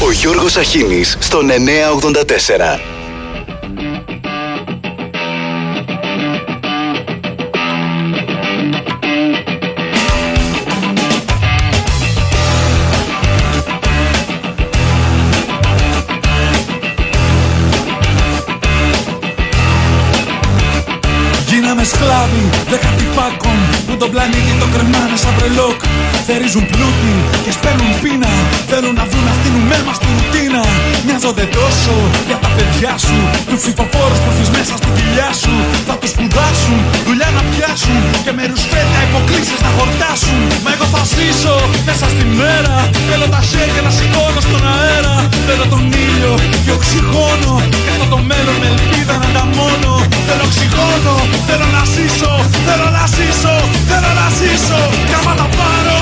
Ο Γιώργος Αχίνης στον 984. Γίναμε σκλάβοι δεκατή πάκων που τον πλανήτη το κρεμάνε σαν βρελόκ Θερίζουν πλούτη και σπέρνουν πείνα Θέλουν να βρουν αυτήν αίμα στη ρουτίνα Μοιάζονται τόσο για τα παιδιά σου. Τους ψηφοφόρους που έχεις μέσα στη κοιλιά σου Θα τους σπουδάσουν, δουλειά να πιάσουν Και με ρουσφέτια υποκλήσεις να χορτάσουν. Μα εγώ θα ζήσω μέσα στη μέρα Θέλω τα χέρια να σηκώνω στον αέρα. Θέλω τον ήλιο και οξυγόνο Και αυτό το μέλλον με ελπίδα να ανταμώνω Θέλω οξυγόνο, θέλω να ζήσω Θέλω να ζήσω, θέλω να ζήσω. Κι άμα τα πάρω, θα πάρω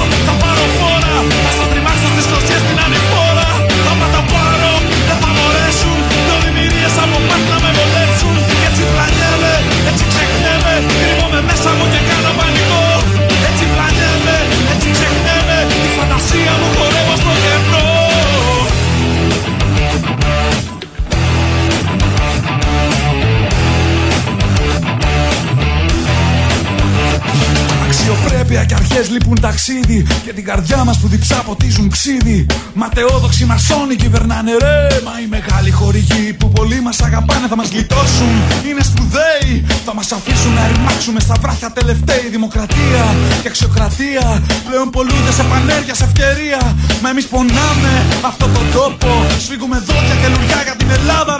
Αξιοπρέπεια και αρχές λείπουν ταξίδι. Και την καρδιά μας που διψά ποτίζουν ξύδι. Ματαιόδοξοι μασόνοι κυβερνάνε ρε. Μα οι μεγάλοι χορηγοί που πολλοί μας αγαπάνε θα μας γλιτώσουν. Είναι σπουδαίοι. Θα μας αφήσουν να ρημάξουμε στα βράχια τελευταίοι. Δημοκρατία και αξιοκρατία πλέον πολλούνται σε πανέργεια, σε ευκαιρία. Μα εμείς πονάμε αυτόν τον τόπο. Σφίγγουμε δόντια και λουριά για την Ελλάδα,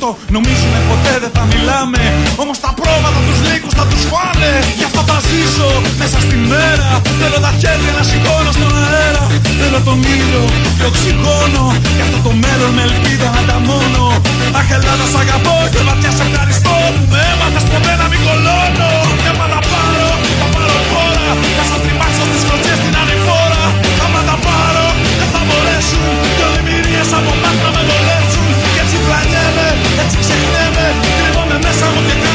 ρε γαμότο. Νομίζουμε ποτέ δεν θα μιλάμε. Όμως τα πρόβατα τους λύκους θα τους φάνε. Γι' αυτό θα ζήσω μέσα στη μέρα. Θέλω τα χέρια να σηκώνω στον αέρα. Θέλω τον ήλιο και οξυγόνο. Και αυτό το μέλλον με ελπίδα να ανταμώνω. Αχ, Ελλάδα, σ' αγαπώ και βαθιά σε ευχαριστώ που με έμαθες ποτέ να μην κολώνω. Και άμα τα πάρω, θα πάρω φόρα. Θα σας τριμάξω στις κλωτσιές στην ανηφόρα. Άμα τα πάρω, δεν θα μπορέσουν. Δυο δημιουργίες από μάτια να με βολέψουν. Και έτσι πλανιέμαι, έτσι ξεχνιέμαι. Κρύβομαι μέσα μου και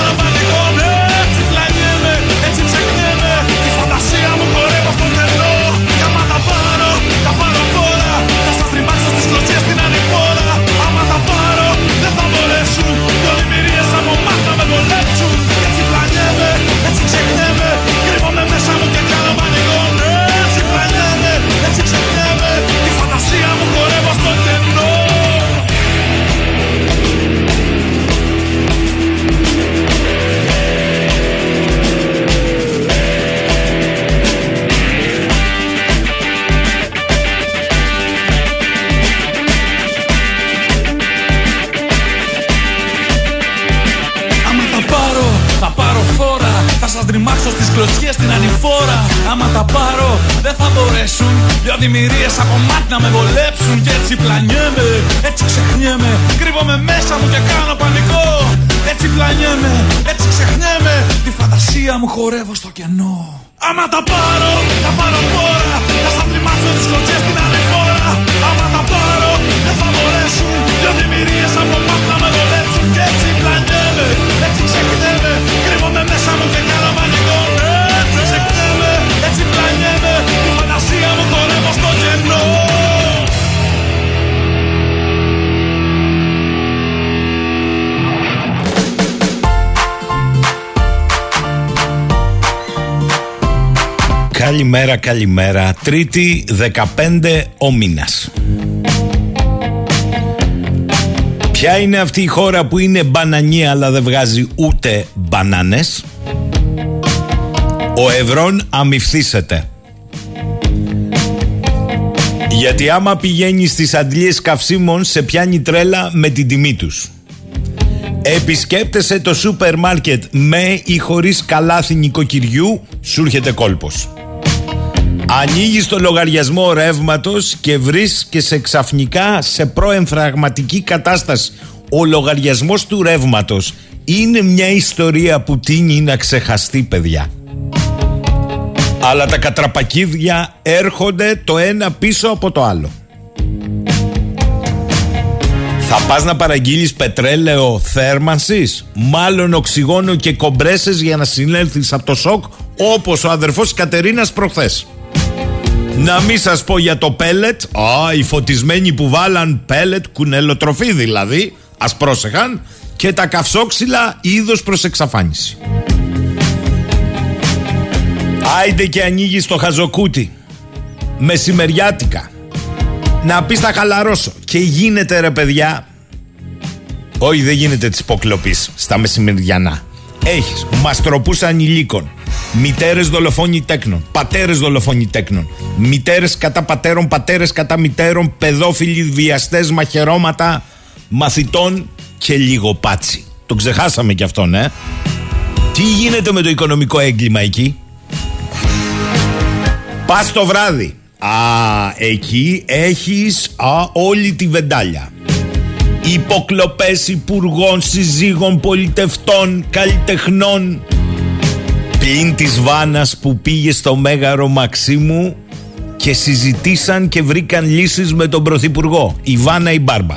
χορεύω στο κενό. Άμα τα πάρω, θα πάρω Καλημέρα, καλημέρα. Τρίτη 15 ο μήνας. Ποια είναι αυτή η χώρα που είναι μπανανή αλλά δεν βγάζει ούτε μπανάνες; Ο Ευρών αμυφθήσεται. Γιατί άμα πηγαίνει στις αντλίες καυσίμων σε πιάνει τρέλα με την τιμή τους. Επισκέπτεσαι το σούπερ μάρκετ με ή χωρίς καλάθι νοικοκυριού, σου έρχεται κόλπος. Ανοίγεις το λογαριασμό ρεύματος και βρίσκεσαι ξαφνικά σε προεμφραγματική κατάσταση. Ο λογαριασμός του ρεύματος είναι μια ιστορία που τίνει να ξεχαστεί, παιδιά. Αλλά τα κατραπακίδια έρχονται το ένα πίσω από το άλλο. Θα πας να παραγγείλεις πετρέλαιο θέρμανσης, μάλλον οξυγόνο και κομπρέσες για να συνέλθεις από το σοκ όπως ο αδερφός της Κατερίνας προχθές. Να μην σας πω για το πέλετ. Α, οι φωτισμένοι που βάλαν πέλετ Κουνελοτροφή δηλαδή Ας πρόσεχαν Και τα καυσόξυλα είδος προς εξαφάνιση. Άιντε και ανοίγει το χαζοκούτι. Μεσημεριάτικα. Να πεις θα χαλαρώσω. Και γίνεται ρε παιδιά. Όχι δεν γίνεται της υποκλοπής Στα μεσημεριανά. Έχεις μαστροπούς ανηλίκων Μητέρες δολοφόνοι τέκνων. Πατέρες δολοφόνοι τέκνων. Μητέρες κατά πατέρων, πατέρες κατά μητέρων. Παιδόφιλοι, βιαστές, μαχαιρώματα μαθητών και λίγο πάτσι. Το ξεχάσαμε κι αυτόν, ε. Τι γίνεται με το οικονομικό έγκλημα εκεί; Πας το βράδυ. Α, εκεί έχεις α, όλη τη βεντάλια. Υποκλοπές υπουργών, συζύγων, πολιτευτών, καλλιτεχνών, Πλην της Βάνας που πήγε στο Μέγαρο Μαξίμου και συζητήσαν και βρήκαν λύσεις με τον Πρωθυπουργό. Η Βάνα η Μπάρμπα.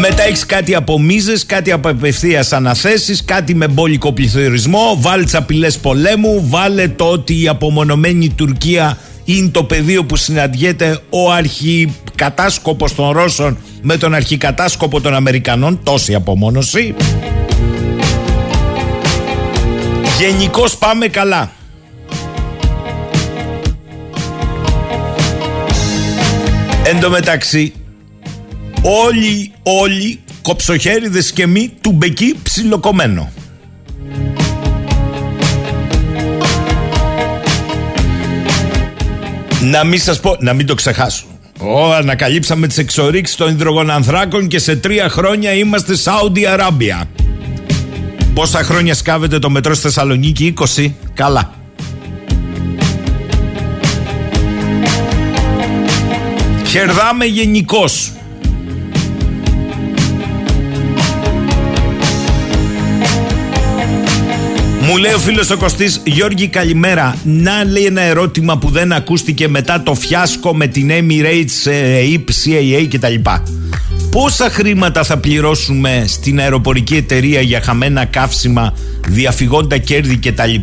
Μετά έχεις κάτι από μίζες, κάτι από απευθείας αναθέσεις, κάτι με μπόλικο πληθωρισμό. Βάλει τι απειλές πολέμου. Βάλε το ότι η απομονωμένη Τουρκία είναι το πεδίο που συναντιέται ο αρχικατάσκοπος των Ρώσων με τον αρχικατάσκοπο των Αμερικανών. Τόση απομόνωση. Γενικώ πάμε καλά. Εν τω μεταξύ, όλοι, όλοι, κοψοχέριδες και μη, του μπεκί ψιλοκομμένο. Να μην σας πω, να μην το ξεχάσω. Ω, ανακαλύψαμε τις εξορίξεις των υδρογονανθράκων και σε τρία χρόνια είμαστε Σάουδη Αράμπια. Πόσα χρόνια σκάβεται το μετρό στη Θεσσαλονίκη, 20. Καλά. Χερδάμε γενικώς. Μου λέει ο φίλος ο Κωστής, Γιώργη, καλημέρα. Να λέει ένα ερώτημα που δεν ακούστηκε μετά το φιάσκο με την Emirates, AIP, CAA κτλ. Πόσα χρήματα θα πληρώσουμε στην αεροπορική εταιρεία για χαμένα καύσιμα, διαφυγόντα κέρδη κτλ.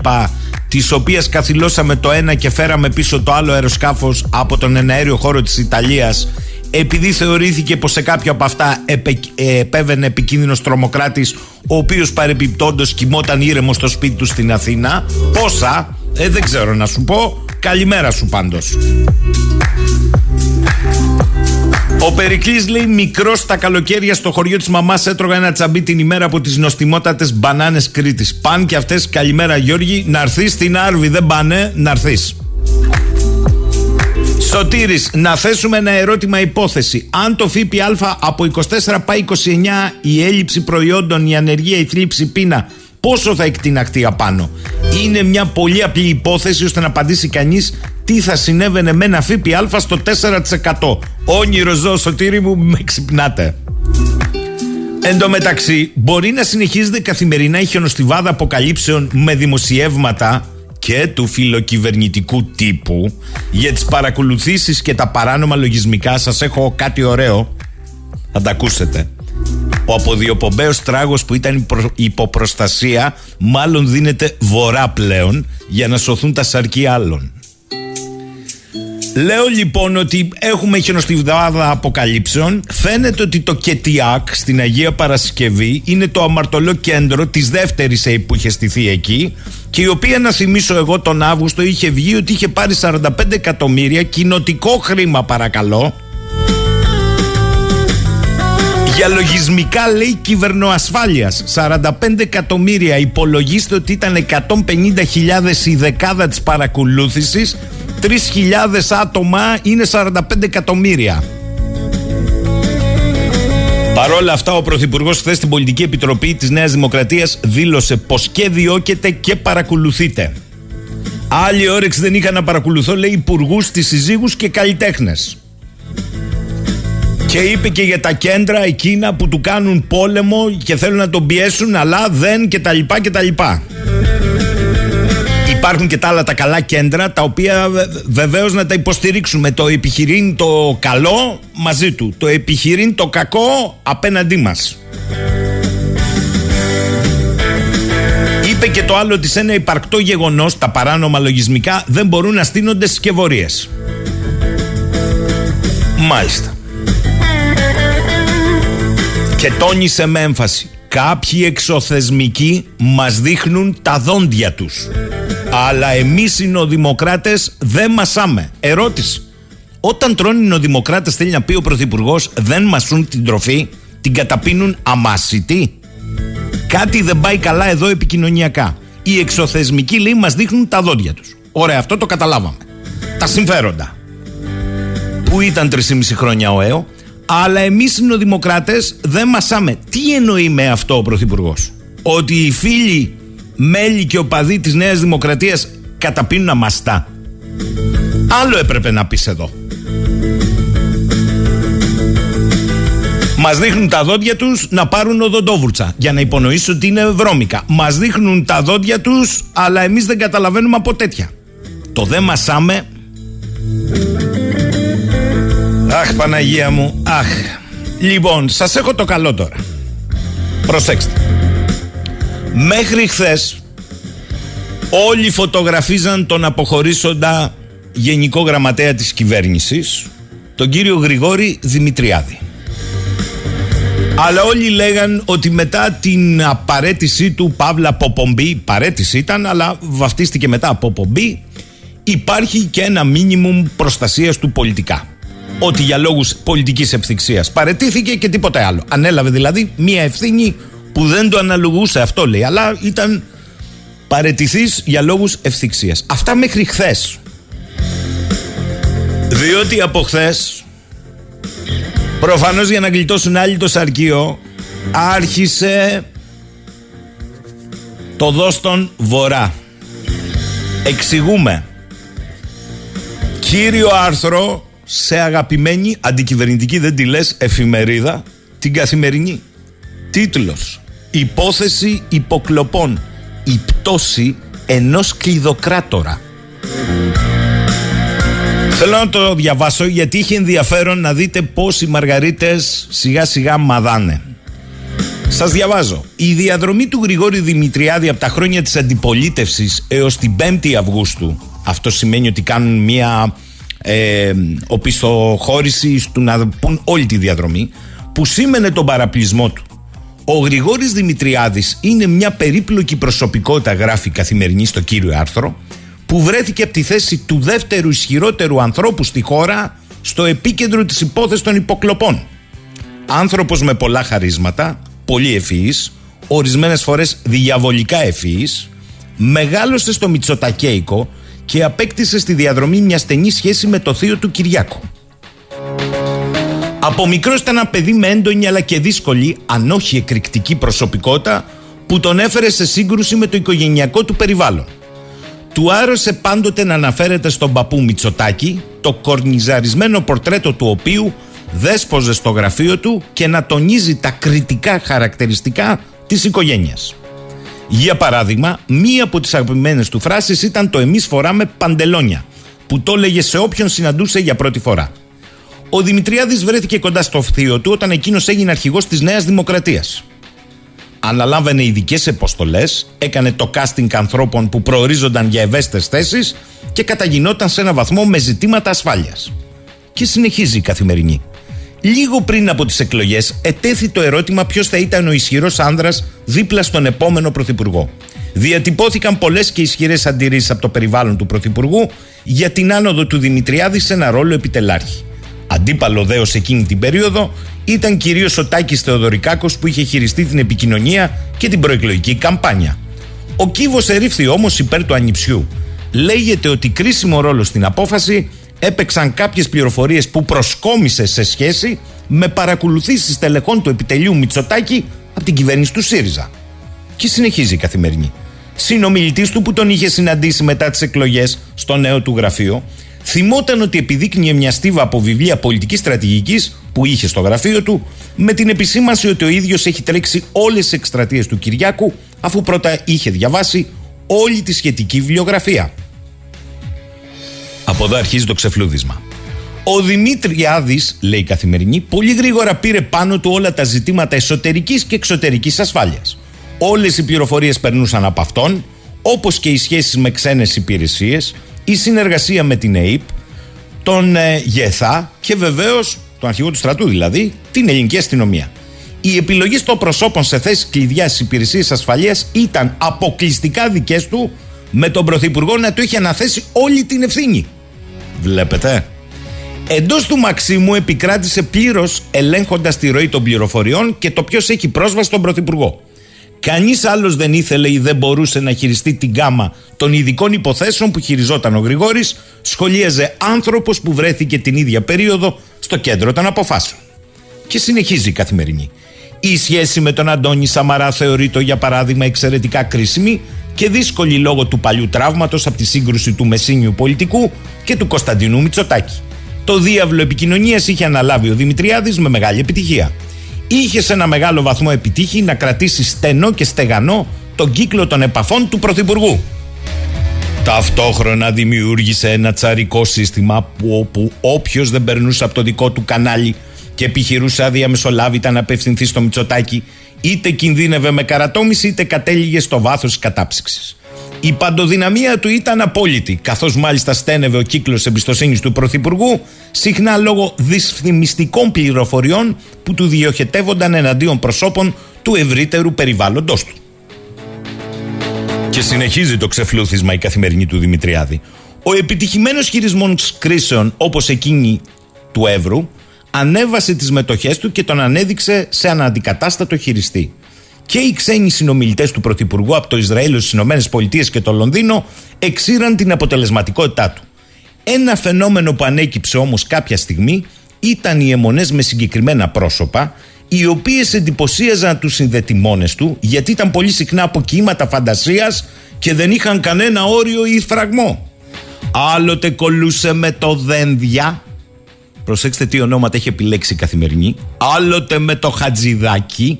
Τη οποία καθυλώσαμε το ένα και φέραμε πίσω το άλλο αεροσκάφος από τον εναέριο χώρο της Ιταλίας, επειδή θεωρήθηκε πως σε κάποια από αυτά επε, επέβαινε επικίνδυνος τρομοκράτης, ο οποίος παρεπιπτόντως κοιμόταν ήρεμο στο σπίτι του στην Αθήνα. Πόσα, ε, δεν ξέρω να σου πω. Καλημέρα σου πάντως. Ο Περικλής λέει μικρός στα καλοκαίρια στο χωριό της μαμάς έτρωγα ένα τσαμπί την ημέρα από τις νοστιμότατες μπανάνες Κρήτης. Παν και αυτές καλημέρα Γιώργη να έρθεις στην Άρβη δεν πάνε να έρθεις. Σωτήρης, να θέσουμε ένα ερώτημα υπόθεση. Αν το ΦΠΑ από 24 πάει 29, η έλλειψη προϊόντων, η ανεργία, η θλίψη, πείνα, πόσο θα εκτιναχτεί απάνω. Είναι μια πολύ απλή υπόθεση ώστε να απαντήσει κανείς τι θα συνέβαινε με ένα ΦΠΑ στο 4%. Όνειρο ζω, σωτήρι μου, με ξυπνάτε. Εν τω μεταξύ, μπορεί να συνεχίζεται καθημερινά η χιονοστιβάδα αποκαλύψεων με δημοσιεύματα και του φιλοκυβερνητικού τύπου για τις παρακολουθήσεις και τα παράνομα λογισμικά σας έχω κάτι ωραίο θα τα ακούσετε ο αποδιοπομπαίος τράγος που ήταν υποπροστασία μάλλον δίνεται βορρά πλέον για να σωθούν τα σαρκή άλλων Λέω λοιπόν ότι έχουμε χιονοστιβδάδα αποκαλύψεων. Φαίνεται ότι το Κετιάκ στην Αγία Παρασκευή είναι το αμαρτωλό κέντρο της δεύτερης ΑΕΠ που είχε στηθεί εκεί και η οποία να θυμίσω εγώ τον Αύγουστο είχε βγει ότι είχε πάρει 45 εκατομμύρια κοινοτικό χρήμα παρακαλώ. Για λογισμικά λέει κυβερνοασφάλειας. 45 εκατομμύρια. Υπολογίστε ότι ήταν 150.000 η δεκάδα της παρακολούθησης 3.000 άτομα είναι 45 εκατομμύρια. Παρ' όλα αυτά, ο Πρωθυπουργός χθες στην Πολιτική Επιτροπή της Νέας Δημοκρατίας δήλωσε πως και διώκεται και παρακολουθείτε. Άλλη όρεξη δεν είχα να παρακολουθώ, λέει, υπουργούς, τη συζύγους και καλλιτέχνες. Και είπε και για τα κέντρα εκείνα που του κάνουν πόλεμο και θέλουν να τον πιέσουν, αλλά δεν κτλ. κτλ. Υπάρχουν και τα άλλα τα καλά κέντρα τα οποία βεβαίως να τα υποστηρίξουμε. Το επιχειρήν το καλό μαζί του. Το επιχειρήν το κακό απέναντί μας. Είπε και το άλλο ότι σε ένα υπαρκτό γεγονός τα παράνομα λογισμικά δεν μπορούν να στείνονται συσκευωρίες. Μάλιστα. Και τόνισε με έμφαση. Κάποιοι εξωθεσμικοί μας δείχνουν τα δόντια τους. Αλλά εμείς οι νοδημοκράτες δεν μασάμε. Ερώτηση. Όταν τρώνε οι νοδημοκράτες θέλει να πει ο Πρωθυπουργός δεν μασούν την τροφή, την καταπίνουν αμάσιτη. Κάτι δεν πάει καλά εδώ επικοινωνιακά. Οι εξωθεσμικοί λέει μας δείχνουν τα δόντια τους. Ωραία, αυτό το καταλάβαμε. Τα συμφέροντα. Πού ήταν 3,5 χρόνια ο ΕΟ, αλλά εμείς οι νοδημοκράτες δεν μασάμε. Τι εννοεί με αυτό ο Πρωθυπουργός, Ότι οι φίλοι μέλη και οπαδοί της Νέας Δημοκρατίας καταπίνουν αμαστά. Άλλο έπρεπε να πεις εδώ. Μας δείχνουν τα δόντια τους να πάρουν οδοντόβουρτσα για να υπονοήσω ότι είναι βρώμικα. Μας δείχνουν τα δόντια τους, αλλά εμείς δεν καταλαβαίνουμε από τέτοια. Το δε μασάμε. Αχ, Παναγία μου, αχ. Λοιπόν, σας έχω το καλό τώρα. Προσέξτε. Μέχρι χθες όλοι φωτογραφίζαν τον αποχωρήσοντα γενικό γραμματέα της κυβέρνησης, τον κύριο Γρηγόρη Δημητριάδη. Αλλά όλοι λέγαν ότι μετά την απαραίτησή του Παύλα Ποπομπή, παρέτηση ήταν, αλλά βαφτίστηκε μετά από Πομπή, υπάρχει και ένα μίνιμουμ προστασίας του πολιτικά. Ότι για λόγους πολιτικής ευθυξίας παρετήθηκε και τίποτε άλλο. Ανέλαβε δηλαδή μία ευθύνη που δεν το αναλογούσε αυτό λέει, αλλά ήταν παρετηθής για λόγους ευθυξίας. Αυτά μέχρι χθες. Διότι από χθες Προφανώς για να γλιτώσουν άλλοι το σαρκείο, άρχισε το δόστον βορρά. Εξηγούμε. Κύριο άρθρο σε αγαπημένη αντικυβερνητική δεν τη λες εφημερίδα την καθημερινή. Τίτλος Υπόθεση υποκλοπών Η πτώση ενός κλειδοκράτορα Θέλω να το διαβάσω γιατί είχε ενδιαφέρον να δείτε πώς οι μαργαρίτες σιγά σιγά μαδάνε. Σας διαβάζω. Η διαδρομή του Γρηγόρη Δημητριάδη από τα χρόνια της αντιπολίτευσης έως την 5η Αυγούστου αυτό σημαίνει ότι κάνουν μια ε, οπισθοχώρηση του να πούν όλη τη διαδρομή που σήμαινε τον παραπλησμό του. Ο Γρηγόρης Δημητριάδης είναι μια περίπλοκη προσωπικότητα γράφει καθημερινή στο κύριο άρθρο που βρέθηκε από τη θέση του δεύτερου ισχυρότερου ανθρώπου στη χώρα στο επίκεντρο της υπόθεσης των υποκλοπών. Άνθρωπος με πολλά χαρίσματα, πολύ ευφυής, ορισμένες φορές διαβολικά ευφυής, μεγάλωσε στο Μητσοτακέικο και απέκτησε στη διαδρομή μια στενή σχέση με το θείο του Κυριάκο. Από μικρό ήταν ένα παιδί με έντονη αλλά και δύσκολη, αν όχι εκρηκτική προσωπικότητα, που τον έφερε σε σύγκρουση με το οικογενειακό του περιβάλλον. Του άρεσε πάντοτε να αναφέρεται στον παππού Μητσοτάκη, το κορνιζαρισμένο πορτρέτο του οποίου δέσποζε στο γραφείο του και να τονίζει τα κριτικά χαρακτηριστικά της οικογένειας. Για παράδειγμα, μία από τις αγαπημένες του φράσεις ήταν το «εμείς φοράμε παντελόνια», που το έλεγε σε όποιον συναντούσε για πρώτη φορά. Ο Δημητριάδης βρέθηκε κοντά στο θείο του όταν εκείνος έγινε αρχηγός της Νέας Δημοκρατίας αναλάμβανε ειδικές αποστολές, έκανε το casting ανθρώπων που προορίζονταν για ευαίσθητες θέσεις και καταγινόταν σε ένα βαθμό με ζητήματα ασφάλειας. Και συνεχίζει η καθημερινή. Λίγο πριν από τις εκλογές, ετέθη το ερώτημα ποιος θα ήταν ο ισχυρός άνδρας δίπλα στον επόμενο πρωθυπουργό. Διατυπώθηκαν πολλές και ισχυρές αντιρρήσεις από το περιβάλλον του πρωθυπουργού για την άνοδο του Δημητριάδη σε ένα ρόλο επιτελάρχη. Αντίπαλο δέος εκείνη την περίοδο ήταν κυρίως ο Τάκης Θεοδωρικάκος που είχε χειριστεί την επικοινωνία και την προεκλογική καμπάνια. Ο κύβο ερήφθη όμως υπέρ του ανιψιού. Λέγεται ότι κρίσιμο ρόλο στην απόφαση έπαιξαν κάποιες πληροφορίες που προσκόμισε σε σχέση με παρακολουθήσεις τελεχών του επιτελείου Μητσοτάκη από την κυβέρνηση του ΣΥΡΙΖΑ. Και συνεχίζει η καθημερινή. Συνομιλητής του που τον είχε συναντήσει μετά τις εκλογές στο νέο του γραφείο, θυμόταν ότι επιδείκνυε μια στίβα από βιβλία πολιτικής στρατηγικής που είχε στο γραφείο του, με την επισήμανση ότι ο ίδιος έχει τρέξει όλες τις εκστρατείες του Κυριάκου, αφού πρώτα είχε διαβάσει όλη τη σχετική βιβλιογραφία. Από εδώ αρχίζει το ξεφλούδισμα. Ο Δημήτριάδης, λέει η καθημερινή, πολύ γρήγορα πήρε πάνω του όλα τα ζητήματα εσωτερικής και εξωτερικής ασφάλειας. Όλες οι πληροφορίες περνούσαν από αυτόν, όπως και οι σχέσεις με ξένες υπηρεσίες, η συνεργασία με την ΕΕΠ, τον ε, ΓΕΘΑ και βεβαίως, τον αρχηγό του στρατού δηλαδή, την ελληνική αστυνομία. Οι επιλογές των προσώπων σε θέσεις κλειδιά στις υπηρεσίες ασφαλείας ήταν αποκλειστικά δικές του, με τον Πρωθυπουργό να του είχε αναθέσει όλη την ευθύνη. Βλέπετε. Εντός του Μαξίμου επικράτησε πλήρως ελέγχοντας τη ροή των πληροφοριών και το ποιος έχει πρόσβαση στον Πρωθυπουργό. Κανείς άλλος δεν ήθελε ή δεν μπορούσε να χειριστεί την γάμα των ειδικών υποθέσεων που χειριζόταν ο Γρηγόρης, σχολίαζε άνθρωπος που βρέθηκε την ίδια περίοδο στο κέντρο των αποφάσεων. Και συνεχίζει η καθημερινή. Η σχέση με τον Αντώνη Σαμαρά θεωρείται για παράδειγμα εξαιρετικά κρίσιμη και δύσκολη λόγω του παλιού τραύματος από τη σύγκρουση του Μεσίνιου πολιτικού και του Κωνσταντινού Μητσοτάκη. Το διάβλο επικοινωνίας είχε αναλάβει ο Δημητριάδης με μεγάλη επιτυχία. Είχες σε ένα μεγάλο βαθμό επιτύχει να κρατήσεις στενό και στεγανό τον κύκλο των επαφών του Πρωθυπουργού. Ταυτόχρονα δημιούργησε ένα τσαρικό σύστημα που όπου όποιος δεν περνούσε από το δικό του κανάλι και επιχειρούσε αδιαμεσολάβητα να απευθυνθεί στο Μητσοτάκι, είτε κινδύνευε με καρατόμηση είτε κατέληγε στο βάθος τη κατάψυξης. Η παντοδυναμία του ήταν απόλυτη, καθώς μάλιστα στένευε ο κύκλος εμπιστοσύνης του Πρωθυπουργού, συχνά λόγω δυσφημιστικών πληροφοριών που του διοχετεύονταν εναντίον προσώπων του ευρύτερου περιβάλλοντό του. Και συνεχίζει το ξεφλούθισμα η καθημερινή του Δημητριάδη. Ο επιτυχημένος χειρισμός κρίσεων όπως εκείνη του Εύρου ανέβασε τις μετοχές του και τον ανέδειξε σε αναντικατάστατο χειριστή. Και οι ξένοι συνομιλητές του Πρωθυπουργού από το Ισραήλ, τι ΗΠΑ και το Λονδίνο εξήραν την αποτελεσματικότητά του. Ένα φαινόμενο που ανέκυψε όμως κάποια στιγμή ήταν οι αιμονές με συγκεκριμένα πρόσωπα, οι οποίες εντυπωσίαζαν τους συνδετημόνες του, γιατί ήταν πολύ συχνά από κύματα φαντασίας και δεν είχαν κανένα όριο ή φραγμό. Άλλοτε κολούσε με το δένδια, Προσέξτε τι ονόματα έχει επιλέξει η καθημερινή. Άλλοτε με το Χατζηδάκι,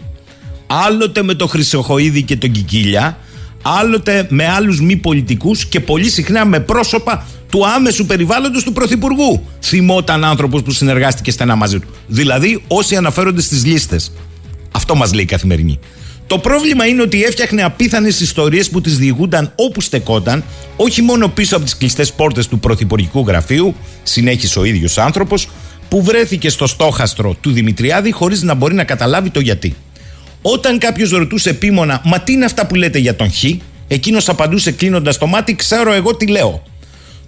άλλοτε με το Χρυσοχοίδη και τον Κικίλια, άλλοτε με άλλους μη πολιτικούς και πολύ συχνά με πρόσωπα του άμεσου περιβάλλοντος του Πρωθυπουργού. Θυμόταν άνθρωπος που συνεργάστηκε στενά μαζί του. Δηλαδή όσοι αναφέρονται στις λίστες. Αυτό μας λέει η καθημερινή. Το πρόβλημα είναι ότι έφτιαχνε απίθανες ιστορίες που τις διηγούνταν όπου στεκόταν, όχι μόνο πίσω από τις κλειστές πόρτες του Πρωθυπουργικού Γραφείου, συνέχισε ο ίδιος άνθρωπος, που βρέθηκε στο στόχαστρο του Δημητριάδη χωρίς να μπορεί να καταλάβει το γιατί. Όταν κάποιος ρωτούσε επίμονα, Μα τι είναι αυτά που λέτε για τον Χ, εκείνος απαντούσε κλείνοντας το μάτι, Ξέρω εγώ τι λέω.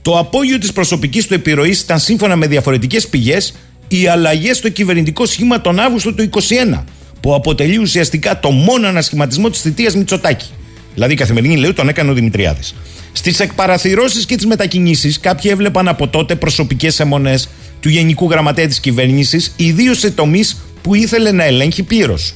Το απόγειο της προσωπικής του επιρροής ήταν σύμφωνα με διαφορετικές πηγές οι αλλαγές στο κυβερνητικό σχήμα τον Αύγουστο του 2021 που αποτελεί ουσιαστικά το μόνο ανασχηματισμό της θητείας Μητσοτάκη. Δηλαδή η καθημερινή λέει τον έκανε ο Δημητριάδης. Στις εκπαραθυρώσεις και τις μετακινήσεις, κάποιοι έβλεπαν από τότε προσωπικές αιμονές του Γενικού Γραμματέα της Κυβέρνησης, ιδίως σε τομείς που ήθελε να ελέγχει πλήρως.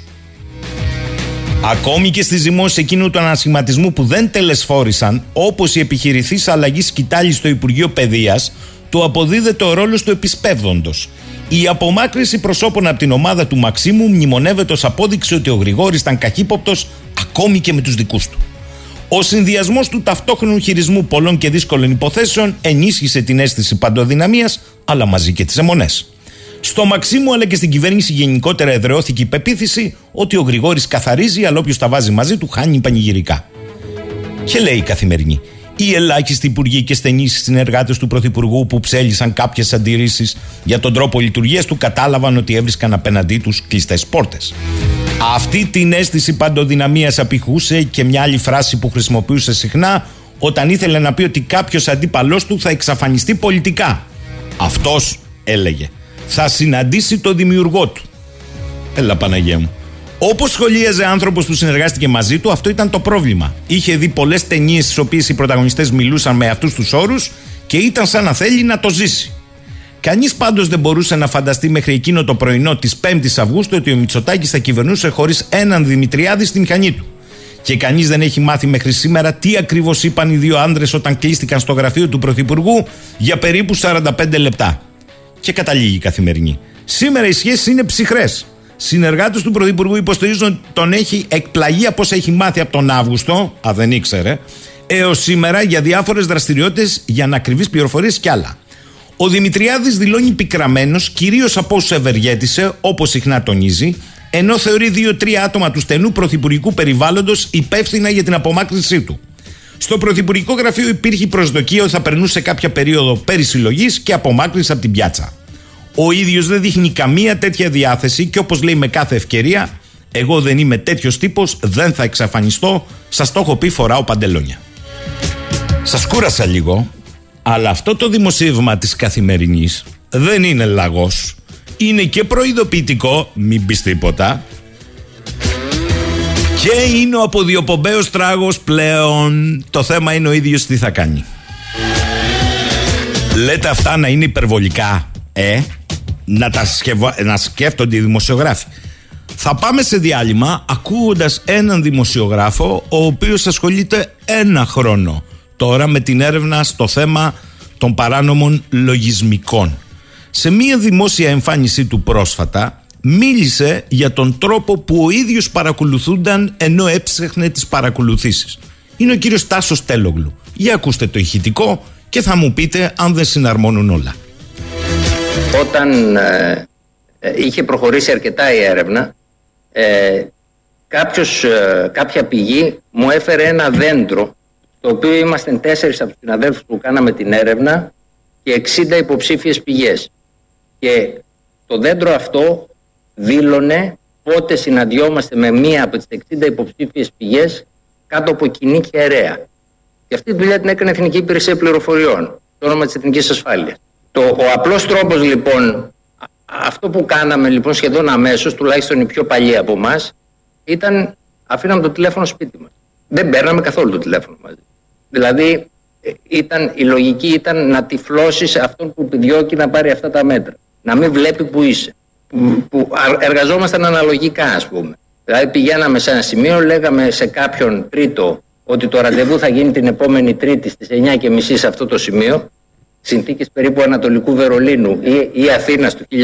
Ακόμη και στις δημόσιες εκείνου του ανασχηματισμού που δεν τελεσφόρησαν, όπως η επιχειρηθής αλλαγής σκητάλη στο Υπουργείο Παιδείας, του αποδίδεται ο ρόλος του επισπεύδοντος. Η απομάκρυση προσώπων από την ομάδα του Μαξίμου μνημονεύεται ως απόδειξη ότι ο Γρηγόρης ήταν καχύποπτος ακόμη και με τους δικούς του. Ο συνδυασμός του ταυτόχρονου χειρισμού πολλών και δύσκολων υποθέσεων ενίσχυσε την αίσθηση παντοδυναμία, αλλά μαζί και τις αιμονές. Στο Μαξίμου αλλά και στην κυβέρνηση γενικότερα εδρεώθηκε η πεποίθηση ότι ο Γρηγόρης καθαρίζει, αλλά όποιος τα βάζει μαζί του χάνει πανηγυρικά. Και λέει η καθημερινή. Οι ελάχιστοι υπουργοί και στενοί συνεργάτες του Πρωθυπουργού που ψέλισαν κάποιες αντιρρήσεις για τον τρόπο λειτουργίας του κατάλαβαν ότι έβρισκαν απέναντί τους κλειστές πόρτες. Αυτή την αίσθηση παντοδυναμίας απηχούσε και μια άλλη φράση που χρησιμοποιούσε συχνά όταν ήθελε να πει ότι κάποιος αντίπαλός του θα εξαφανιστεί πολιτικά. Αυτός έλεγε. Θα συναντήσει το δημιουργό του. Έλα Παναγία μου. Όπως σχολίαζε άνθρωπος που συνεργάστηκε μαζί του, αυτό ήταν το πρόβλημα. Είχε δει πολλές ταινίες στις οποίες οι πρωταγωνιστές μιλούσαν με αυτούς τους όρους και ήταν σαν να θέλει να το ζήσει. Κανείς πάντως δεν μπορούσε να φανταστεί μέχρι εκείνο το πρωινό της 5η Αυγούστου ότι ο Μητσοτάκης θα κυβερνούσε χωρίς έναν Δημητριάδη στην μηχανή του. Και κανείς δεν έχει μάθει μέχρι σήμερα τι ακριβώς είπαν οι δύο άντρες όταν κλείστηκαν στο γραφείο του Πρωθυπουργού για περίπου 45 λεπτά. Και καταλήγει η καθημερινή. Σήμερα οι σχέσεις είναι ψυχρές. Συνεργάτες του Πρωθυπουργού υποστηρίζουν ότι τον έχει εκπλαγεί από όσα έχει μάθει από τον Αύγουστο, α δεν ήξερε, έως σήμερα για διάφορες δραστηριότητες για να κρυβεί πληροφορίες κι άλλα. Ο Δημητριάδης δηλώνει πικραμένος, κυρίως από όσου ευεργέτησε, όπως συχνά τονίζει, ενώ θεωρεί δύο-τρία άτομα του στενού πρωθυπουργικού περιβάλλοντος υπεύθυνα για την απομάκρυνσή του. Στο Πρωθυπουργικό Γραφείο υπήρχε προσδοκία ότι θα περνούσε κάποια περίοδο περισυλλογή και απομάκρυνση από την πιάτσα. Ο ίδιος δεν δείχνει καμία τέτοια διάθεση και όπως λέει με κάθε ευκαιρία, εγώ δεν είμαι τέτοιος τύπος, δεν θα εξαφανιστώ. Σας το έχω πει, φοράω παντελόνια. Σας κούρασα λίγο, αλλά αυτό το δημοσίευμα της καθημερινής δεν είναι λαγός. Είναι και προειδοποιητικό, μην πεις τίποτα. Και είναι ο αποδιοπομπαίος τράγος πλέον. Το θέμα είναι ο ίδιος τι θα κάνει. Λέτε αυτά να είναι υπερβολικά, ε, να τα να σκέφτονται οι δημοσιογράφοι. Θα πάμε σε διάλειμμα ακούγοντας έναν δημοσιογράφο ο οποίος ασχολείται ένα χρόνο τώρα με την έρευνα στο θέμα των παράνομων λογισμικών. Σε μία δημόσια εμφάνισή του πρόσφατα μίλησε για τον τρόπο που ο ίδιος παρακολουθούνταν ενώ έψεχνε τις παρακολουθήσεις. Είναι ο κύριος Τάσος Τέλογλου. Για ακούστε το ηχητικό και θα μου πείτε αν δεν συναρμόνουν όλα. Όταν ε, ε, είχε προχωρήσει αρκετά η έρευνα, ε, κάποιος, ε, κάποια πηγή μου έφερε ένα δέντρο το οποίο είμαστε τέσσερις από τους συναδέλφους που κάναμε την έρευνα και 60 υποψήφιες πηγές. Και το δέντρο αυτό δήλωνε πότε συναντιόμαστε με μία από τις 60 υποψήφιες πηγές κάτω από κοινή κεραία. Και αυτή τη δουλειά την έκανε η Εθνική Υπηρεσία Πληροφοριών, το όνομα της Εθνικής Ασφάλειας. Το, ο απλός τρόπος λοιπόν, αυτό που κάναμε λοιπόν σχεδόν αμέσως, τουλάχιστον οι πιο παλιοί από εμά, ήταν αφήναμε το τηλέφωνο σπίτι μας. Δεν παίρναμε καθόλου το τηλέφωνο μαζί. Δηλαδή ε, ήταν, η λογική ήταν να τυφλώσεις αυτόν που επιδιώκει να πάρει αυτά τα μέτρα. Να μην βλέπει που είσαι που εργαζόμασταν αναλογικά ας πούμε. Δηλαδή πηγαίναμε σε ένα σημείο, λέγαμε σε κάποιον τρίτο ότι το ραντεβού θα γίνει την επόμενη Τρίτη στις 9.30 σε αυτό το σημείο, συνθήκες περίπου Ανατολικού Βερολίνου ή, ή Αθήνας του 1973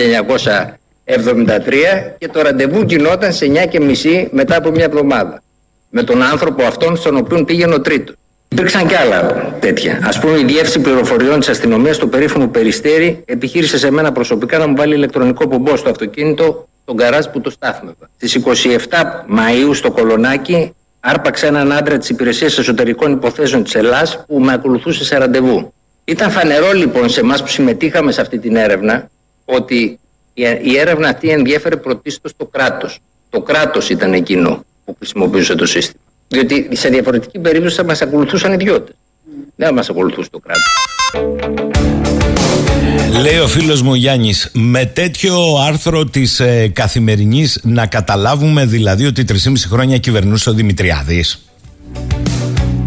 και το ραντεβού γινόταν σε 9.30 μετά από μια εβδομάδα. Με τον άνθρωπο αυτόν στον οποίο πήγαινε ο τρίτος. Υπήρξαν και άλλα τέτοια. Α πούμε, η Διεύθυνση Πληροφοριών της Αστυνομίας, το περίφημο Περιστέρι, επιχείρησε σε μένα προσωπικά να μου βάλει ηλεκτρονικό πομπό στο αυτοκίνητο, τον καράζ που το στάθμευα. Στις 27 Μαου στο Κολονάκι, άρπαξε έναν άντρα της Υπηρεσίας Εσωτερικών Υποθέσεων της Ελλάδα που με ακολουθούσε σε ραντεβού. Ήταν φανερό λοιπόν σε εμάς που συμμετείχαμε σε αυτή την έρευνα ότι η έρευνα αυτή ενδιέφερε πρωτίστως το κράτος. Το κράτος ήταν εκείνο που χρησιμοποιούσε το σύστημα. Διότι σε διαφορετική περίπτωση θα μας ακολουθούσαν ιδιώτες. Δεν θα μας ακολουθούσε το κράτος. Λέει ο φίλος μου Γιάννης, με τέτοιο άρθρο της ε, καθημερινής να καταλάβουμε δηλαδή ότι 3,5 χρόνια κυβερνούσε ο Δημητριάδης.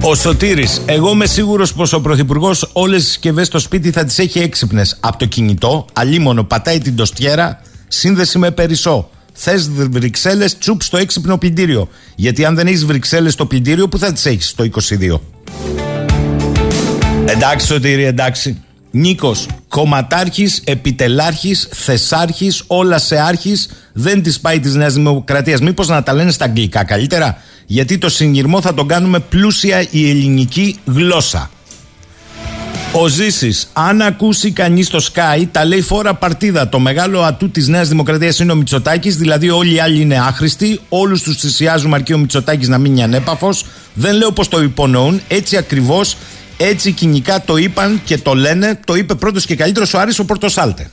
Ο Σωτήρης, εγώ είμαι σίγουρος πως ο Πρωθυπουργός όλες τις συσκευές στο σπίτι θα τις έχει έξυπνες. Από το κινητό, αλίμονο, πατάει την τοστιέρα, σύνδεση με περισσό. Θες Βρυξέλλες, τσουπ στο έξυπνο πλυντήριο. Γιατί αν δεν έχεις Βρυξέλλες στο πλυντήριο, πού θα τις έχεις το 22. Εντάξει, Σωτήρη, εντάξει. Νίκος, κομματάρχης, επιτελάρχης, θεσάρχης, όλα σε άρχης, δεν τη πάει της Νέας Δημοκρατίας. Μήπως να τα λένε στα αγγλικά καλύτερα, γιατί το συνειρμό θα τον κάνουμε πλούσια η ελληνική γλώσσα. Ο Ζήσης, αν ακούσει κανείς το Sky, τα λέει φόρα παρτίδα. Το μεγάλο ατού της Νέας Δημοκρατίας είναι ο Μητσοτάκης, δηλαδή όλοι οι άλλοι είναι άχρηστοι. Όλους τους θυσιάζουμε αρκεί ο Μητσοτάκης να μείνει ανέπαφος. Δεν λέω πως το υπονοούν, έτσι ακριβώς, έτσι κοινικά το είπαν και το λένε. Το είπε πρώτος και καλύτερος ο Άρης ο Πορτοσάλτε.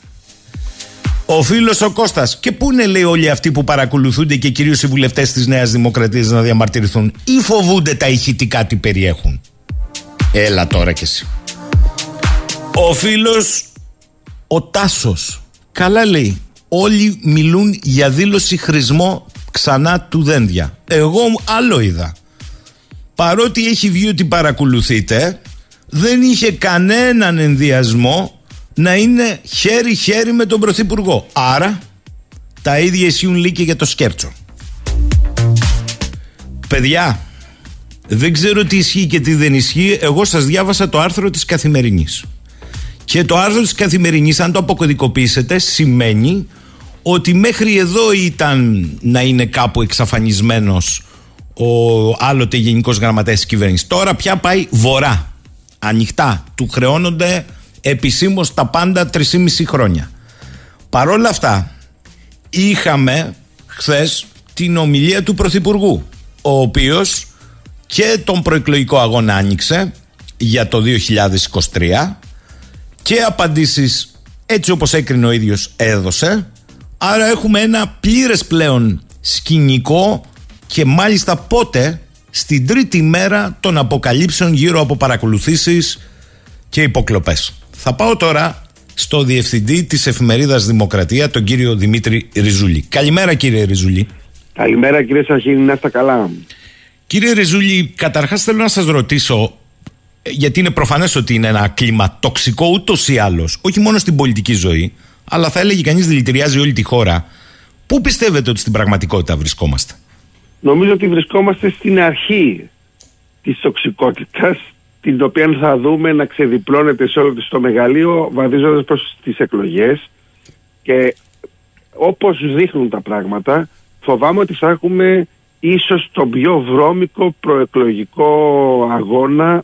Ο φίλος ο Κώστας. Και πού είναι, λέει, όλοι αυτοί που παρακολουθούνται και κυρίως οι βουλευτές της Νέας Δημοκρατίας να διαμαρτυρηθούν, ή φοβούνται τα ηχητικά τι περιέχουν; Έλα τώρα κι εσύ. Ο φίλος ο Τάσος. Καλά λέει Όλοι μιλούν για δήλωση χρησμό ξανά του δένδια. Εγώ άλλο είδα. Παρότι έχει βγει ότι παρακολουθείτε Δεν είχε κανέναν ενδιασμό Να είναι χέρι-χέρι με τον Πρωθυπουργό. Άρα τα ίδια ισχύουν λίγοι για το σκέρτσο. Παιδιά δεν ξέρω τι ισχύει και τι δεν ισχύει. Εγώ σας διάβασα το άρθρο της Καθημερινής και το άρθρο της καθημερινής, αν το αποκωδικοποιήσετε, σημαίνει ότι μέχρι εδώ ήταν να είναι κάπου εξαφανισμένος ο άλλοτε Γενικός Γραμματέας της κυβέρνησης. Τώρα πια πάει βορρά. Ανοιχτά. Του χρεώνονται επισήμως τα πάντα 3,5 χρόνια. Παρόλα αυτά, είχαμε χθες την ομιλία του Πρωθυπουργού ο οποίος και τον προεκλογικό αγώνα άνοιξε για το 2023 και απαντήσεις έτσι όπως έκρινε ο ίδιος έδωσε άρα έχουμε ένα πλήρες πλέον σκηνικό και μάλιστα πότε στην τρίτη μέρα των αποκαλύψεων γύρω από παρακολουθήσεις και υποκλοπές. Θα πάω τώρα στο διευθυντή της εφημερίδας Δημοκρατία, τον κύριο Δημήτρη Ριζούλη. Καλημέρα κύριε Ριζούλη. Καλημέρα κύριε Σαχίνη, να είστε καλά. Κύριε Ριζούλη, καταρχάς θέλω να σας ρωτήσω, γιατί είναι προφανές ότι είναι ένα κλίμα τοξικό ούτως ή άλλως, όχι μόνο στην πολιτική ζωή, αλλά θα έλεγε κανείς δηλητηριάζει όλη τη χώρα. Πού πιστεύετε ότι στην πραγματικότητα βρισκόμαστε; Νομίζω ότι βρισκόμαστε στην αρχή της τοξικότητας την οποία θα δούμε να ξεδιπλώνεται σε όλο το μεγαλείο βαδίζοντας προς τις εκλογές και όπως δείχνουν τα πράγματα φοβάμαι ότι θα έχουμε ίσως τον πιο βρώμικο προεκλογικό αγώνα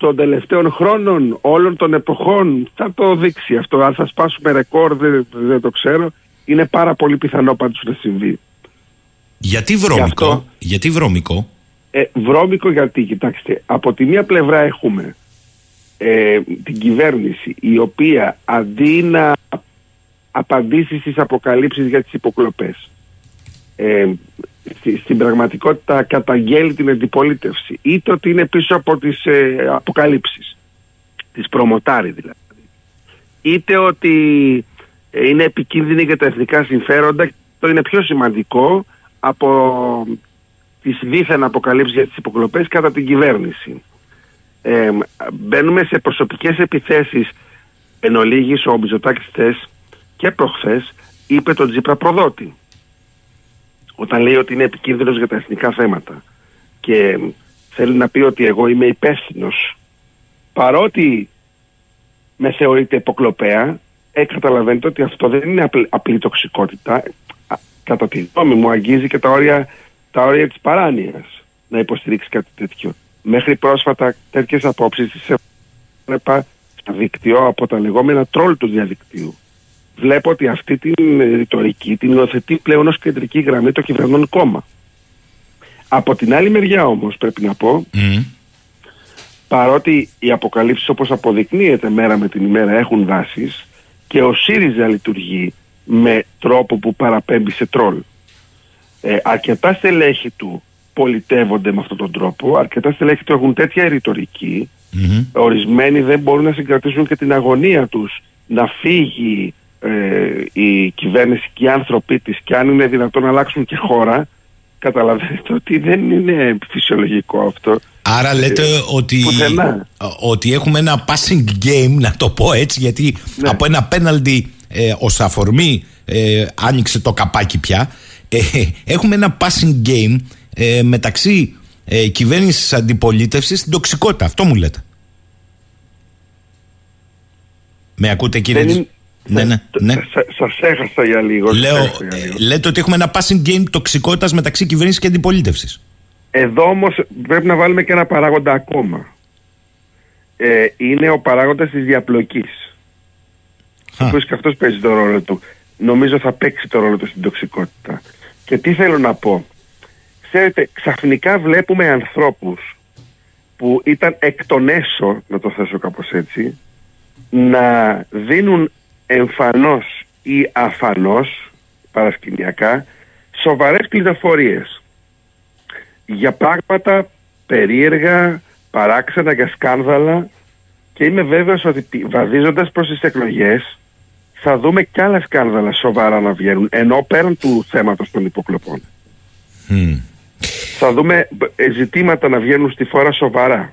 των τελευταίων χρόνων, όλων των εποχών. Θα το δείξει αυτό. Αν θα σπάσουμε ρεκόρ δεν, δεν το ξέρω. Είναι πάρα πολύ πιθανό πάντως να συμβεί. Γιατί βρώμικο, γιατί βρώμικο; Ε, βρώμικο γιατί, κοιτάξτε, από τη μία πλευρά έχουμε ε, την κυβέρνηση η οποία αντί να απαντήσει στις αποκαλύψεις για τις υποκλοπές ε, στην πραγματικότητα καταγγέλει την αντιπολίτευση είτε ότι είναι πίσω από τις ε, αποκαλύψεις τις προμοτάρει δηλαδή είτε ότι είναι επικίνδυνη για τα εθνικά συμφέροντα το είναι πιο σημαντικό από τις δίθεν αποκαλύψεις για τις υποκλοπές κατά την κυβέρνηση. Ε, μπαίνουμε σε προσωπικές επιθέσεις εν ολίγης ο Μπιζωτάκης και προχθές είπε τον Τζίπρα προδότη όταν λέει ότι είναι επικίνδυνος για τα εθνικά θέματα και θέλει να πει ότι εγώ είμαι υπεύθυνος. παρότι με θεωρείται υποκλοπέα ε, καταλαβαίνετε ότι αυτό δεν είναι απλή, απλή τοξικότητα κατά τη γνώμη μου αγγίζει και τα όρια, τα όρια της παράνοιας να υποστηρίξει κάτι τέτοιο. Μέχρι πρόσφατα τέτοιες απόψεις τις έβλεπα στο δίκτυο από τα λεγόμενα τρόλ του διαδικτύου. Βλέπω ότι αυτή την ρητορική την υιοθετεί πλέον ως κεντρική γραμμή το κυβερνών κόμμα. Από την άλλη μεριά όμως πρέπει να πω παρότι οι αποκαλύψεις όπως αποδεικνύεται μέρα με την ημέρα έχουν βάσεις και ο ΣΥΡΙΖΑ λειτουργεί με τρόπο που παραπέμπει σε τρόλ. Ε, αρκετά στελέχη του πολιτεύονται με αυτόν τον τρόπο, αρκετά στελέχη του έχουν τέτοια ρητορική, ορισμένοι δεν μπορούν να συγκρατήσουν και την αγωνία τους να φύγει ε, η κυβέρνηση και οι άνθρωποι της και αν είναι δυνατόν να αλλάξουν και χώρα, καταλαβαίνετε ότι δεν είναι φυσιολογικό αυτό. Άρα λέτε ε, ότι, ότι έχουμε ένα passing game, να το πω έτσι, γιατί ναι. από ένα penalty ε, ως αφορμή ε, άνοιξε το καπάκι πια ε, έχουμε ένα passing game ε, μεταξύ ε, κυβέρνησης αντιπολίτευσης στην τοξικότητα αυτό μου λέτε με ακούτε κύριε Δεν... Ναι, ναι, ναι. Σα έχασα για λίγο. Λέω, ε, λέτε ότι έχουμε ένα passing game τοξικότητας μεταξύ κυβέρνησης και αντιπολίτευσης. Εδώ όμως πρέπει να βάλουμε και ένα παράγοντα ακόμα. Ε, είναι ο παράγοντας της διαπλοκής ο και αυτός παίζει το ρόλο του. Νομίζω θα παίξει το ρόλο του στην τοξικότητα. Και τι θέλω να πω. Ξέρετε, ξαφνικά βλέπουμε ανθρώπους που ήταν εκ των έσω, να το θέσω κάπως έτσι, να δίνουν εμφανώς ή αφανώς, παρασκηνιακά, σοβαρές πληροφορίες για πράγματα περίεργα, παράξενα για σκάνδαλα και είμαι βέβαιος ότι βαδίζοντας προς τις εκλογές θα δούμε κι άλλα σκάνδαλα σοβαρά να βγαίνουν, ενώ πέραν του θέματος των υποκλοπών. Θα δούμε ε, ζητήματα να βγαίνουν στη φόρα σοβαρά.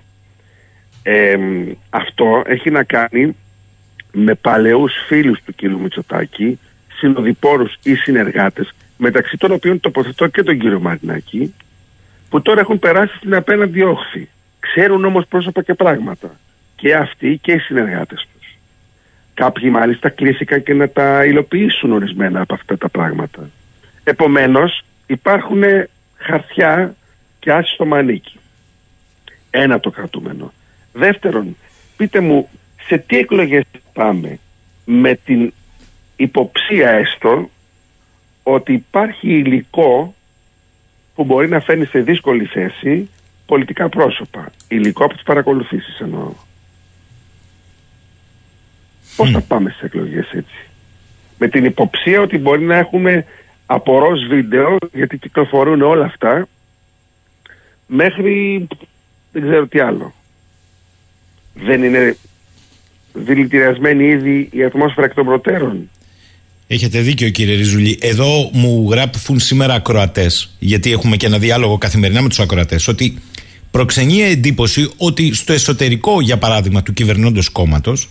αυτό έχει να κάνει με παλαιούς φίλους του κ. Μητσοτάκη, συνοδοιπόρους ή συνεργάτες, μεταξύ των οποίων τοποθετώ και τον κύριο Μαρινάκη, που τώρα έχουν περάσει στην απέναντι όχθη. Ξέρουν όμως πρόσωπα και πράγματα. Και αυτοί και οι συνεργάτες τους. Κάποιοι μάλιστα κλείστηκαν και να τα υλοποιήσουν ορισμένα από αυτά τα πράγματα. Επομένως υπάρχουν χαρτιά και άσχη στο μανίκι. Ένα το κρατούμενο. Δεύτερον, πείτε μου σε τι εκλογές πάμε; Με την υποψία έστω ότι υπάρχει υλικό που μπορεί να φέρνει σε δύσκολη θέση πολιτικά πρόσωπα. Υλικό από τις παρακολουθήσεις εννοώ. Πώς θα πάμε στις εκλογές έτσι; Με την υποψία ότι μπορεί να έχουμε απορρός βίντεο, γιατί κυκλοφορούν όλα αυτά, μέχρι δεν ξέρω τι άλλο. Δεν είναι δηλητηριασμένη ήδη η ατμόσφαιρα εκ των προτέρων. Έχετε δίκιο κύριε Ριζουλή. Εδώ μου γράφουν σήμερα ακροατές, γιατί έχουμε και ένα διάλογο καθημερινά με τους ακροατές, ότι προξενεί εντύπωση ότι στο εσωτερικό, για παράδειγμα, του κυβερνώντος κόμματος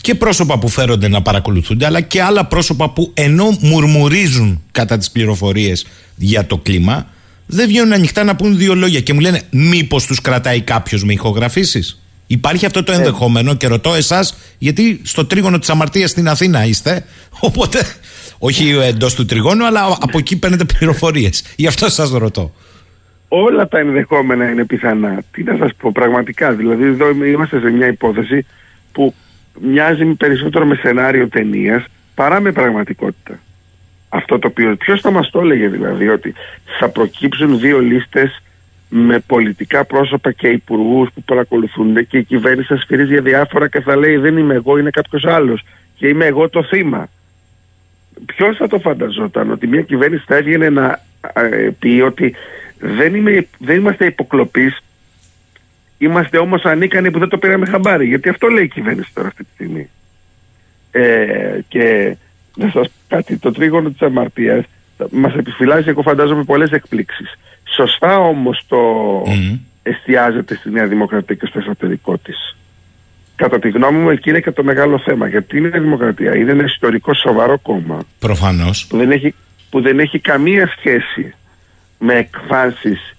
και πρόσωπα που φέρονται να παρακολουθούνται, αλλά και άλλα πρόσωπα που ενώ μουρμουρίζουν κατά τις πληροφορίες για το κλίμα, δεν βγαίνουν ανοιχτά να πούν δύο λόγια και μου λένε μήπως τους κρατάει κάποιος με ηχογραφήσεις; Υπάρχει αυτό το ε. ενδεχόμενο και ρωτώ εσάς, γιατί στο τρίγωνο της αμαρτίας στην Αθήνα είστε. Οπότε, όχι εντός του τριγώνου, αλλά από εκεί παίρνετε πληροφορίες. Γι' αυτό σας ρωτώ. Όλα τα ενδεχόμενα είναι πιθανά. Τι να σας πω, πραγματικά. Δηλαδή, εδώ είμαστε σε μια υπόθεση που μοιάζει περισσότερο με σενάριο ταινίας παρά με πραγματικότητα. Αυτό το οποίο. Ποιος θα μας το έλεγε δηλαδή ότι θα προκύψουν δύο λίστες με πολιτικά πρόσωπα και υπουργούς που παρακολουθούν και η κυβέρνηση θα σφυρίζει για διάφορα και θα λέει δεν είμαι εγώ, είναι κάποιος άλλος και είμαι εγώ το θύμα. Ποιος θα το φανταζόταν ότι μια κυβέρνηση θα έβγαινε να ε, πει ότι δεν, είμαι, δεν είμαστε υποκλοπείς, είμαστε όμως ανίκανοι που δεν το πήραμε χαμπάρι. Γιατί αυτό λέει η κυβέρνηση τώρα αυτή τη στιγμή. Ε, και να σας πω κάτι, το τρίγωνο της αμαρτίας μας επιφυλάσσει, εγώ φαντάζομαι, πολλές εκπλήξεις. Σωστά όμως το mm. εστιάζεται στη Νέα Δημοκρατία και στο εσωτερικό της. Κατά τη γνώμη μου εκεί είναι και το μεγάλο θέμα. Γιατί η Νέα Δημοκρατία είναι ένα ιστορικό σοβαρό κόμμα. Προφανώς. Που δεν έχει, που δεν έχει καμία σχέση με εκφάνσεις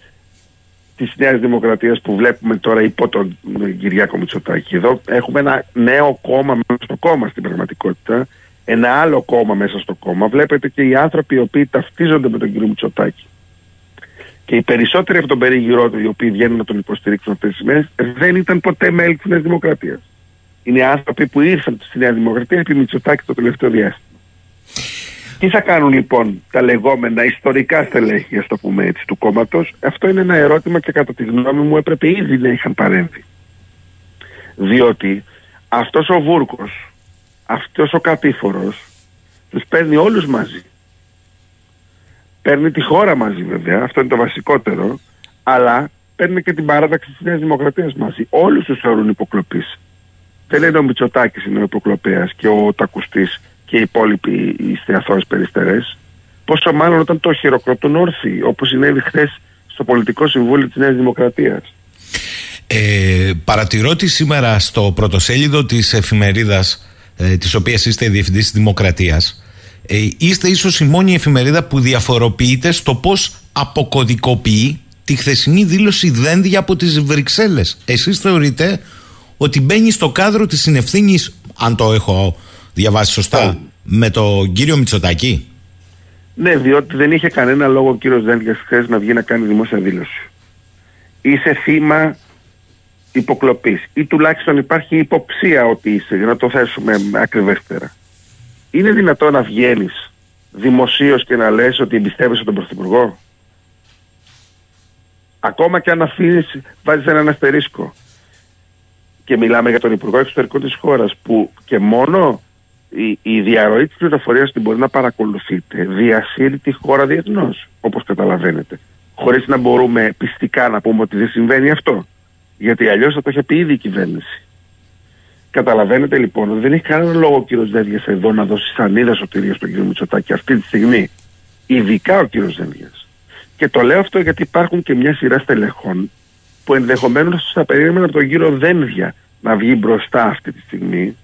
της Νέας Δημοκρατίας που βλέπουμε τώρα υπό τον Κυριάκο Μητσοτάκη. Εδώ έχουμε ένα νέο κόμμα μέσα στο κόμμα στην πραγματικότητα. Ένα άλλο κόμμα μέσα στο κόμμα. Βλέπετε και οι άνθρωποι οι οποίοι ταυτίζονται με τον κύριο Μητσοτάκη και οι περισσότεροι από τον περίγυρό του, οι οποίοι βγαίνουν να τον υποστηρίξουν αυτές τις μέρες, δεν ήταν ποτέ μέλη της Νέας Δημοκρατίας. Είναι άνθρωποι που ήρθαν στη Νέα Δημοκρατία επί Μητσοτάκη το τελευταίο διάστημα. Τι θα κάνουν λοιπόν τα λεγόμενα ιστορικά στελέχη, ας το πούμε έτσι, του κόμματος, αυτό είναι ένα ερώτημα και κατά τη γνώμη μου έπρεπε ήδη να είχαν παρέμβει. Διότι αυτός ο Βούρκος, αυτός ο κατήφορος, τους παίρνει όλους μαζί Παίρνει τη χώρα μαζί βέβαια, αυτό είναι το βασικότερο, αλλά παίρνει και την παράταξη της Νέας Δημοκρατίας μαζί. Όλους τους θεωρούν υποκλοπή. Δεν είναι ο Μητσοτάκης είναι ο υποκλοπέας και ο Τακουστής και οι υπόλοιποι οι στεαθώε περιστερές. Πόσο μάλλον όταν το χειροκροτούν όρθιοι, όπως συνέβη χθες στο Πολιτικό Συμβούλιο της Νέας Δημοκρατίας. Ε, παρατηρώ ότι σήμερα στο πρωτοσέλιδο της εφημερίδας ε, της οποίας είστε διευθυντής της Δημοκρατίας ε, είστε ίσως η μόνη εφημερίδα που διαφοροποιείται στο πώς αποκωδικοποιεί τη χθεσινή δήλωση δένδια από τις Βρυξέλλες. Εσείς θεωρείτε ότι μπαίνει στο κάδρο της συνευθύνης, αν το έχω διαβάσει σωστά, ναι. με τον κύριο Μητσοτάκη; Ναι, διότι δεν είχε κανένα λόγο ο κύριος Δένδιας χθες να βγει να κάνει δημόσια δήλωση. Είσαι θύμα υποκλοπής ή τουλάχιστον υπάρχει υποψία ότι είσαι, για να το θέσουμε ακριβέστερα είναι δυνατό να βγαίνεις δημοσίως και να λες ότι εμπιστεύεσαι τον Πρωθυπουργό; Ακόμα και αν αφήνεις, βάζεις έναν αστερίσκο. Και μιλάμε για τον Υπουργό Εξωτερικών της χώρας που και μόνο η, η διαρροή της πληροφορίας την μπορεί να παρακολουθείτε διασύρει τη χώρα διεθνώς, όπως καταλαβαίνετε. Χωρίς να μπορούμε πιστικά να πούμε ότι δεν συμβαίνει αυτό. Γιατί αλλιώς θα το είχε πει ήδη η κυβέρνηση. Καταλαβαίνετε λοιπόν ότι δεν έχει κανένα λόγο ο κύριος Δένδιας εδώ να δώσει σανίδα σωτηρία στον κύριο Μητσοτάκη αυτή τη στιγμή. Ειδικά ο κύριος Δένδιας. Και το λέω αυτό γιατί υπάρχουν και μια σειρά στελεχών που ενδεχομένως θα περίμεναν από τον κύριο Δένδια να βγει μπροστά αυτή τη στιγμή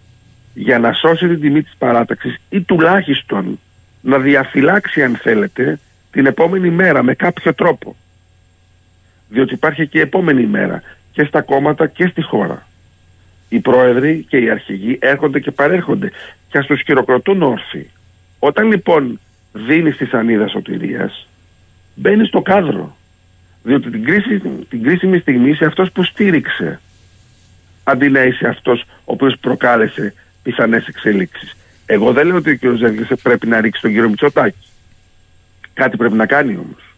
για να σώσει την τιμή της παράταξης ή τουλάχιστον να διαφυλάξει, αν θέλετε, την επόμενη μέρα με κάποιο τρόπο. Διότι υπάρχει και η επόμενη μέρα και στα κόμματα και στη χώρα οι πρόεδροι και οι αρχηγοί έρχονται και παρέρχονται και ας τους χειροκροτούν όρθιοι. Όταν λοιπόν δίνεις τη σανίδα σωτηρίας, μπαίνεις στο κάδρο. Διότι την, κρίση, την κρίσιμη στιγμή είσαι αυτός που στήριξε αντί να είσαι αυτός ο οποίος προκάλεσε πιθανές εξελίξεις. Εγώ δεν λέω ότι ο κ. Ζέγγλης πρέπει να ρίξει τον κύριο Μητσοτάκη. Κάτι πρέπει να κάνει όμως.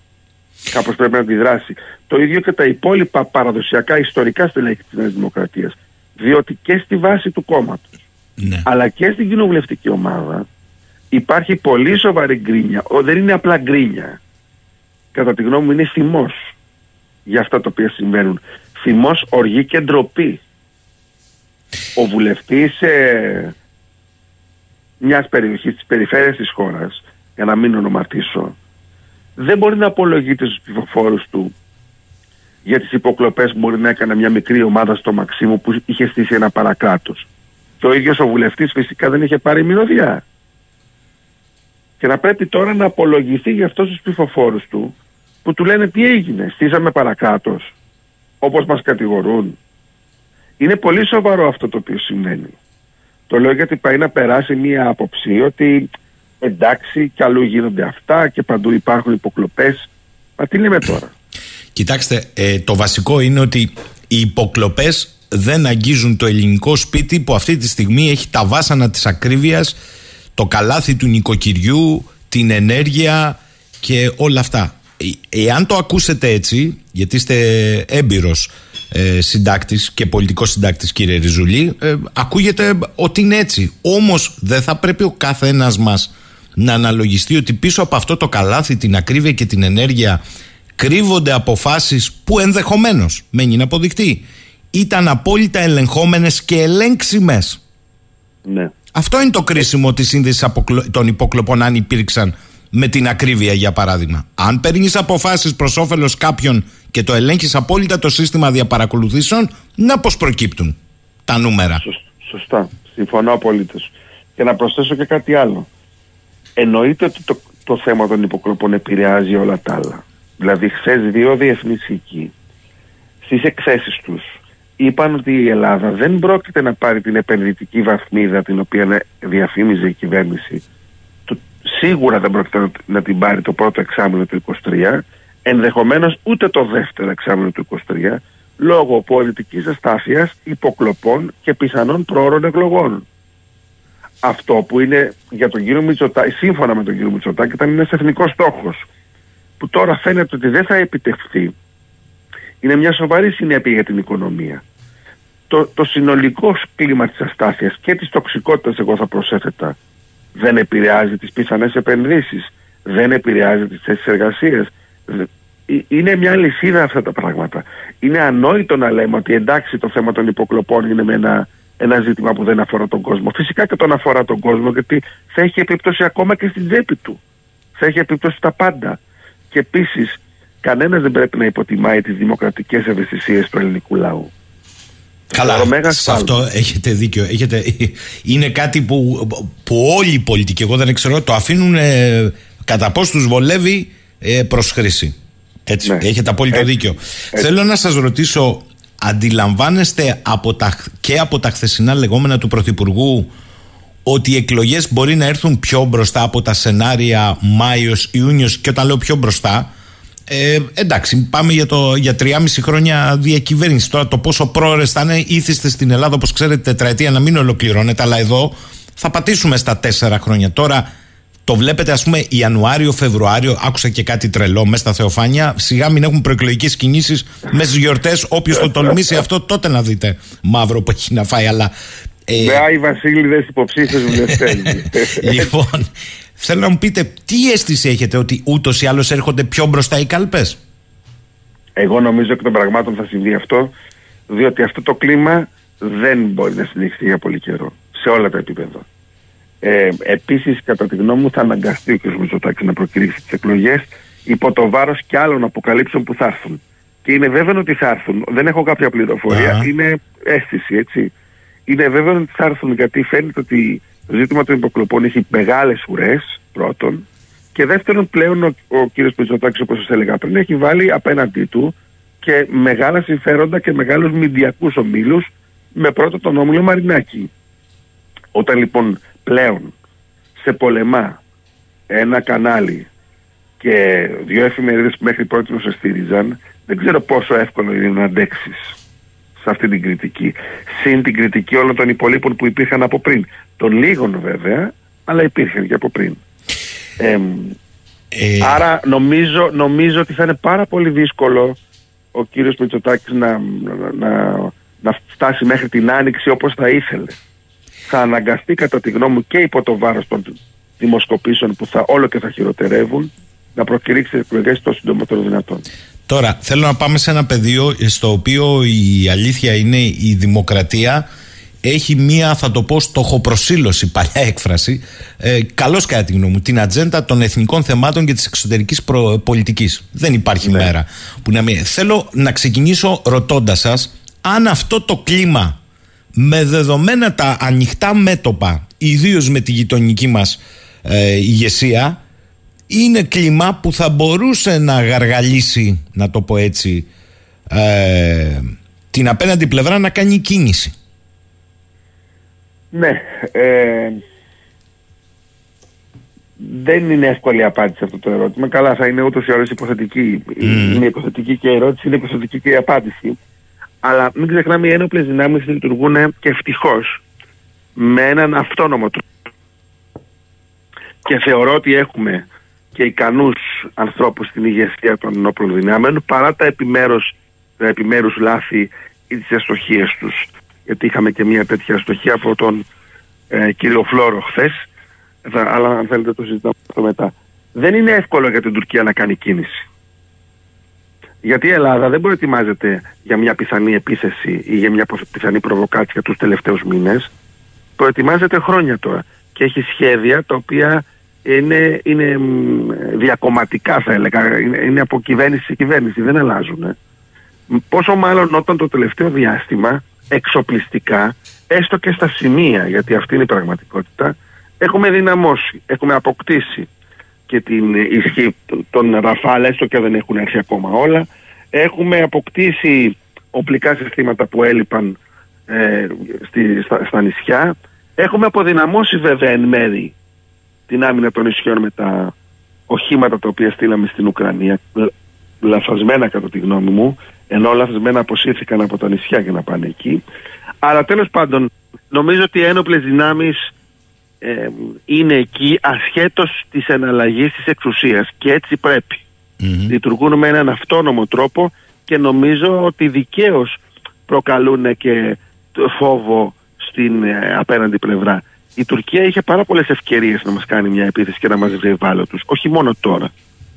Κάπως πρέπει να αντιδράσει. Το ίδιο και τα υπόλοιπα παραδοσιακά ιστορικά στελέχη της Νέας Δημοκρατίας. Διότι και στη βάση του κόμματος Ναι. αλλά και στην κοινοβουλευτική ομάδα υπάρχει πολύ σοβαρή γκρίνια. Ο, δεν είναι απλά γκρίνια. Κατά τη γνώμη μου είναι θυμός για αυτά τα οποία συμβαίνουν. Θυμός, οργή και ντροπή. Ο βουλευτής ε, μιας περιοχής της περιφέρειας της χώρας, για να μην ονοματίσω, δεν μπορεί να απολογείται στους ψηφοφόρους του για τις υποκλοπές που μπορεί να έκανε μια μικρή ομάδα στο Μαξίμου που είχε στήσει ένα παρακράτος. Και ο ίδιος ο βουλευτής φυσικά δεν είχε πάρει μυρωδιά. Και να πρέπει τώρα να απολογηθεί για αυτούς τους ψηφοφόρους του που του λένε τι έγινε, στήσαμε παρακράτος, όπως μας κατηγορούν. Είναι πολύ σοβαρό αυτό το οποίο συμβαίνει. Το λέω γιατί πάει να περάσει μια άποψη ότι εντάξει και αλλού γίνονται αυτά και παντού υπάρχουν υποκλοπές. Μα τι λέμε τώρα. Κοιτάξτε, ε, το βασικό είναι ότι οι υποκλοπές δεν αγγίζουν το ελληνικό σπίτι που αυτή τη στιγμή έχει τα βάσανα της ακρίβειας, το καλάθι του νοικοκυριού, την ενέργεια και όλα αυτά. Ε, εάν το ακούσετε έτσι, γιατί είστε έμπειρος ε, συντάκτης και πολιτικός συντάκτης κύριε Ριζουλή, ε, ακούγεται ότι είναι έτσι. Όμως δεν θα πρέπει ο κάθε ένας μας να αναλογιστεί ότι πίσω από αυτό το καλάθι, την ακρίβεια και την ενέργεια κρύβονται αποφάσεις που ενδεχομένως, μένει να αποδειχτεί, ήταν απόλυτα ελεγχόμενες και ελέγξιμες. Ναι. Αυτό είναι το κρίσιμο της σύνδεσης αποκλο- των υποκλοπών αν υπήρξαν με την ακρίβεια για παράδειγμα. Αν παίρνεις αποφάσεις προς όφελος κάποιον και το ελέγχεις απόλυτα το σύστημα διαπαρακολουθήσεων, να πώς προκύπτουν τα νούμερα. Σωσ- Σωστά. Συμφωνώ απολύτως. Και να προσθέσω και κάτι άλλο. Εννοείται ότι το, το θέμα των υποκλοπών επηρεάζει όλα τα άλλα. Δηλαδή, χθες δύο διεθνείς οίκοι στις εκθέσεις τους είπαν ότι η Ελλάδα δεν πρόκειται να πάρει την επενδυτική βαθμίδα την οποία διαφήμιζε η κυβέρνηση. Το, σίγουρα δεν πρόκειται να, να την πάρει το πρώτο εξάμεινο του 23, ενδεχομένως ούτε το δεύτερο εξάμεινο του 23, λόγω πολιτικής αστάθειας, υποκλοπών και πιθανών πρόωρων εκλογών. Αυτό που είναι για τον κύριο Μητσοτάκη, σύμφωνα με τον κύριο Μητσοτάκη, ήταν ένας εθνικός στόχος, που τώρα φαίνεται ότι δεν θα επιτευχθεί, είναι μια σοβαρή συνέπεια για την οικονομία. Το, το συνολικό κλίμα της αστάθειας και της τοξικότητας, εγώ θα προσέθετα, δεν επηρεάζει τις πιθανές επενδύσεις, δεν επηρεάζει τις θέσεις εργασίας. Δε- ε- Είναι μια λυσίδα αυτά τα πράγματα. Είναι ανόητο να λέμε ότι εντάξει το θέμα των υποκλοπών είναι με ένα, ένα ζήτημα που δεν αφορά τον κόσμο. Φυσικά και τον αφορά τον κόσμο γιατί θα έχει επίπτωση ακόμα και στην τσέπη του. Θα έχει επίπτωση στα πάντα. Και επίσης, κανένας δεν πρέπει να υποτιμάει τις δημοκρατικές ευαισθησίες του ελληνικού λαού. Καλά, Θεωρώ μέγας σε σφάλμα. αυτό έχετε δίκιο. Έχετε, είναι κάτι που, που όλοι οι πολιτικοί, εγώ δεν ξέρω, το αφήνουν ε, κατά πώς τους βολεύει ε, προς χρήση. Έτσι, Ναι. έχετε απόλυτο Έτσι. δίκιο. Θέλω να σας ρωτήσω, αντιλαμβάνεστε από τα, και από τα χθεσινά λεγόμενα του Πρωθυπουργού ότι οι εκλογές μπορεί να έρθουν πιο μπροστά από τα σενάρια Μάιος, Ιούνιος και όταν λέω πιο μπροστά ε, εντάξει, πάμε για, το, για 3,5 χρόνια διακυβέρνηση. Τώρα το πόσο πρόορε θα είναι, ήθιστε στην Ελλάδα, όπως ξέρετε, τετραετία να μην ολοκληρώνεται, αλλά εδώ θα πατήσουμε στα 4 χρόνια. Τώρα το βλέπετε, ας πούμε, Ιανουάριο, Φεβρουάριο, άκουσα και κάτι τρελό μέσα στα Θεοφάνια. Σιγά μην έχουν προεκλογικές κινήσεις μέσα στι γιορτές. Όποιος το τολμήσει αυτό, τότε να δείτε μαύρο που έχει να φάει. Αλλά. Ε, Με Άι Βασίλειδε υποψήφιε βουλευτέ. λοιπόν, θέλω να μου πείτε τι αίσθηση έχετε ότι ούτως ή άλλως έρχονται πιο μπροστά οι κάλπες; Εγώ νομίζω εκ των πραγμάτων θα συμβεί αυτό, διότι αυτό το κλίμα δεν μπορεί να συνεχιστεί για πολύ καιρό, σε όλα τα επίπεδα. Ε, Επίσης, κατά τη γνώμη μου, θα αναγκαστεί ο κ. Μητσοτάκης να προκυρήσει τις εκλογές υπό το βάρος και άλλων αποκαλύψεων που θα έρθουν. Και είναι βέβαιο ότι θα έρθουν. Δεν έχω κάποια πληροφορία. Α. Είναι αίσθηση, έτσι. Είναι βέβαιο ότι θα έρθουν γιατί φαίνεται ότι το ζήτημα των υποκλοπών έχει μεγάλες ουρές, πρώτον. Και δεύτερον, πλέον ο, ο κ. Μητσοτάκη, όπως σας έλεγα πριν, έχει βάλει απέναντί του και μεγάλα συμφέροντα και μεγάλους μηντιακούς ομίλους, με πρώτο τον όμιλο Μαρινάκη. Όταν λοιπόν πλέον σε πολεμά ένα κανάλι και δύο εφημερίδες που μέχρι πρώτη σε στήριζαν, δεν ξέρω πόσο εύκολο είναι να αντέξεις σε αυτή την κριτική. Συν την κριτική όλων των υπολείπων που υπήρχαν από πριν. Των λίγων βέβαια, αλλά υπήρχαν και από πριν. Εμ, Ε... Άρα νομίζω, νομίζω ότι θα είναι πάρα πολύ δύσκολο ο κύριος Μητσοτάκης να, να, να φτάσει μέχρι την άνοιξη όπως θα ήθελε. Θα αναγκαστεί κατά τη γνώμη μου και υπό το βάρος των δημοσκοπήσεων που θα όλο και θα χειροτερεύουν να προκηρύξει τις εκλογές το συντομότερο δυνατόν. Τώρα θέλω να πάμε σε ένα πεδίο στο οποίο η αλήθεια είναι η δημοκρατία έχει μία, θα το πω, στοχοπροσύλωση, παλιά έκφραση, ε, καλώς κατά τη γνώμη μου, την ατζέντα των εθνικών θεμάτων και της εξωτερικής πολιτικής. Δεν υπάρχει ναι. μέρα που να μην... Θέλω να ξεκινήσω ρωτώντας σας αν αυτό το κλίμα με δεδομένα τα ανοιχτά μέτωπα, ιδίως με τη γειτονική μας ε, ηγεσία, είναι κλίμα που θα μπορούσε να γαργαλίσει, να το πω έτσι, ε, την απέναντι πλευρά να κάνει κίνηση. Ναι. Ε, δεν είναι εύκολη απάντηση αυτό το ερώτημα. Καλά, θα είναι ούτως ή άλλως υποθετική. Είναι υποθετική και η ερώτηση, είναι υποθετική και η απάντηση. Αλλά μην ξεχνάμε, οι ένοπλες δυνάμεις λειτουργούν και ευτυχώς με έναν αυτόνομο τρόπο. Και θεωρώ ότι έχουμε και ικανούς ανθρώπους στην ηγεσία των ενόπλων δυνάμεων παρά τα επιμέρους, τα επιμέρους λάθη ή τις αστοχίες τους γιατί είχαμε και μια τέτοια αστοχία από τον ε, κύριο Φλόρο χθες. Αλλά αν θέλετε το συζητάμε αυτό μετά. Δεν είναι εύκολο για την Τουρκία να κάνει κίνηση. Γιατί η Ελλάδα δεν προετοιμάζεται για μια πιθανή επίθεση ή για μια πιθανή προβοκάτσια τους τελευταίους μήνες. Προετοιμάζεται χρόνια τώρα και έχει σχέδια τα οποία είναι, είναι διακομματικά θα έλεγα, είναι, είναι από κυβέρνηση σε κυβέρνηση, δεν αλλάζουν. Πόσο μάλλον όταν το τελευταίο διάστημα εξοπλιστικά, έστω και στα σημεία, γιατί αυτή είναι η πραγματικότητα, έχουμε δυναμώσει, έχουμε αποκτήσει και την ισχύ των Ραφάλ, έστω και δεν έχουν έρθει ακόμα όλα. Έχουμε αποκτήσει οπλικά συστήματα που έλειπαν ε, στη, στα, στα, νησιά. Έχουμε αποδυναμώσει βέβαια εν μέρη την άμυνα των νησιών με τα οχήματα τα οποία στείλαμε στην Ουκρανία, λαθασμένα κατά τη γνώμη μου, ενώ λαθασμένα αποσύρθηκαν από τα νησιά για να πάνε εκεί. Αλλά τέλος πάντων, νομίζω ότι οι ένοπλες δυνάμεις ε, είναι εκεί ασχέτως της εναλλαγής της εξουσίας και έτσι πρέπει. Mm-hmm. Λειτουργούν με έναν αυτόνομο τρόπο και νομίζω ότι δικαίως προκαλούν και φόβο στην ε, απέναντι πλευρά. Η Τουρκία είχε πάρα πολλές ευκαιρίες να μας κάνει μια επίθεση και να μας βρει ευάλωτους. Όχι μόνο τώρα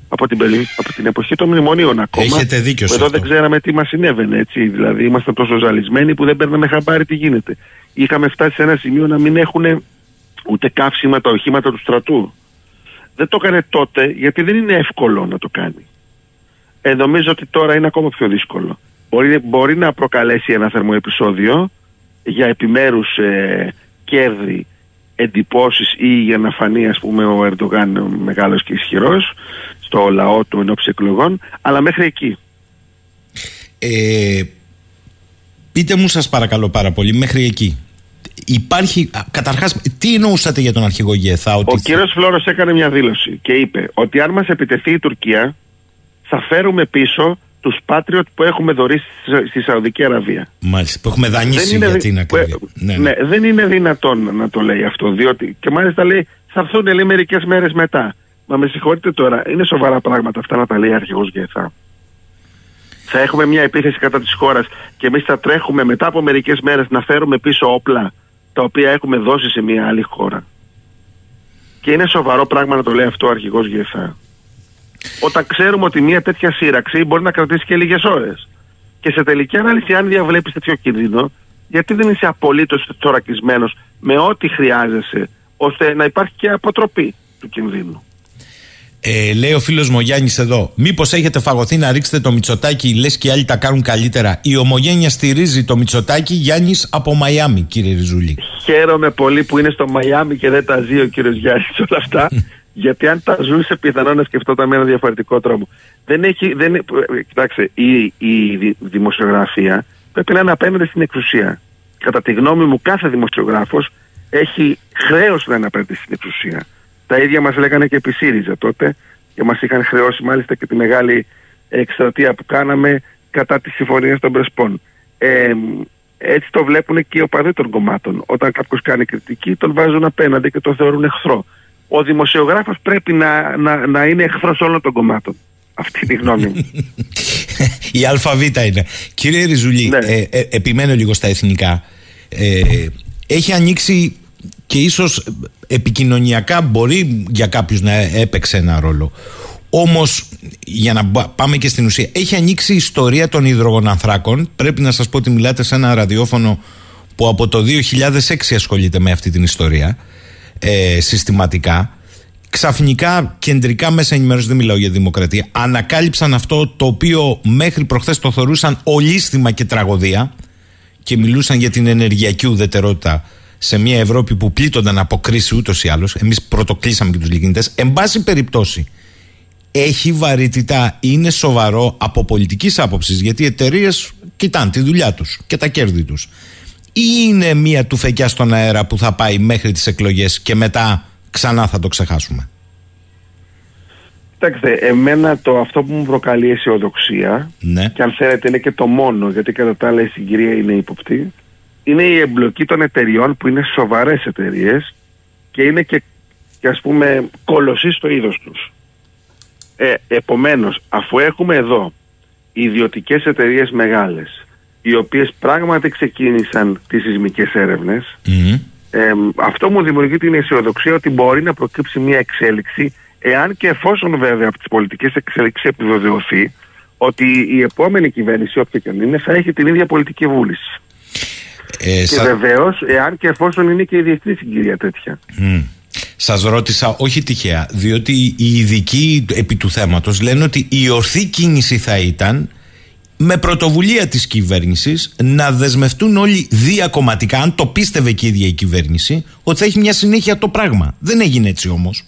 από την, από την εποχή των μνημονίων ακόμα. Έχετε δίκιο Εδώ δεν ξέραμε τι μας συνέβαινε. Έτσι. Δηλαδή, ήμασταν τόσο ζαλισμένοι που δεν παίρναμε χαμπάρι τι γίνεται. Είχαμε φτάσει σε ένα σημείο να μην έχουν ούτε καύσιμα τα οχήματα του στρατού. Δεν το έκανε τότε γιατί δεν είναι εύκολο να το κάνει. Ε, νομίζω ότι τώρα είναι ακόμα πιο δύσκολο. Μπορεί, μπορεί να προκαλέσει ένα θερμό επεισόδιο για επιμέρους ε, κέρδη εντυπώσεις ή για να φανεί ας πούμε ο Ερντογάν μεγάλος και ισχυρός στο λαό του ενόψη εκλογών, αλλά μέχρι εκεί. Ε, πείτε μου σας παρακαλώ πάρα πολύ, μέχρι εκεί. Υπάρχει, καταρχάς, τι εννοούσατε για τον αρχηγό Γεθά, ότι... Ο κύριος Φλόρος έκανε μια δήλωση και είπε ότι αν μας επιτεθεί η Τουρκία θα φέρουμε πίσω τους Πάτριωτ που έχουμε δωρήσει στη Σαουδική Αραβία. Μάλιστα, που έχουμε δανείσει για την ακρίβεια. Ναι, ναι. ναι, δεν είναι δυνατόν να το λέει αυτό, διότι και μάλιστα λέει θα έρθουν λέει μερικές μέρες μετά. Μα με συγχωρείτε τώρα, είναι σοβαρά πράγματα αυτά να τα λέει αρχηγός Γεθά. Θα έχουμε μια επίθεση κατά της χώρας και εμείς θα τρέχουμε μετά από μερικές μέρες να φέρουμε πίσω όπλα τα οποία έχουμε δώσει σε μια άλλη χώρα. Και είναι σοβαρό πράγμα να το λέει αυτό ο αρχηγός Γεθά. Όταν ξέρουμε ότι μια τέτοια σύραξη μπορεί να κρατήσει και λίγες ώρες. Και σε τελική ανάλυση, αν διαβλέπεις τέτοιο κίνδυνο, γιατί δεν είσαι απολύτως θωρακισμένος με ό,τι χρειάζεσαι, ώστε να υπάρχει και αποτροπή του κινδύνου. Ε, λέει ο φίλος μου Γιάννη εδώ, Μήπως έχετε φαγωθεί να ρίξετε το Μητσοτάκι, λες και οι άλλοι τα κάνουν καλύτερα. Η ομογένεια στηρίζει το Μητσοτάκι Γιάννης από Μαϊάμι, κύριε Ριζούλη. Χαίρομαι πολύ που είναι στο Μαϊάμι και δεν τα ζει ο κύριος Γιάννης όλα αυτά. γιατί αν τα ζούσε, πιθανόν να σκεφτόταν με ένα διαφορετικό τρόπο. Δεν έχει, δεν, κοιτάξτε, η, η δημοσιογραφία πρέπει να είναι απέναντι στην εξουσία. Κατά τη γνώμη μου, κάθε δημοσιογράφος έχει χρέος να είναι απέναντι στην εξουσία. Τα ίδια μας λέγανε και επί ΣΥΡΙΖΑ τότε και μας είχαν χρεώσει μάλιστα και τη μεγάλη εκστρατεία που κάναμε κατά της συμφωνίας των Πρεσπών. Ε, έτσι το βλέπουν και οι οπαδοί των κομμάτων. Όταν κάποιος κάνει κριτική, τον βάζουν απέναντι και τον θεωρούν εχθρό. Ο δημοσιογράφος πρέπει να, να, να είναι εχθρός όλων των κομμάτων. Αυτή είναι η γνώμη μου. η ΑΒ είναι. Κύριε Ριζουλή, Ναι. ε, ε, επιμένω λίγο στα εθνικά. Ε, έχει ανοίξει και ίσως επικοινωνιακά μπορεί για κάποιους να έπαιξε ένα ρόλο. Όμως, για να μπα- πάμε και στην ουσία, έχει ανοίξει η ιστορία των υδρογονανθράκων. Πρέπει να σας πω ότι μιλάτε σε ένα ραδιόφωνο που από το 2006 ασχολείται με αυτή την ιστορία ε, συστηματικά. Ξαφνικά κεντρικά μέσα ενημέρωση, δεν μιλάω για δημοκρατία, ανακάλυψαν αυτό το οποίο μέχρι προχθές το θεωρούσαν ολίσθημα και τραγωδία και μιλούσαν για την ενεργειακή ουδετερότητα σε μια Ευρώπη που πλήττονταν από κρίση ούτως ή άλλως. Εμείς πρωτοκλείσαμε και τους λιγνίτε. Εν πάση περιπτώσει, έχει βαρύτητα, είναι σοβαρό από πολιτικής άποψης, γιατί οι εταιρείες κοιτάνε τη δουλειά τους και τα κέρδη τους. Ή είναι μια τουφεκιά στον αέρα που θα πάει μέχρι τις εκλογές και μετά ξανά θα το ξεχάσουμε; Κοιτάξτε, εμένα το αυτό που μου προκαλεί αισιοδοξία Ναι. και αν θέλετε είναι και το μόνο, γιατί κατά τα άλλα η συγκυρία είναι ύποπτη, είναι η εμπλοκή των εταιριών που είναι σοβαρές εταιρείες και είναι και, και ας πούμε κολοσσοί στο είδος τους. Ε, επομένως, αφού έχουμε εδώ ιδιωτικές εταιρείες μεγάλες, οι οποίες πράγματι ξεκίνησαν τις σεισμικές έρευνες, Μμμ. ε, αυτό μου δημιουργεί την αισιοδοξία ότι μπορεί να προκύψει μια εξέλιξη εάν και εφόσον βέβαια από τις πολιτικές εξέλιξεις επιβεβαιωθεί ότι η επόμενη κυβέρνηση, όποια και αν είναι, θα έχει την ίδια πολιτική βούληση. Ε, Και σα- βεβαίως, εάν και εφόσον είναι και η διεθνή συγκυρία τέτοια. Μμ. Σας ρώτησα όχι τυχαία, διότι οι ειδικοί επί του θέματος λένε ότι η ορθή κίνηση θα ήταν με πρωτοβουλία της κυβέρνησης να δεσμευτούν όλοι διακομματικά, αν το πίστευε και η ίδια η κυβέρνηση, ότι θα έχει μια συνέχεια το πράγμα. Δεν έγινε έτσι όμως.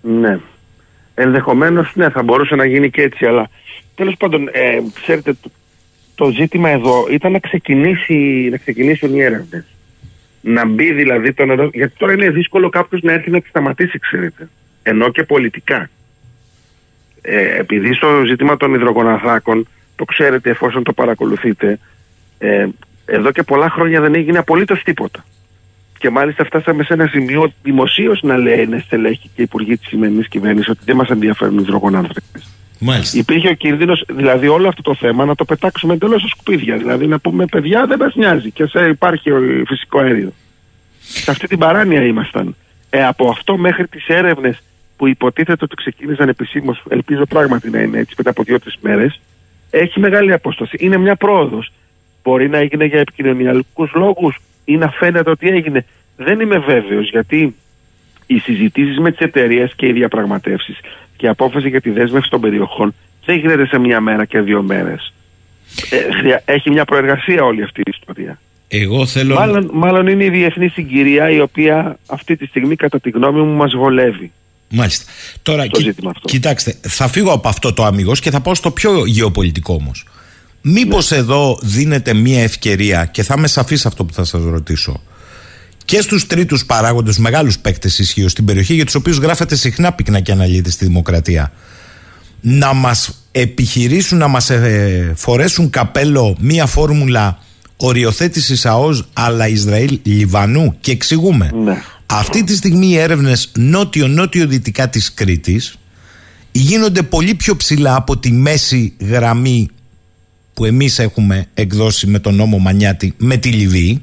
Ναι. Ενδεχομένως, ναι, θα μπορούσε να γίνει και έτσι, αλλά τέλος πάντων, ε, ξέρετε, το, το ζήτημα εδώ ήταν να, ξεκινήσει, να ξεκινήσουν οι έρευνες. Να μπει δηλαδή το νερό. Γιατί τώρα είναι δύσκολο κάποιος να έρθει να τη σταματήσει, ξέρετε. Ενώ και πολιτικά. Ε, επειδή στο ζήτημα των υδρογοναθράκων, το ξέρετε εφόσον το παρακολουθείτε, ε, εδώ και πολλά χρόνια δεν έγινε απολύτως τίποτα. Και μάλιστα φτάσαμε σε ένα σημείο δημοσίως να λένε στελέχη και υπουργοί της σημερινής κυβέρνησης ότι δεν μας ενδιαφέρουν οι υδρογονάνθρακε. Μάλιστα. Υπήρχε ο κίνδυνος, δηλαδή όλο αυτό το θέμα να το πετάξουμε εντελώς στα σκουπίδια. Δηλαδή να πούμε παιδιά δεν μας νοιάζει και σε υπάρχει ο φυσικό αέριο. Σε αυτή την παράνοια ήμασταν. Ε, από αυτό μέχρι τις έρευνες που υποτίθεται ότι ξεκίνησαν επισήμως, ελπίζω πράγματι να είναι έτσι μετά από δύο-τρεις μέρες, έχει μεγάλη απόσταση. Είναι μια πρόοδος. Μπορεί να έγινε για επικοινωνιακού λόγους ή να φαίνεται ότι έγινε. Δεν είμαι βέβαιος γιατί οι συζητήσεις με τις εταιρείες και οι διαπραγματεύσεις και η απόφαση για τη δέσμευση των περιοχών δεν γίνεται σε μια μέρα και δύο μέρες. Ε, χρειά- έχει μια προεργασία όλη αυτή η ιστορία. Εγώ θέλω... Μάλλον, μάλλον είναι η διεθνή συγκυρία η οποία αυτή τη στιγμή κατά τη γνώμη μου μας βολεύει. Μάλιστα. Τώρα, στο ζήτημα αυτό. κοιτάξτε, θα φύγω από αυτό το αμυγός και θα πάω στο πιο γεωπολιτικό όμως. Μήπως Ναι. εδώ δίνεται μία ευκαιρία και θα είμαι σαφής σε αυτό που θα σας ρωτήσω και στους τρίτους παράγοντες, μεγάλους παίκτες ισχύω στην περιοχή για τους οποίους γράφετε συχνά πυκνά και αναλύετε στη δημοκρατία να μας επιχειρήσουν να μας ε, φορέσουν καπέλο μία φόρμουλα οριοθέτησης ΑΟΣ αλλά Ισραήλ Λιβανού και εξηγούμε Ναι. Αυτή τη στιγμή οι έρευνες νότιο-νότιο-δυτικά της Κρήτης γίνονται πολύ πιο ψηλά από τη μέση γραμμή που εμείς έχουμε εκδώσει με τον νόμο Μανιάτη με τη Λιβύη.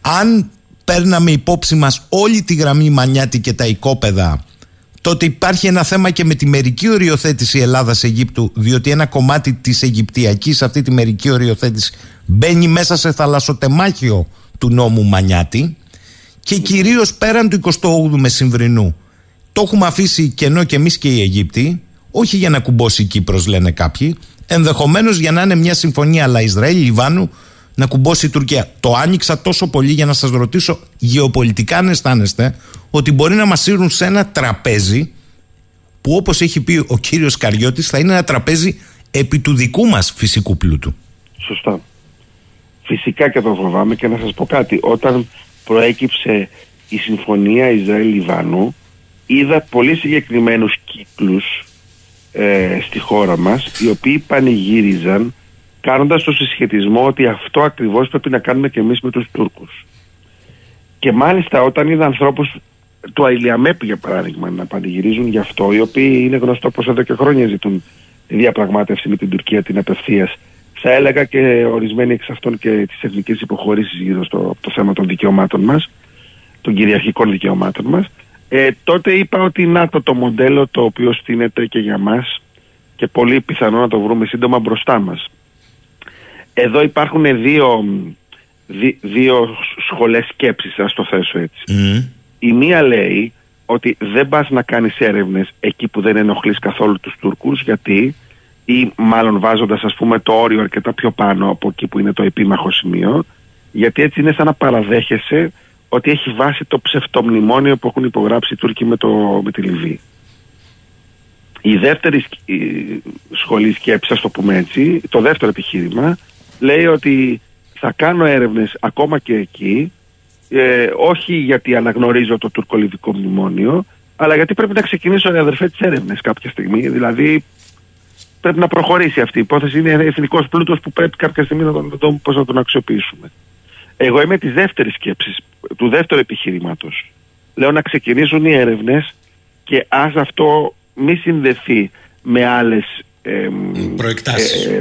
Αν παίρναμε υπόψη μας όλη τη γραμμή Μανιάτη και τα οικόπεδα τότε υπάρχει ένα θέμα και με τη μερική οριοθέτηση Ελλάδας-Αιγύπτου διότι ένα κομμάτι της Αιγυπτιακής αυτή τη μερική οριοθέτηση μπαίνει μέσα σε θαλασσοτεμάχιο του νόμου Μανιάτη και κυρίως πέραν του 28ου μεσημβρινού το έχουμε αφήσει κενό και εμείς και οι Αιγύπτιοι όχι για να κουμπώσει η Κύπρος λένε κάποιοι ενδεχομένως για να είναι μια συμφωνία αλλά Ισραήλ, Λιβάνου να κουμπώσει η Τουρκία. Το άνοιξα τόσο πολύ για να σας ρωτήσω γεωπολιτικά αν αισθάνεστε ότι μπορεί να μας σύρουν σε ένα τραπέζι που όπως έχει πει ο κύριος Καριώτης θα είναι ένα τραπέζι επί του δικού μας φυσικού πλούτου. Σωστά. Φυσικά και το φοβάμαι και να σας πω κάτι. Όταν προέκυψε η συμφωνία Ισραήλ-Λιβάνου είδα πολύ συγκεκριμένους κύκλους ε, στη χώρα μας οι οποίοι πανηγύριζαν κάνοντας το συσχετισμό ότι αυτό ακριβώς πρέπει να κάνουμε και εμείς με τους Τούρκους. Και μάλιστα όταν είδα ανθρώπους του Αιλιαμέπ για παράδειγμα να πανηγυρίζουν γι' αυτό, οι οποίοι είναι γνωστό πως εδώ και χρόνια ζητούν τη διαπραγμάτευση με την Τουρκία την απευθείας. Θα έλεγα και ορισμένοι εξ αυτών και τις εθνικές υποχωρήσεις γύρω στο το θέμα των δικαιωμάτων μας, των κυριαρχικών δικαιωμάτων μας. Ε, τότε είπα ότι να το, το μοντέλο το οποίο στείνεται και για μας και πολύ πιθανό να το βρούμε σύντομα μπροστά μας. Εδώ υπάρχουν δύο, δύ, δύο σχολές σκέψης, ας το θέσω έτσι. Η μία λέει ότι δεν πας να κάνεις έρευνες εκεί που δεν ενοχλείς καθόλου τους Τούρκους γιατί ή μάλλον βάζοντας ας πούμε το όριο αρκετά πιο πάνω από εκεί που είναι το επίμαχο σημείο γιατί έτσι είναι σαν να παραδέχεσαι ότι έχει βάσει το ψευτομνημόνιο που έχουν υπογράψει οι Τούρκοι με, το, με τη Λιβύη. Η δεύτερη σχολή σκέψης, ας το πούμε έτσι, το δεύτερο επιχείρημα, λέει ότι θα κάνω έρευνες ακόμα και εκεί, ε, όχι γιατί αναγνωρίζω το τουρκολιβικό μνημόνιο, αλλά γιατί πρέπει να ξεκινήσω, ρε αδερφέ, τις έρευνες κάποια στιγμή. Δηλαδή, πρέπει να προχωρήσει αυτή η υπόθεση. Είναι εθνικός πλούτος που πρέπει κάποια στιγμή να τον δούμε πώς να τον αξιοποιήσουμε. Εγώ είμαι της δεύτερης σκέψης, του δεύτερου επιχειρήματος. Λέω να ξεκινήσουν οι έρευνες και ας αυτό μη συνδεθεί με άλλες ε,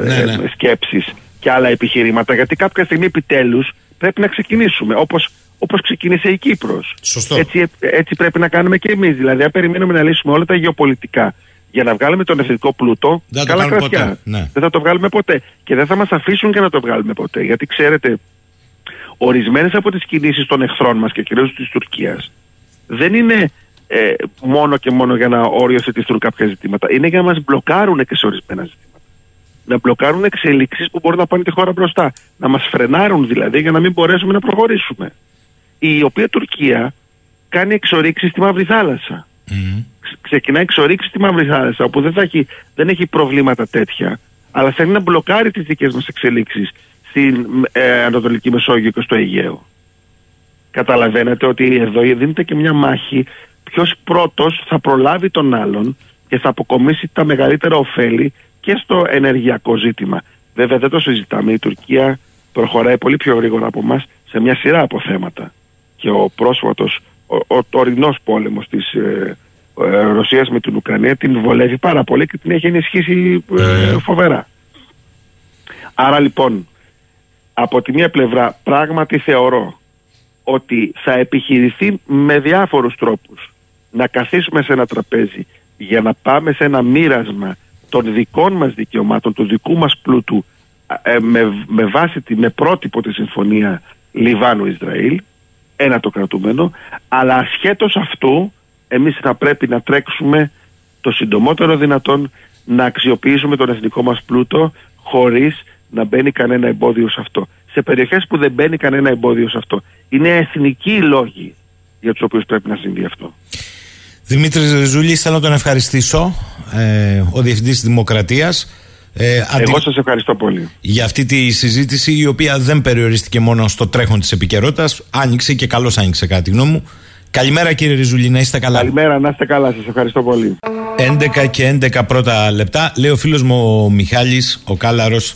ναι, ναι. σκέψεις και άλλα επιχειρήματα. Γιατί κάποια στιγμή επιτέλους πρέπει να ξεκινήσουμε. Όπως όπως ξεκίνησε η Κύπρος. Έτσι, έτσι πρέπει να κάνουμε και εμείς. Δηλαδή, αν περιμένουμε να λύσουμε όλα τα γεωπολιτικά για να βγάλουμε τον εθνικό πλούτο, δεν καλά κρατιά. Ναι. Δεν θα το βγάλουμε ποτέ. Και δεν θα μας αφήσουν και να το βγάλουμε ποτέ. Γιατί ξέρετε, ορισμένες από τις κινήσεις των εχθρών μας και κυρίως της Τουρκίας δεν είναι ε, μόνο και μόνο για να οριοθετηθούν κάποια ζητήματα. Είναι για να μας μπλοκάρουν και σε ορισμένα ζητήματα. Να μπλοκάρουν εξελίξεις που μπορούν να πάνε τη χώρα μπροστά. Να μας φρενάρουν δηλαδή για να μην μπορέσουμε να προχωρήσουμε. Η οποία Τουρκία κάνει εξορίξεις στη Μαύρη Θάλασσα. Mm. Ξεκινάει εξορίξεις στη Μαύρη Θάλασσα όπου δεν, θα έχει, δεν έχει προβλήματα τέτοια αλλά θέλει να μπλοκάρει τις δικές μας εξελίξεις στην ε, Ανατολική Μεσόγειο και στο Αιγαίο. Καταλαβαίνετε ότι εδώ δίνεται και μια μάχη ποιος πρώτος θα προλάβει τον άλλον και θα αποκομίσει τα μεγαλύτερα ωφέλη και στο ενεργειακό ζήτημα. Βέβαια δεν το συζητάμε. Η Τουρκία προχωράει πολύ πιο γρήγορα από εμάς σε μια σειρά από θέματα. Και ο πρόσφατος, ο, ο τωρινός πόλεμος της ε, ε, Ρωσίας με την Ουκρανία την βολεύει πάρα πολύ και την έχει ενισχύσει ε, φοβερά. Άρα λοιπόν από τη μία πλευρά πράγματι θεωρώ ότι θα επιχειρηθεί με διάφορους τρόπους να καθίσουμε σε ένα τραπέζι για να πάμε σε ένα μοίρασμα των δικών μας δικαιωμάτων, του δικού μας πλούτου ε, με, με βάση τη, με πρότυπο τη συμφωνία Λιβάνου-Ισραήλ, ένα το κρατούμενο, αλλά ασχέτως αυτού εμείς θα πρέπει να τρέξουμε το συντομότερο δυνατόν να αξιοποιήσουμε τον εθνικό μας πλούτο χωρίς να μπαίνει κανένα εμπόδιο σε αυτό. Σε περιοχές που δεν μπαίνει κανένα εμπόδιο σε αυτό. Είναι εθνικοί οι λόγοι για τους οποίους πρέπει να συμβεί αυτό. Δημήτρη Ζούλη, θέλω να τον ευχαριστήσω, ε, ο Διευθυντής Δημοκρατίας. Ε, Εγώ σας ευχαριστώ πολύ. Για αυτή τη συζήτηση η οποία δεν περιορίστηκε μόνο στο τρέχον της επικαιρότητας, άνοιξε και καλώς άνοιξε κατά τη γνώμη μου. Καλημέρα κύριε Ριζουλή, να είστε καλά. Καλημέρα, να είστε καλά, σας ευχαριστώ πολύ. 11 και 11 πρώτα λεπτά. Λέει ο φίλος μου ο Μιχάλης, ο Κάλαρος,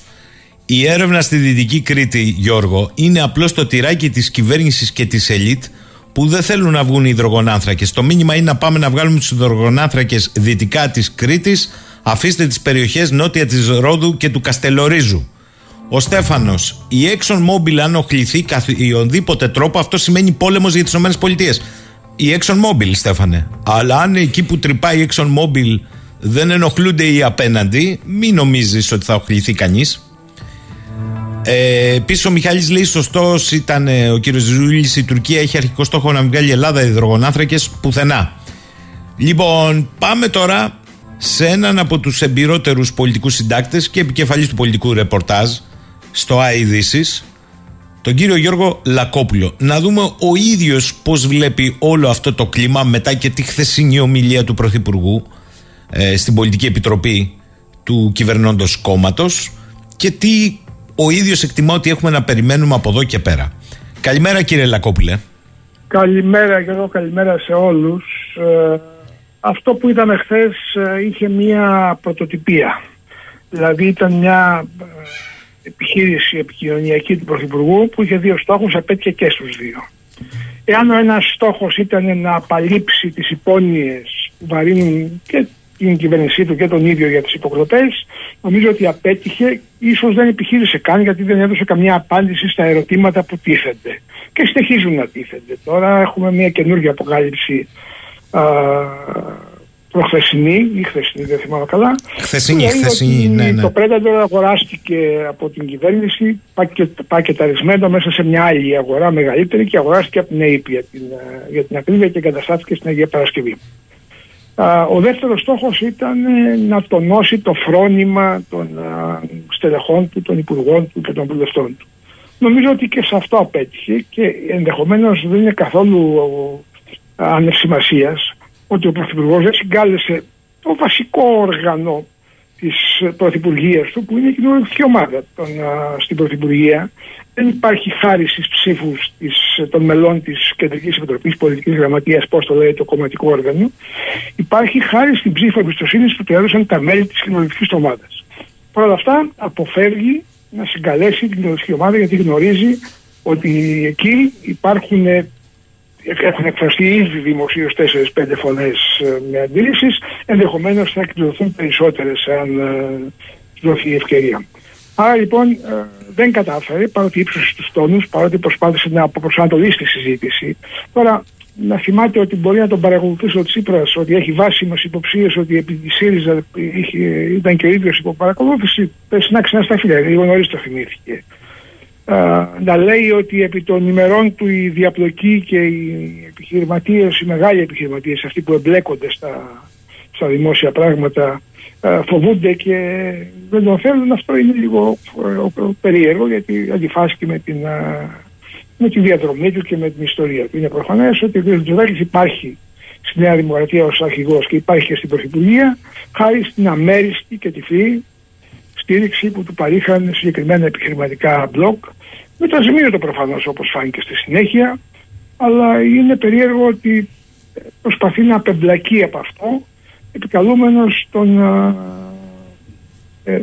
η έρευνα στη Δυτική Κρήτη, Γιώργο, είναι απλώς το τυράκι της κυβέρνησης και της ελίτ που δεν θέλουν να βγουν οι υδρογονάνθρακες. Το μήνυμα είναι να πάμε να βγάλουμε τους υδρογονάνθρακες δυτικά της Κρήτης, αφήστε τις περιοχές νότια της Ρόδου και του Καστελορίζου. Ο Στέφανος, η Exxon Mobil αν οχληθεί καθ' τρόπο, αυτό σημαίνει πόλεμος για τις ΗΠΑ. Η Exxon Mobil, Στέφανε. Αλλά αν εκεί που τρυπάει η Exxon Mobil δεν ενοχλούνται οι απέναντι, μην νομίζεις ότι θα οχληθεί κανείς. Ε, Επίση, ο Μιχάλης λέει: Σωστός ήταν ε, ο κύριος Ζούλης. Η Τουρκία έχει αρχικό στόχο να βγάλει η Ελλάδα υδρογονάνθρακες πουθενά. Λοιπόν, πάμε τώρα σε έναν από τους εμπειρότερους πολιτικούς συντάκτες και επικεφαλής του πολιτικού ρεπορτάζ στο ΑΕΔΙΣΙΣ, τον κύριο Γιώργο Λακόπουλο. Να δούμε ο ίδιος πώς βλέπει όλο αυτό το κλίμα μετά και τη χθεσινή ομιλία του Πρωθυπουργού ε, στην Πολιτική Επιτροπή του κυβερνώντος κόμματος και τι ο ίδιος εκτιμά ότι έχουμε να περιμένουμε από εδώ και πέρα. Καλημέρα κύριε Λακόπουλε. Καλημέρα και εγώ καλημέρα σε όλους. Ε, αυτό που είδαμε χθες ε, είχε μία πρωτοτυπία. Δηλαδή ήταν μια ε, επιχείρηση επικοινωνιακή του Πρωθυπουργού που είχε δύο στόχους, απέτυχε και στους δύο. εάν ο ένας στόχος ήταν να απαλείψει τις υπόνοιες που βαρύνουν και την κυβέρνησή του και τον ίδιο για τις υποκλοπές, νομίζω ότι απέτυχε, ίσως δεν επιχείρησε καν γιατί δεν έδωσε καμιά απάντηση στα ερωτήματα που τίθενται. Και συνεχίζουν να τίθενται. Τώρα έχουμε μια καινούργια αποκάλυψη α, προχθεσινή ή χθεσινή, δεν θυμάμαι καλά. Χθεσινή, χθεσινή, ναι, ναι. Το Predator αγοράστηκε από την κυβέρνηση πακεταρισμένο μέσα σε μια άλλη αγορά μεγαλύτερη και αγοράστηκε από την ΑΕΠ για την, ε, για την ακρίβεια και εγκαταστάθηκε στην Αγία Παρασκευή. Ο δεύτερος στόχος ήταν ε, να τονώσει το φρόνημα των στελεχών του, των υπουργών του και των βουλευτών του. Νομίζω ότι και σε αυτό απέτυχε και ενδεχομένως δεν είναι καθόλου ανεσημασίας ότι ο Πρωθυπουργός δεν συγκάλεσε το βασικό όργανο της Πρωθυπουργίας του, που είναι η κοινωνική ομάδα των, στην Πρωθυπουργία. Δεν υπάρχει χάρη στις ψήφους των μελών της Κεντρικής Επιτροπής Πολιτικής Γραμματείας, πώς το λέει το κομματικό όργανο. Υπάρχει χάρη στην ψήφο εμπιστοσύνη που του έδωσαν τα μέλη της κοινωνική ομάδας. Παρ' όλα αυτά, αποφεύγει να συγκαλέσει την κοινωνική ομάδα γιατί γνωρίζει ότι εκεί υπάρχουν έχουν εκφραστεί ήδη δημοσίως 4-5 φωνέ ε, με αντίληψη. Ενδεχομένως θα εκδοθούν περισσότερες αν ε, δοθεί η ευκαιρία. Άρα λοιπόν ε, δεν κατάφερε παρότι ύψωσε τους τόνους, παρότι προσπάθησε να αποπροσανατολίσει τη συζήτηση. Τώρα να θυμάται ότι μπορεί να τον παρακολουθήσει ο Τσίπρας, ότι έχει βάσιμες υποψίες ότι επί της ΣΥΡΙΖΑ ήταν και ο ίδιος υπό παρακολούθηση. Πες να ξανασταθεί, λίγο νωρίς το θυμήθηκε να λέει ότι επί των ημερών του η διαπλοκή και οι επιχειρηματίες, οι μεγάλοι επιχειρηματίες, αυτοί που εμπλέκονται στα, στα δημόσια πράγματα φοβούνται και δεν τον θέλουν, αυτό είναι λίγο ε, περίεργο γιατί αντιφάσκει με την, με τη διαδρομή του και με την ιστορία του. Είναι προφανές ότι ο κ. Τζουδάκης υπάρχει στη Νέα Δημοκρατία ως αρχηγός και υπάρχει και στην Πρωθυπουργία χάρη στην αμέριστη και τυφλή στήριξη που του παρήχαν συγκεκριμένα επιχειρηματικά μπλοκ με το το προφανώς όπως φάνηκε στη συνέχεια αλλά είναι περίεργο ότι προσπαθεί να απεμπλακεί από αυτό επικαλούμενος τον, ε,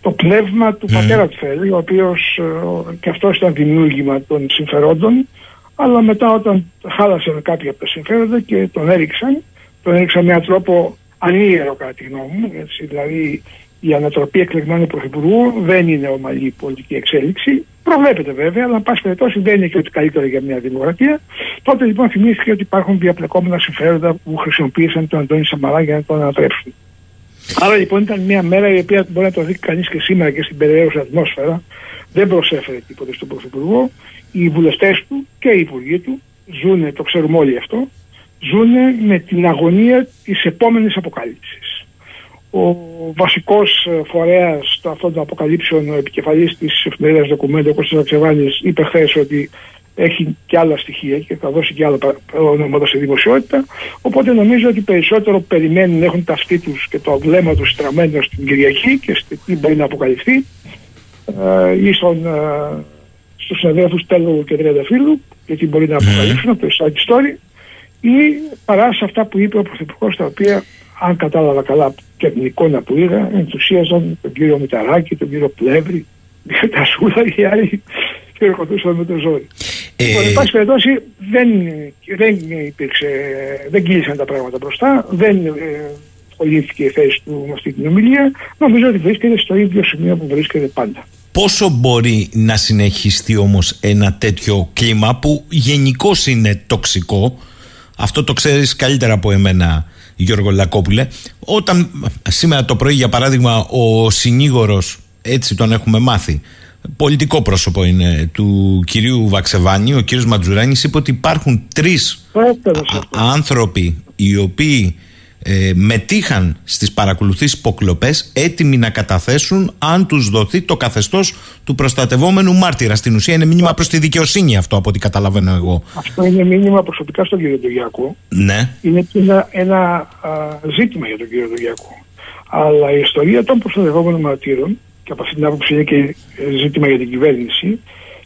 το πνεύμα του mm. πατέρα του Θέλη ο οποίος ε, και αυτός ήταν δημιούργημα των συμφερόντων αλλά μετά όταν χάλασαν κάποια από τα συμφέροντα και τον έριξαν τον έριξαν με έναν τρόπο ανίερο κατά τη γνώμη μου έτσι, δηλαδή η ανατροπή εκλεγμένου πρωθυπουργού δεν είναι ομαλή πολιτική εξέλιξη. Προβλέπεται βέβαια, αλλά εν πάση περιπτώσει δεν είναι και ότι καλύτερο για μια δημοκρατία. Τότε λοιπόν θυμήθηκε ότι υπάρχουν διαπλεκόμενα συμφέροντα που χρησιμοποίησαν τον Αντώνη Σαμαρά για να τον ανατρέψουν. Άρα λοιπόν ήταν μια μέρα η οποία μπορεί να το δει κανείς και σήμερα και στην περιέργεια ατμόσφαιρα. Δεν προσέφερε τίποτα στον Πρωθυπουργό. Οι βουλευτές του και οι υπουργοί του ζουν, το ξέρουμε όλοι αυτό, ζουν με την αγωνία της επόμενης αποκάλυψης ο βασικός ε, φορέας αυτών των αποκαλύψεων, ο επικεφαλής της εφημερίδας δοκουμέντου, ο Κώστας Αξεβάνης, είπε χθες ότι έχει και άλλα στοιχεία και θα δώσει και άλλα ονόματα σε δημοσιότητα. Οπότε νομίζω ότι περισσότερο περιμένουν, έχουν τα αυτή τους και το βλέμμα τους στραμμένο στην Κυριακή και στη τι μπορεί να αποκαλυφθεί. Ε, ή στον, ε, στους συναδέλφους Τέλου και Τριανταφύλου και τι μπορεί να αποκαλύψουν από το Ιστάκι Story. Ή παρά σε αυτά που είπε ο Πρωθυπουργός τα οποία αν κατάλαβα καλά και την εικόνα που είδα, ενθουσίαζαν τον κύριο Μηταράκη, τον κύριο Πλεύρη, τα σούλα και οι άλλοι χειροκροτούσαν με το ζόρι. Ε... Λοιπόν, εν πάση περιπτώσει δεν, δεν υπήρξε, δεν κύλησαν τα πράγματα μπροστά, δεν ε, η θέση του με αυτή την ομιλία. Νομίζω ότι βρίσκεται στο ίδιο σημείο που βρίσκεται πάντα. Πόσο μπορεί να συνεχιστεί όμως ένα τέτοιο κλίμα που γενικώς είναι τοξικό, αυτό το ξέρεις καλύτερα από εμένα Γιώργο Λακόπουλε. Όταν σήμερα το πρωί, για παράδειγμα, ο συνήγορος, έτσι τον έχουμε μάθει, πολιτικό πρόσωπο είναι του κυρίου Βαξεβάνη, ο κύριος Ματζουράνης είπε ότι υπάρχουν τρεις άνθρωποι οι οποίοι ε, μετήχαν στις παρακολουθήσεις υποκλοπές έτοιμοι να καταθέσουν αν τους δοθεί το καθεστώς του προστατευόμενου μάρτυρα. Στην ουσία είναι μήνυμα προς τη δικαιοσύνη αυτό από ό,τι καταλαβαίνω εγώ. Αυτό είναι μήνυμα προσωπικά στον κύριο Ντογιακό. Ναι. Είναι ένα, ένα ζήτημα για τον κύριο Ντογιακό. Αλλά η ιστορία των προστατευόμενων μαρτύρων και από αυτή την άποψη είναι και ζήτημα για την κυβέρνηση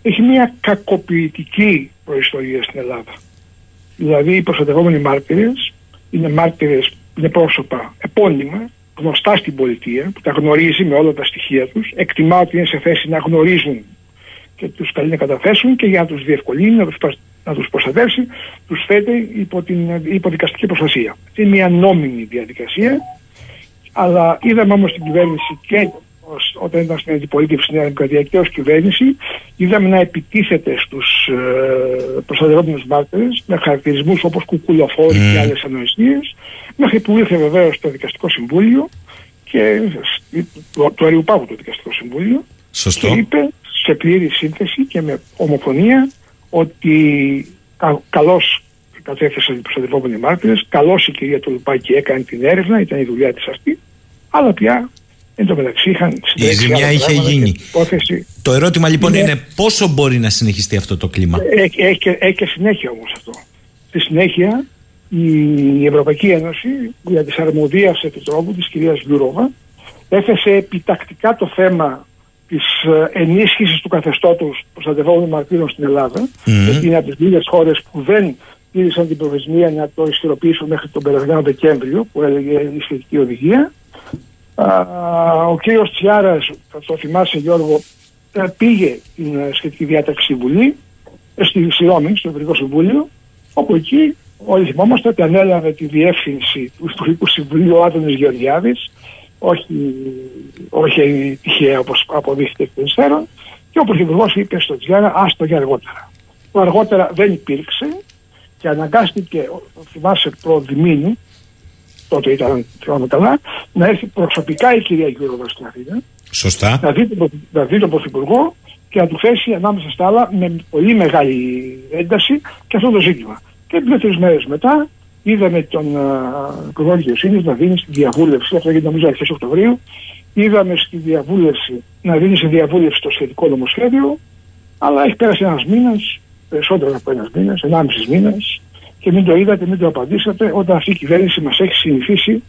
έχει μια κακοποιητική προϊστορία στην Ελλάδα. Δηλαδή οι προστατευόμενοι μάρτυρες είναι μάρτυρες είναι πρόσωπα επώνυμα, γνωστά στην πολιτεία, που τα γνωρίζει με όλα τα στοιχεία τους, εκτιμά ότι είναι σε θέση να γνωρίζουν και τους καλεί να καταθέσουν και για να τους διευκολύνει, να τους να τους προστατεύσει, τους θέτει υπό την υποδικαστική προστασία. Είναι μια νόμιμη διαδικασία, αλλά είδαμε όμως την κυβέρνηση και όταν ήταν στην αντιπολίτευση στην Νέα Δημοκρατία και ως κυβέρνηση, είδαμε να επιτίθεται στους ε, προστατευόμενους μάρτυρες με χαρακτηρισμούς όπως κουκουλοφόροι mm. και άλλες ανοησίες, μέχρι που ήρθε βεβαίως το Δικαστικό Συμβούλιο και το, το Αριουπάγου το Δικαστικό Συμβούλιο Σωστό. και είπε σε πλήρη σύνθεση και με ομοφωνία ότι κα, καλώς κατέθεσαν οι προστατευόμενοι μάρτυρες, καλώς η κυρία Τουλουπάκη έκανε την έρευνα, ήταν η δουλειά της αυτή, αλλά πια Εν τω μεταξύ είχαν Η ζημιά είχε γίνει. Το ερώτημα λοιπόν είναι, είναι πόσο μπορεί να συνεχιστεί αυτό το κλίμα; Έχει, έχει, έχει και συνέχεια όμως αυτό. Στη συνέχεια η Ευρωπαϊκή Ένωση δια της αρμοδίας επιτρόπου της κυρίας Γιούροβα έθεσε επιτακτικά το θέμα της ε, ενίσχυσης του καθεστώτος προστατευόμενων μαρτύρων στην Ελλάδα μμ. γιατί είναι από τις λίγες χώρες που δεν τήρησαν την προθεσμία να το ισχυροποιήσουν μέχρι τον περασμένο Δεκέμβριο που έλεγε η σχετική οδηγία ο κύριος Τσιάρας, θα το θυμάσαι Γιώργο, ε, πήγε την ε, σχετική διάταξη Βουλή, ε, στη Σιώμη, στο Ευρωπαϊκό Συμβούλιο, όπου εκεί όλοι θυμόμαστε ότι ανέλαβε τη διεύθυνση του Υπουργικού Συμβουλίου ο Άδωνης Γεωργιάδης, όχι, όχι τυχαία όπως αποδείχθηκε εκ των υστέρων, και ο Πρωθυπουργός είπε στο Τσιάρα, άστο για αργότερα. Το αργότερα δεν υπήρξε και αναγκάστηκε, θυμάσαι, προδημήνου, τότε ήταν θυμάμαι καλά, να έρθει προσωπικά η κυρία Γιώργο στην Αθήνα. Σωστά. Να δει, να δει τον Πρωθυπουργό και να του θέσει ανάμεσα στα άλλα με πολύ μεγάλη ένταση και αυτό το ζήτημα. Και δύο-τρει μέρες μετά είδαμε τον Υπουργό Δικαιοσύνη να δίνει στη διαβούλευση, αυτό γίνεται νομίζω αρχές Οκτωβρίου, είδαμε στη διαβούλευση, να δίνει σε διαβούλευση το σχετικό νομοσχέδιο, αλλά έχει πέρασει ένας μήνας, περισσότερο από ένας μήνας, ενάμιση μήνα, και μην το είδατε, μην το απαντήσατε, όταν αυτή η κυβέρνηση μας έχει συνηθίσει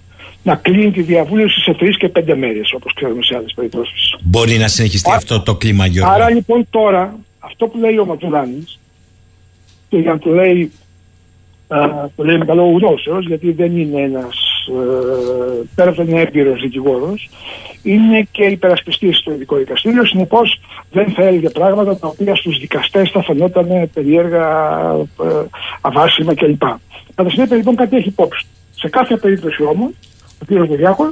να κλείνει τη διαβούλευση σε τρεις και πέντε μέρες, όπως ξέρουμε σε άλλες περιπτώσεις. Μπορεί να συνεχιστεί αυτό το κλίμα, Γιώργο; Άρα λοιπόν τώρα, αυτό που λέει ο Ματουράνης, και για να το λέει, α, το λέει με καλό γνώσεως, γιατί δεν είναι ένας, ε, πέρα από τον έμπειρος δικηγόρος, είναι και υπερασπιστής στο ειδικό δικαστήριο. Συνεπώς δεν θα έλεγε πράγματα τα οποία στους δικαστές θα φαινόταν περίεργα, ε, αβάσιμα κλπ. Κατά συνέπεια λοιπόν κάτι έχει υπόψη. Σε κάθε περίπτωση όμως, ο κ. Βεβιάκο,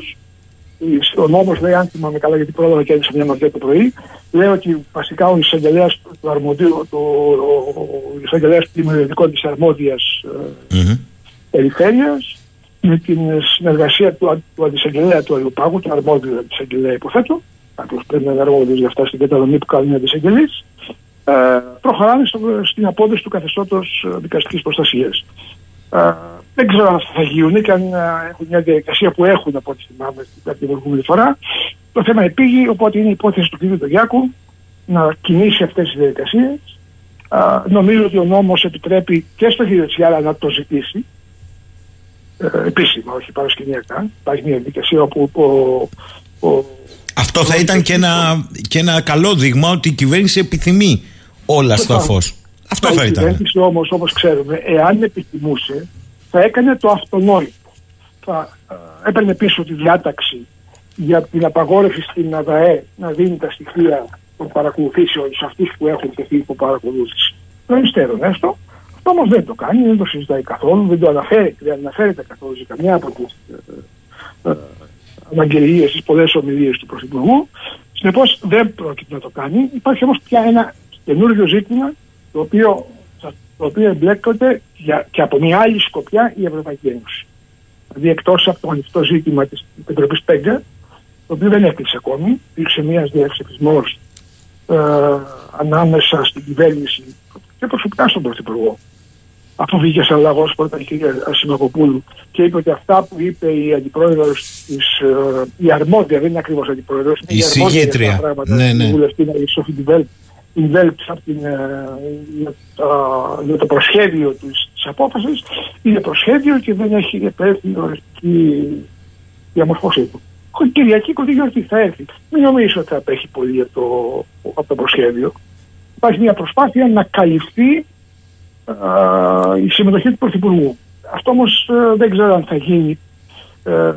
ο νόμος λέει, αν θυμάμαι καλά, γιατί πρόλαβα και έδειξε μια μαρτία το πρωί, λέει ότι βασικά ο εισαγγελέας του αρμοδίου, το, ο εισαγγελέας του δημιουργικού της αρμόδιας mm-hmm. περιφέρειας, με την συνεργασία του, του αντισαγγελέα του Αλλοπάγου, του αρμόδιου αντισαγγελέα, υποθέτω, κάποιο πρέπει να είναι αρμόδιος για αυτά στην κατανομή που κάνουν οι αντισαγγελεί, ε, προχωράνε στο, στην απόδοση του καθεστώτος δικαστικής προστασίας. Ε, δεν ξέρω αν θα γίνουν και αν ε, έχουν μια διαδικασία που έχουν από ό,τι θυμάμαι την προηγούμενη φορά. Το θέμα επήγει, οπότε είναι η υπόθεση του κ. Τογιάκου να κινήσει αυτές τις διαδικασίες. νομίζω ότι ο νόμος επιτρέπει και στο κ. Τσιάρα να το ζητήσει. Ε, επίσημα, όχι παρασκηνιακά. Υπάρχει μια διαδικασία όπου ο, ο, αυτό θα ήταν και ένα, και ένα καλό δείγμα ότι η κυβέρνηση επιθυμεί όλα στο φως. Αυτό θα ήταν. Η κυβέρνηση όμως, όπως ξέρουμε, εάν επιθυμούσε, θα έκανε το αυτονόητο. Θα ε, έπαιρνε πίσω τη διάταξη για την απαγόρευση στην ΑΔΑΕ να δίνει τα στοιχεία των παρακολουθήσεων σε αυτούς που έχουν τεθεί υπό παρακολούθηση. Των υστέρων έστω. Αυτό όμως δεν το κάνει, δεν το συζητάει καθόλου, δεν το αναφέρει, δεν αναφέρεται καθόλου σε καμιά από τις ε, ε, αναγγελίες, τις πολλές ομιλίες του Πρωθυπουργού. Συνεπώς δεν πρόκειται να το κάνει. Υπάρχει όμως πια ένα καινούριο ζήτημα το οποίο το οποίο εμπλέκονται και από μια άλλη σκοπιά η Ευρωπαϊκή Ένωση. Δηλαδή εκτός από το ανοιχτό ζήτημα της Επιτροπής Πέγκα, το οποίο δεν έκλεισε ακόμη, υπήρξε μια διαψηφισμό ε, ανάμεσα στην κυβέρνηση και προσωπικά στον Πρωθυπουργό. Αφού βγήκε σε λαγός πρώτα η κυρία Σιμακοπούλου και είπε ότι αυτά που είπε η αντιπρόεδρος της. Ε, η αρμόδια, δεν είναι ακριβώς αντιπρόεδρος, η, η αρμόδια πράγματα, ναι, ναι. η βουλευτή, η Σοφή Ντιβέλ, ενδέλειψε από την, ε, για, το προσχέδιο της, της απόφασης είναι προσχέδιο και δεν έχει επέλθει η οριστική διαμορφώσή του. Κυριακή κοντή γιορτή θα έρθει. Μην νομίζω ότι θα απέχει πολύ από το, από το προσχέδιο. Υπάρχει μια προσπάθεια να καλυφθεί α, η συμμετοχή του Πρωθυπουργού. Αυτό όμως ε, δεν ξέρω αν θα γίνει ε,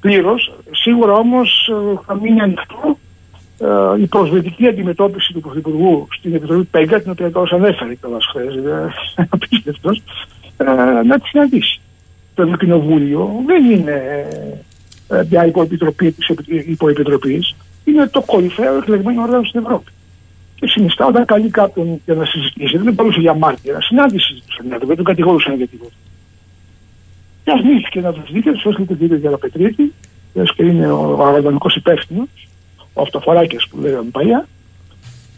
πλήρως. Σίγουρα όμως ε, θα μείνει ανοιχτό ε, η προσβλητική αντιμετώπιση του Πρωθυπουργού στην Επιτροπή Πέγκα, την οποία τόσο ανέφερε καλά χθες, απίστευτος, ε, να τη συναντήσει. Το Ευρωκοινοβούλιο δεν είναι ε, μια υποεπιτροπή της υποεπιτροπής, είναι το κορυφαίο εκλεγμένο όργανο στην Ευρώπη. Και συνιστά όταν καλεί κάποιον για να συζητήσει, δεν μπορούσε για μάρτυρα, συνάντηση του συνέδρου, δεν τον κατηγορούσαν για τίποτα. Και αρνήθηκε να τους δει και τους έστειλε τον κύριο Γεραπετρίτη, και είναι ο οργανικό υπεύθυνος, ο αυτοφοράκια που λέγαμε παλιά.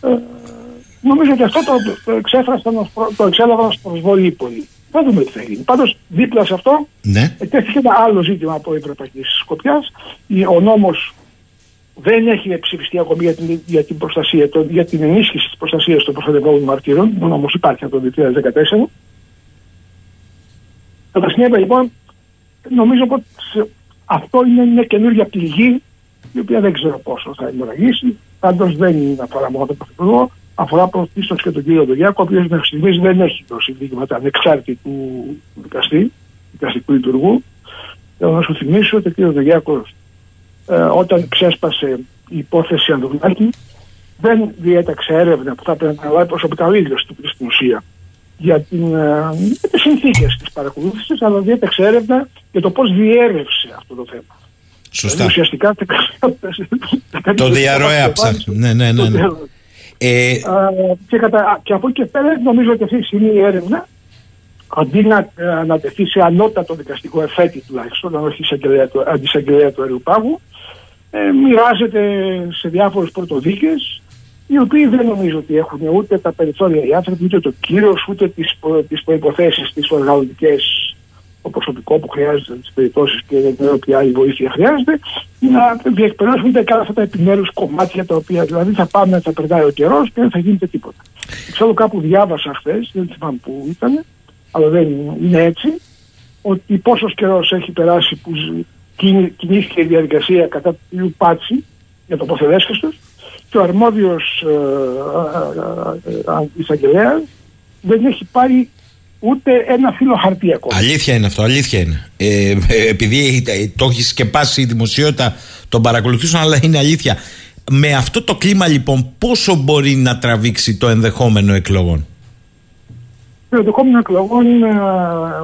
Ε, νομίζω ότι αυτό το, το εξέφρασαν, το εξέλαβαν ω προσβολή πολύ. Θα δούμε τι θα γίνει. Πάντως, δίπλα σε αυτό, ναι. ετέθηκε ένα άλλο ζήτημα από Ευρωπαϊκής Σκοπιάς. Ο νόμος δεν έχει ψηφιστεί ακόμη για την, για την, προστασία, για την ενίσχυση της προστασίας των προστατευόμενων μαρτύρων. Ο νόμος υπάρχει από το 2014. Κατά συνέπεια, λοιπόν, νομίζω ότι αυτό είναι μια καινούργια πληγή η οποία δεν ξέρω πόσο θα αιμορραγήσει. Πάντως δεν είναι αφορά μόνο τον Πρωθυπουργό, αφορά πρωτίστως και τον κύριο Ντογιάκο, ο οποίος μέχρι στιγμής δεν έχει δώσει δείγματα ανεξάρτητου δικαστή, δικαστικού λειτουργού. Θέλω να σου θυμίσω ότι ο κύριος Ντογιάκο, ε, όταν ξέσπασε η υπόθεση Ανδρουλάκη, δεν διέταξε έρευνα που θα πρέπει να λάβει προσωπικά ο ίδιος στην ουσία για, την, ε, για τις συνθήκες της παρακολούθησης, αλλά διέταξε έρευνα για το πώς διέρευσε αυτό το θέμα. Σωστά. Δηλαδή, ουσιαστικά το διαρροέα ψάχνει. Ναι, ναι, ναι. ναι. Ε... και, κατα... και από εκεί και πέρα νομίζω ότι αυτή τη στιγμή η έρευνα αντί να ανατεθεί σε ανώτατο δικαστικό εφέτη τουλάχιστον, αν όχι αντισαγγελέα του Αεροπάγου, ε, μοιράζεται σε διάφορους πρωτοδίκες, οι οποίοι δεν νομίζω ότι έχουν ούτε τα περιθώρια οι άνθρωποι, ούτε το κύριο, ούτε τις προποθέσει, τις οργανωτικές το προσωπικό που χρειάζεται τι περιπτώσει και δεν ξέρω ποια άλλη βοήθεια χρειάζεται, να διεκπαιρώσουν είτε καν αυτά τα επιμέρου κομμάτια τα οποία δηλαδή θα πάμε, θα περνάει ο καιρό και δεν θα γίνεται τίποτα. Ξέρω κάπου διάβασα χθε, δεν θυμάμαι που ήταν, αλλά δεν είναι έτσι, ότι πόσο καιρό έχει περάσει που κινήθηκε η διαδικασία κατά του κ. Πάτσι για το αποθεδέσχεστο και ο αρμόδιο ε, ε, ε, εισαγγελέα δεν έχει πάρει ούτε ένα φύλλο χαρτί ακόμα. Αλήθεια είναι αυτό, αλήθεια είναι. Ε, ε επειδή το έχεις σκεπάσει η δημοσιότητα, τον παρακολουθήσουν, αλλά είναι αλήθεια. Με αυτό το κλίμα λοιπόν, πόσο μπορεί να τραβήξει το ενδεχόμενο εκλογών; Το ενδεχόμενο εκλογών ε,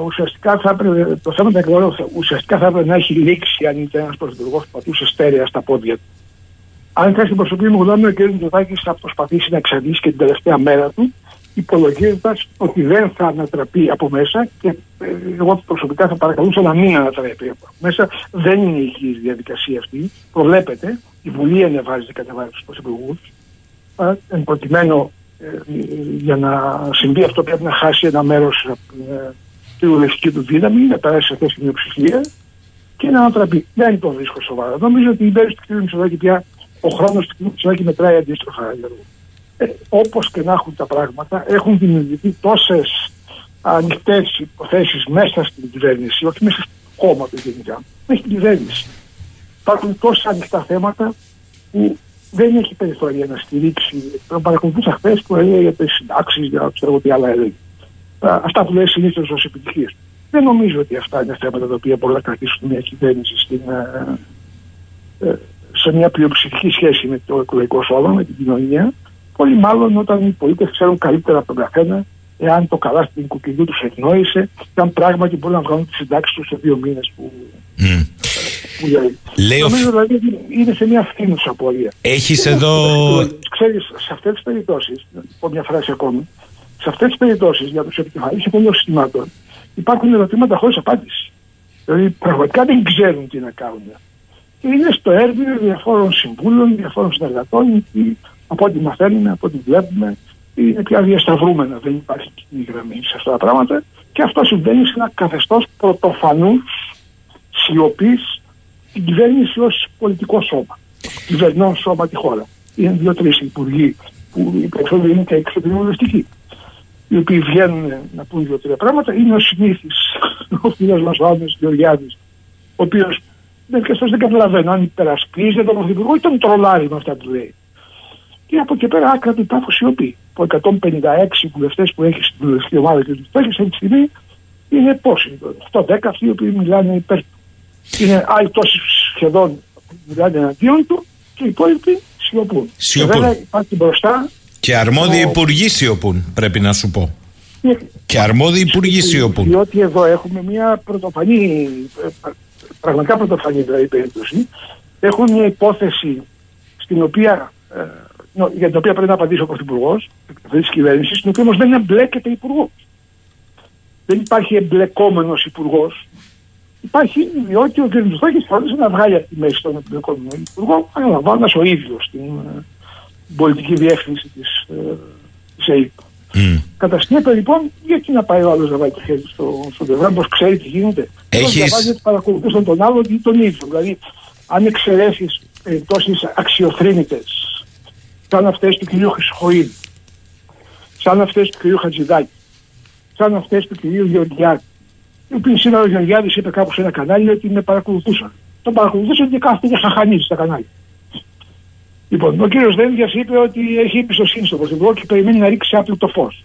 ουσιαστικά θα έπρεπε, το θέμα των εκλογών ουσιαστικά θα έπρεπε να έχει λήξει αν ήταν ένας πρωθυπουργός που πατούσε στέρεα στα πόδια του. Αν ήταν στην προσωπική μου γνώμη, ο κ. Μητσοτάκης θα προσπαθήσει να εξαντλήσει και την τελευταία μέρα του υπολογίζοντας ότι δεν θα ανατραπεί από μέσα και ε, εγώ προσωπικά θα παρακαλούσα να μην ανατραπεί από μέσα. Δεν είναι η υγιή διαδικασία αυτή. Προβλέπεται, η Βουλή ανεβάζει και κατεβάζει τους πρωθυπουργού. Εν προκειμένου ε, για να συμβεί αυτό πρέπει να χάσει ένα μέρος ε, τη βουλευτική του δύναμη, να περάσει σε θέση μειοψηφία και να ανατραπεί. Δεν το βρίσκω σοβαρά. Νομίζω ότι η μέρη του κ. Μητσοδάκη πια ο χρόνος του κ. Μητσοδάκη μετράει αντίστροφα. Ε, όπως και να έχουν τα πράγματα, έχουν δημιουργηθεί τόσες ανοιχτές υποθέσεις μέσα στην κυβέρνηση, όχι μέσα στο κόμμα του γενικά, μέσα στην κυβέρνηση. Υπάρχουν τόσα ανοιχτά θέματα που δεν έχει περιθώρια να στηρίξει. Τον παρακολουθούσα χθες που έλεγε για τις συντάξεις, για ξέρω τι άλλα έλεγε. Αυτά που λέει συνήθως ως επιτυχίες. Δεν νομίζω ότι αυτά είναι θέματα τα οποία μπορούν να κρατήσουν μια κυβέρνηση στην, ε, ε, σε μια πλειοψηφική σχέση με το εκλογικό σώμα, με την κοινωνία. Πολύ μάλλον όταν οι πολίτες ξέρουν καλύτερα από τον καθένα εάν το καλά στην κουκκινού τους ευνόησε και αν πράγματι μπορούν να βγάλουν τι συντάξει τους σε δύο μήνες που, mm. που λέει. Λέω... Νομίζω δηλαδή είναι σε μια φθήνουσα πορεία. Έχεις εδώ. Ξέρεις, σε αυτές τις περιπτώσεις, πω μια φράση ακόμη, σε αυτές τις περιπτώσεις για τους επικεφαλεί των συστημάτων υπάρχουν ερωτήματα χωρίς απάντηση. Δηλαδή πραγματικά δεν ξέρουν τι να κάνουν. Και είναι στο έργο διαφόρων συμβούλων, διαφόρων συνεργατών, από ό,τι μαθαίνουμε, από ό,τι βλέπουμε, είναι πια διασταυρούμενα. Δεν υπάρχει κοινή γραμμή σε αυτά τα πράγματα. Και αυτό συμβαίνει σε ένα καθεστώς πρωτοφανούς σιωπής την κυβέρνηση ως πολιτικό σώμα. Κυβερνών σώμα τη χώρα. Είναι δύο-τρεις υπουργοί που οι περισσότεροι είναι και εξωτερικοί οι οποίοι βγαίνουν να πούν δύο-τρία πράγματα. Είναι ο συνήθις ο φίλος μας ο Άμεσο Γεωργιάδης, ο οποίος μερικές φορές δεν καταλαβαίνω αν υπερασπίζεται τον Πρωθυπουργό ή τον τρολάρει με αυτά που λέει. Και από εκεί πέρα άκρα του τάφου σιωπή. Από 156 βουλευτές που έχεις στην βουλευτική ομάδα και τους έχει αυτή τη στιγμή είναι πόσοι, 8-10 αυτοί οι οποίοι μιλάνε υπέρ του. Είναι άλλοι τόσοι σχεδόν μιλάνε εναντίον του και οι υπόλοιποι σιωπούν. Σιωπούν. Και βέβαια υπάρχει μπροστά Και αρμόδιοι Ο- υπουργοί σιωπούν, πρέπει να σου πω. και- Και αρμόδιοι υπουργοί σιωπούν. Διότι εδώ έχουμε μια πρωτοφανή, ε, πρα- πραγματικά πρωτοφανή δηλαδή περίπτωση. Έχουμε μια υπόθεση στην οποία, ε, νο- για την οποία πρέπει να απαντήσει ο Πρωθυπουργός αυτής της κυβέρνησης, στην οποία όμως δεν εμπλέκεται υπουργός. Δεν υπάρχει εμπλεκόμενος υπουργός. Υπάρχει διότι ο κ. Μητσοτάκης θέλησε να βγάλει από τη μέση τον εμπλεκόμενο υπουργό, αναλαμβάνοντας ο ίδιος την ε, πολιτική διεύθυνση της ε, της ΕΕΠ. Μμ. Κατά συνέπεια λοιπόν, γιατί να πάει ο άλλος να βάλει το χέρι στο, στο πλευρά, πώς ξέρει τι γίνεται. Έχεις- Πώς διαβάζει ότι παρακολουθούσαν τον άλλο ή τον ίδιο. Δηλαδή, αν εξαιρέσεις περιπτώσεις αξιοθρύνητες, σαν αυτές του κυρίου Χρυσοχοίδη, σαν αυτές του κυρίου Χατζηδάκη, σαν αυτές του κυρίου Γεωργιάδη, οι οποίοι σήμερα ο Γεωργιάδης είπε κάπου σε ένα κανάλι ότι με παρακολουθούσαν. Τον παρακολουθούσαν και κάθεται για χαχανίζει στα κανάλια. Λοιπόν, ο κύριος Δένδιας είπε ότι έχει εμπιστοσύνη στον Πρωθυπουργό και περιμένει να ρίξει άπλο το φως.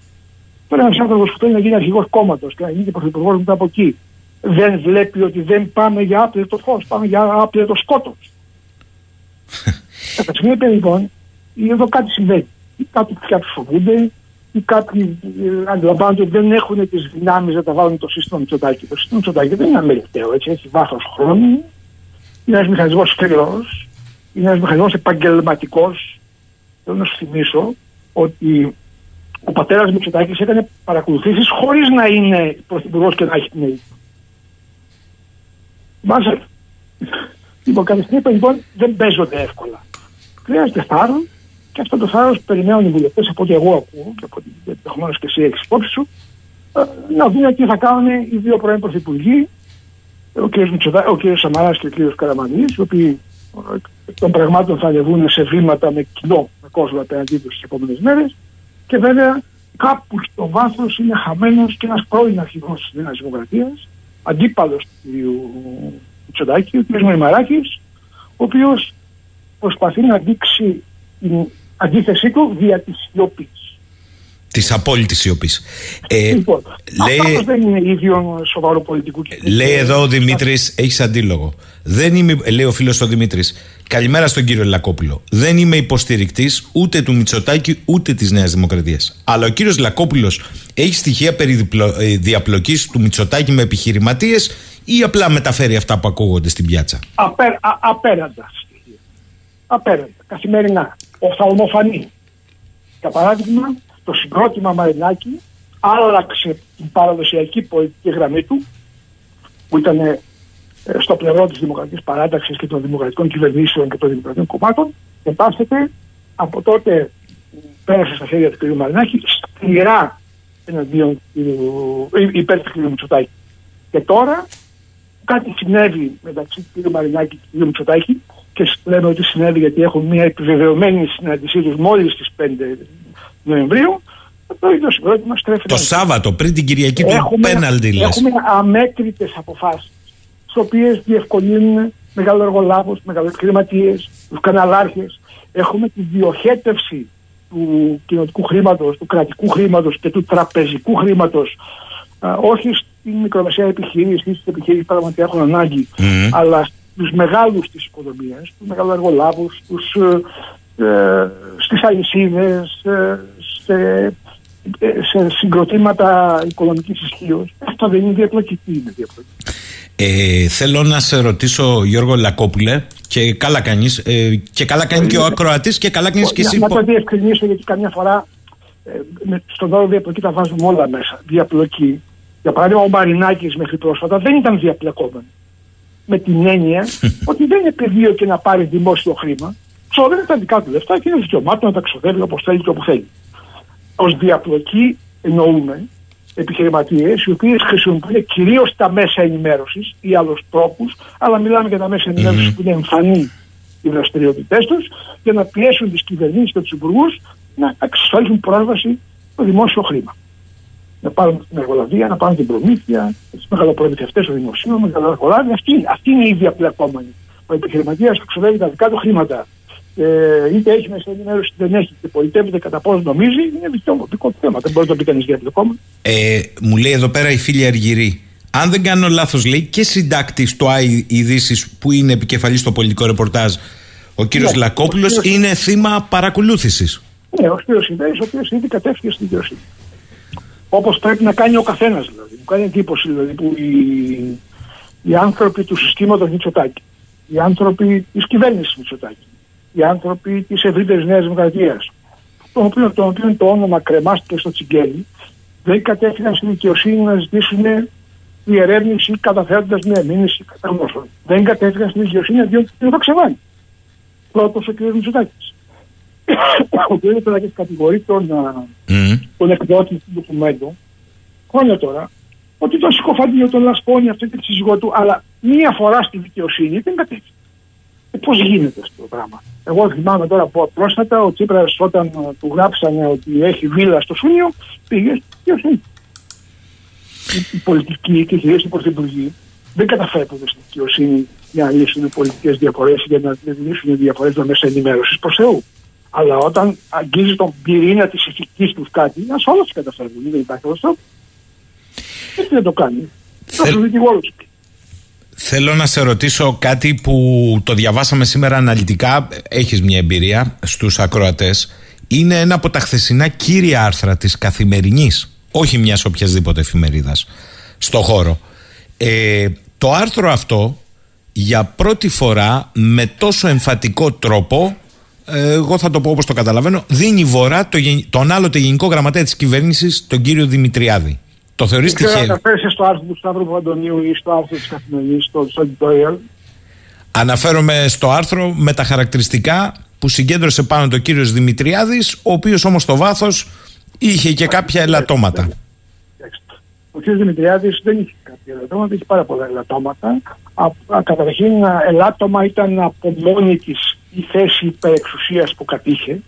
Τώρα ένας άνθρωπος που θέλει να γίνει αρχηγός κόμματος και να γίνει και πρωθυπουργός μετά από εκεί, δεν βλέπει ότι δεν πάμε για άπλο το φως, πάμε για άπλο το σκότος. Κατά συνέπεια λοιπόν, εδώ κάτι συμβαίνει. Ή κάποιοι, κάποιοι φοβούνται, ή κάποιοι ε, αντιλαμβάνονται ότι δεν έχουν τις δυνάμεις να τα βάλουν το σύστημα Μητσοτάκη. Το σύστημα Μητσοτάκη δεν είναι αμεληταίο, έτσι, έχει βάθος χρόνου, είναι ένας μηχανισμός σκληρός, είναι ένας μηχανισμός επαγγελματικός. Θέλω να σου θυμίσω ότι ο πατέρας Μητσοτάκης έκανε παρακολουθήσεις χωρίς να είναι πρωθυπουργός και να έχει την ΑΕΠ. Μάζε. Λοιπόν, κατά συνέπεια λοιπόν δεν παίζονται εύκολα. Χρειάζεται θάρρο και αυτό το θάρρος περιμένουν οι βουλευτές από ό,τι εγώ ακούω και από ό,τι ενδεχομένως και εσύ έχεις υπόψη σου ε, να δουν τι θα κάνουν οι δύο πρώην πρωθυπουργοί, ο κ. Μητσοτά, ο κ. Σαμαράς και ο κ. Καραμανή, οι οποίοι ε, εκ των πραγμάτων θα ανεβούν σε βήματα με κοινό, με κόσμο απέναντί τους τις επόμενες μέρες. Και βέβαια κάπου στο βάθος είναι χαμένος και ένας πρώην αρχηγός της Νέας Δημοκρατίας, αντίπαλος του κ. Μητσοτάκη, ο κ. Μαρμαράκη, ο οποίος προσπαθεί να δείξει την αντίθεσή του δια της σιωπής. Της απόλυτης σιωπής. Ε, λοιπόν, λέει- αυτό δεν είναι ίδιο σοβαρό πολιτικού κινητού. Λέει εδώ ο Δημήτρης, έχεις αντίλογο. Δεν είμαι, λέει ο φίλος ο Δημήτρης. Καλημέρα στον κύριο Λακόπουλο. Δεν είμαι υποστηρικτής ούτε του Μητσοτάκη ούτε της Νέας Δημοκρατίας. Αλλά ο κύριος Λακόπουλος έχει στοιχεία περί διαπλοκής του Μητσοτάκη με επιχειρηματίες ή απλά μεταφέρει αυτά που ακούγονται στην πιάτσα; Απέ, α, απέραντα στοιχεία. Απέραντα, καθημερινά. Οφθαλμοφανή. Για παράδειγμα, το συγκρότημα Μαρινάκη άλλαξε την παραδοσιακή πολιτική γραμμή του, που ήταν ε, στο πλευρό της Δημοκρατικής Παράταξης και των Δημοκρατικών Κυβερνήσεων και των Δημοκρατικών Κομμάτων και πάσχεται από τότε που πέρασε στα χέρια του κ. Μαρινάκη σκληρά εναντίον του κ. ε, υπέρ του κ. Μητσοτάκη. Και τώρα κάτι συνέβη μεταξύ του κ. Μαρινάκη και του κ. Μητσοτάκη και λέμε ότι συνέβη γιατί έχουν μια επιβεβαιωμένη συνάντησή τους μόλις στις 5 Νοεμβρίου. Το ίδιο συγκρότημα στρέφεται. Το Σάββατο πριν την Κυριακή του πέναλτι λες. Έχουμε αμέτρητες αποφάσεις, τι οποίες διευκολύνουν μεγαλοεργολάβου, μεγαλοεπιχειρηματίε, τους καναλάρχες. Έχουμε τη διοχέτευση του κοινοτικού χρήματος, του κρατικού χρήματος και του τραπεζικού χρήματος, όχι στην μικρομεσαία επιχείρηση ή στις επιχειρήσει που πραγματικά έχουν ανάγκη, Μμμ. αλλά στου μεγάλους της οικονομίας, τους μεγαλοεργολάβους, στους, ε, ε, στις αλυσίδες, ε, σε, ε, σε συγκροτήματα οικονομικής ισχύως. Αυτό δεν είναι διαπλοκή. Τι είναι διαπλοκή; Ε, θέλω να σε ρωτήσω, Γιώργο Λακόπουλε, και καλά κάνεις. Ε, και καλά κάνει και ο ακροατής και καλά κάνεις και εσύ. Να, που- να το διευκρινίσω γιατί καμιά φορά ε, με, στον όρο διαπλοκή τα βάζουμε όλα μέσα. Διαπλοκή. Για παράδειγμα, ο Μαρινάκης μέχρι πρόσφατα δεν ήταν διαπλεκόμενος. Με την έννοια ότι δεν επιδίωκε να πάρει δημόσιο χρήμα. Ξοδεύει τα δικά του λεφτά και είναι δικαιωμάτων να τα ξοδεύει όπως θέλει και όπου θέλει. Ω διαπλοκή εννοούμε επιχειρηματίες οι οποίες χρησιμοποιούν κυρίως τα μέσα ενημέρωσης ή άλλους τρόπους, αλλά μιλάμε για τα μέσα ενημέρωσης που είναι εμφανή οι δραστηριότητές τους για να πιέσουν τις κυβερνήσεις και τους υπουργούς να εξασφαλίσουν πρόσβαση στο δημόσιο χρήμα. Να πάρουν την εργολαβία, να πάρουν την προμήθεια, του μεγαλοπρομηθευτέ του δημοσίου, μεγαλοεργολάβοι. Αυτή, αυτή είναι η διαπλεκόμενη. Ο επιχειρηματίας ξοδεύει τα δικά του χρήματα, ε, είτε έχει μέσα ενημέρωση είτε δεν έχει και πολιτεύεται κατά πώς νομίζει, είναι δικό, δικό του θέμα. Δεν μπορεί να το πει κανείς διαπλεκόμενο. Ε, μου λέει εδώ πέρα η φίλη Αργυρή. Αν δεν κάνω λάθος, λέει και συντάκτης του ΆΗ Ειδήσεις που είναι επικεφαλής στο πολιτικό ρεπορτάζ, Ο κύριος Ναι, Λακόπουλος ο κύριος- είναι θύμα παρακολούθησης. Ναι, ο κ. Σιδέη, ο οποίος ήδη κατέφυγε στην δικαιοσύνη. Όπως πρέπει να κάνει ο καθένας δηλαδή. Μου κάνει εντύπωση δηλαδή που οι, οι άνθρωποι του συστήματος Μητσοτάκη, οι άνθρωποι της κυβέρνησης Μητσοτάκη, οι άνθρωποι της ευρύτερης Νέας Δημοκρατίας, τον οποίο, τον οποίο το όνομα κρεμάστηκε στο τσιγκέλι, δεν κατέφυγαν στην δικαιοσύνη να ζητήσουν διερεύνηση καταθέτοντας μια μήνυση κατά γνώσεων. Δεν κατέφυγαν στην δικαιοσύνη αντίον του κ. Βαξεβάνη. Πρώτος ο κ. Μητσοτάκης. Ο κ. Μητσοτάκη κατηγορεί τον, α, Μμ. τον εκδότη του ντοκουμέντου, χρόνια τώρα, ότι το συκοφαντίο τον λασπώνει αυτό και τη σύζυγό του, αλλά μία φορά στη δικαιοσύνη δεν κατέφυγε. Ε, Πώς γίνεται αυτό το πράγμα; Εγώ θυμάμαι τώρα από πρόσφατα ο Τσίπρας όταν ε, του γράψανε ότι έχει βίλα στο Σούνιο, πήγε στη δικαιοσύνη. Οι, οι πολιτικοί και κυρίως οι πρωθυπουργοί δεν καταφέρνουν στη δικαιοσύνη για να λύσουν πολιτικές διαφορές για να λύσουν διαφορές με μέσα ενημέρωσης προς Θεού. Αλλά όταν αγγίζεις τον πυρήνα της ηθικής τους κάτι, ας όλα τι καταφέρνουν. Δεν υπάρχει άλλο τρόπο. Έτσι δεν το κάνει. Θέλ- Τόσο δικηγόρο. Θέλω να σε ρωτήσω κάτι που το διαβάσαμε σήμερα αναλυτικά. Έχεις μια εμπειρία στους ακροατές. Είναι ένα από τα χθεσινά κύρια άρθρα της καθημερινής, όχι μιας οποιασδήποτε εφημερίδας, στο χώρο. Ε, το άρθρο αυτό για πρώτη φορά με τόσο εμφατικό τρόπο ε, εγώ θα το πω όπως το καταλαβαίνω δίνει βορρά το, γεν- τον άλλοτε γενικό γραμματέα της κυβέρνησης τον κύριο Δημητριάδη. Το θεωρείς Δεν ξέρω αν τυχαίο; αναφέρεσαι στο άρθρο του Σταύρου Παντονίου ή στο άρθρο της Καθημερινής, στο, στο editorial. Αναφέρομαι στο άρθρο με τα χαρακτηριστικά που συγκέντρωσε πάνω το κύριος Δημητριάδης, ο οποίος όμως στο βάθος είχε και κάποια ελαττώματα. Κοιτάξτε, Ο κ. Δημητριάδης δεν είχε κάποια ελαττώματα, είχε πάρα πολλά ελαττώματα. Α, α, καταρχήν, α, ελάττωμα ήταν από μόνη της η θέση υπερεξουσίας που κατήχε.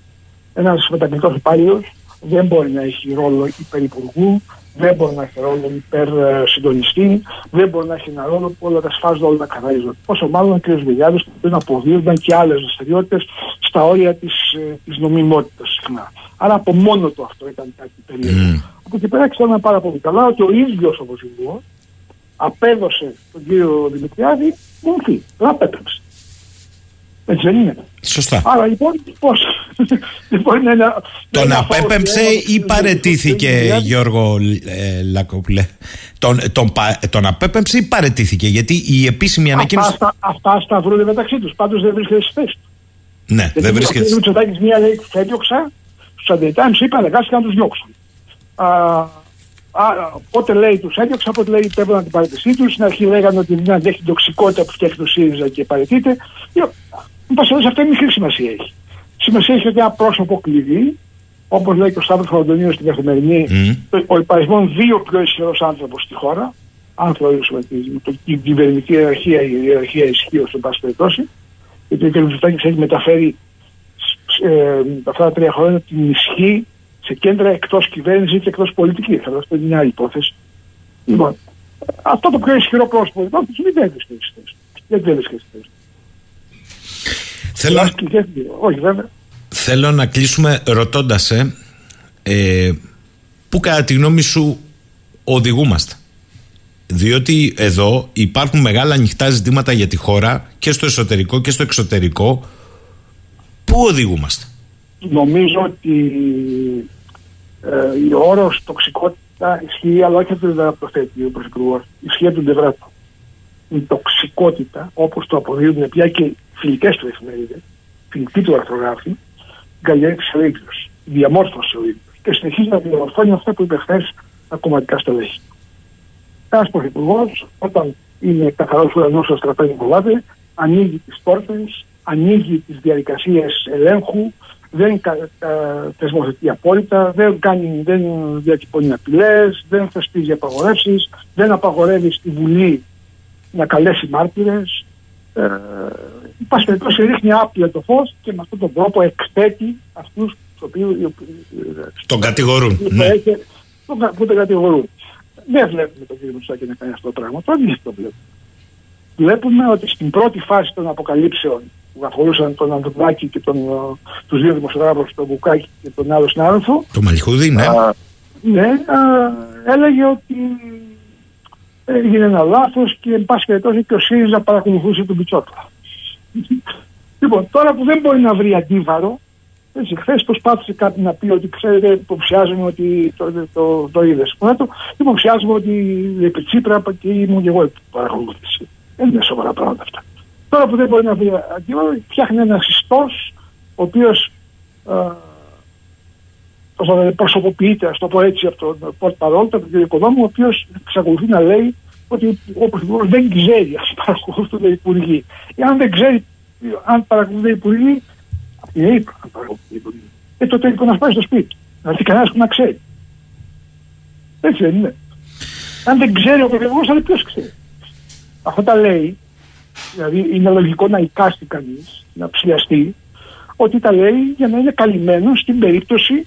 Ένας μετακλητό υπάλληλος δεν μπορεί να έχει ρόλο υπερυπουργού, δεν μπορεί να έχει ρόλο υπερσυντονιστή, δεν μπορεί να έχει ένα ρόλο που όλα τα σφάζουν, όλα τα καθαρίζουν. Πόσο μάλλον ο κ. Βιλιάδη, που δεν αποδίδονταν και άλλες δραστηριότητες στα όρια της της νομιμότητας συχνά. Άρα από μόνο του αυτό ήταν κάτι περίεργο. Από εκεί πέρα ξέρουμε πάρα πολύ καλά ότι ο ίδιος ο Βοζιλιό απέδωσε τον κύριο Δημητριάδη μορφή. Τον απέτρεψε. Έτσι δεν είναι. Σωστά. Άρα λοιπόν πώ. λοιπόν, είναι ένα- Τον ένα απέπεμψε φάουλ ή του παρετήθηκε, Δημητριάδη. Γιώργο ε, Λακοπλέ. Τον, τον, πα- τον απέπεμψε ή παρετήθηκε, γιατί η επίσημη Αυτά, ανακοίνωση... αυτά, αυτά σταυρούνται μεταξύ τους. Πάντως δεν βρίσκεται στη θέση του. Ναι, δεν Γιατί βρίσκεται. Ο κ. Μητσοτάκης μία λέει τους έδιωξα, στους αντιτάμου είπε αναγκάστηκαν να τους διώξουν. Α, α, πότε λέει τους έδιωξα, πότε λέει πρέπει να την παραιτησή του. Στην αρχή λέγανε ότι δεν αντέχει την τοξικότητα που φτιάχνει το ΣΥΡΙΖΑ και παραιτείται. Εν πάση περιπτώσει, αυτό είναι μικρή σημασία έχει. Σημασία έχει ότι ένα πρόσωπο κλειδί, όπως λέει και ο Σταύρος Χαροντονίου στην καθημερινή, Μμ. το- ο υπαριθμόν δύο πιο ισχυρός άνθρωπος στη χώρα, άνθρωπος με τη- την κυβερνητική ιεραρχία, η ιεραρχία ισχύω, εν πάση περιπτώσει, γιατί ο κ. Μητσοτάκη έχει μεταφέρει ε, αυτά τα τρία χρόνια την ισχύ σε κέντρα εκτός κυβέρνησης και εκτός πολιτικής. Αλλά αυτό είναι μια άλλη υπόθεση. Λοιπόν, αυτό το πιο ισχυρό πρόσωπο λοιπόν τους δεν βρίσκεται στη θέση. Δεν βρίσκεται στη θέση. Θέλω, Τουλάχιστον και- Όχι βέβαια. θέλω να κλείσουμε ρωτώντας σε ε, πού κατά τη γνώμη σου οδηγούμαστε. Διότι εδώ υπάρχουν μεγάλα ανοιχτά ζητήματα για τη χώρα και στο εσωτερικό και στο εξωτερικό. Πού οδηγούμαστε; Νομίζω ότι ε, ο όρος τοξικότητα ισχύει, αλλά όχι από την πλευρά που το θέτει ο Πρωθυπουργός. Ισχύει από την πλευρά του. Η τοξικότητα, όπως το αποδίδουν πια και φιλικές του εφημερίδες, φιλική του αρθρογράφη, καλλιέργησε ο ίδιο. Διαμόρφωσε ο ίδιο. Και συνεχίζει να διαμορφώνει αυτά που είπε χθες τα κομματικά στελέχη. Ένας πρωθυπουργός, όταν είναι καθαρός ουρανός στο στρατό κοβάται, ανοίγει τις πόρτες, ανοίγει τις διαδικασίες ελέγχου, δεν κα, κα, θεσμοθετεί απόλυτα, δεν, κάνει, δεν διατυπώνει απειλές, δεν θεσπίζει απαγορεύσεις, δεν απαγορεύει στη Βουλή να καλέσει μάρτυρες. Ε, εν πάση περιπτώσει ρίχνει άπλια το φως και με αυτόν τον τρόπο εκθέτει αυτούς τους οποίου Τον κατηγορούν. που, Ναι. έχει, που, που τον κατηγορούν. Δεν βλέπουμε τον κύριο Μητσοτάκη να κάνει αυτό το πράγμα. Το αντίθετο βλέπουμε. Βλέπουμε ότι στην πρώτη φάση των αποκαλύψεων που αφορούσαν τον Ανδρουλάκη και τον, ε, τους δύο δημοσιογράφους, τον Μπουκάκη και τον άλλο συνάδελφο, Το Μαλιχούδι, ναι. α, ναι, α, έλεγε ότι έγινε ένα λάθος και εν πάση περιπτώσει και ο ΣΥΡΙΖΑ παρακολουθούσε τον Πιτσότλα. Λοιπόν, τώρα που δεν μπορεί να βρει αντίβαρο, έτσι, χθες προσπάθησε κάτι να πει ότι ξέρετε, υποψιάζομαι ότι το, το, το, το είδες. Πρώτο, υποψιάζομαι ότι επί Τσίπρα και ήμουν και εγώ παρακολούθηση. Δεν είναι σοβαρά πράγματα αυτά. Τώρα που δεν μπορεί να βρει αντίβαρο, φτιάχνει ένα συστός, ο οποίος προσωποποιείται, ας το πω έτσι, από τον Πορτ Παρόλ, τον κ. Οικονόμου, ο οποίος εξακολουθεί να λέει ότι ο Πρωθυπουργός δεν ξέρει αν παρακολουθούν οι υπουργοί. αν δεν ξέρει αν παρακολουθούν οι υπουργοί, είναι ύπρο αν παρακολουθούν οι υπουργοί. Ε, τότε λοιπόν να πάει στο σπίτι. Δηλαδή κανένας που να ξέρει. Έτσι δεν είναι. Αν δεν ξέρει ο Πρωθυπουργός, αλλά ποιος ξέρει. Αυτό τα λέει, δηλαδή είναι λογικό να εικάσει κανείς, να ψηλιαστεί, ότι τα λέει για να είναι καλυμμένος στην περίπτωση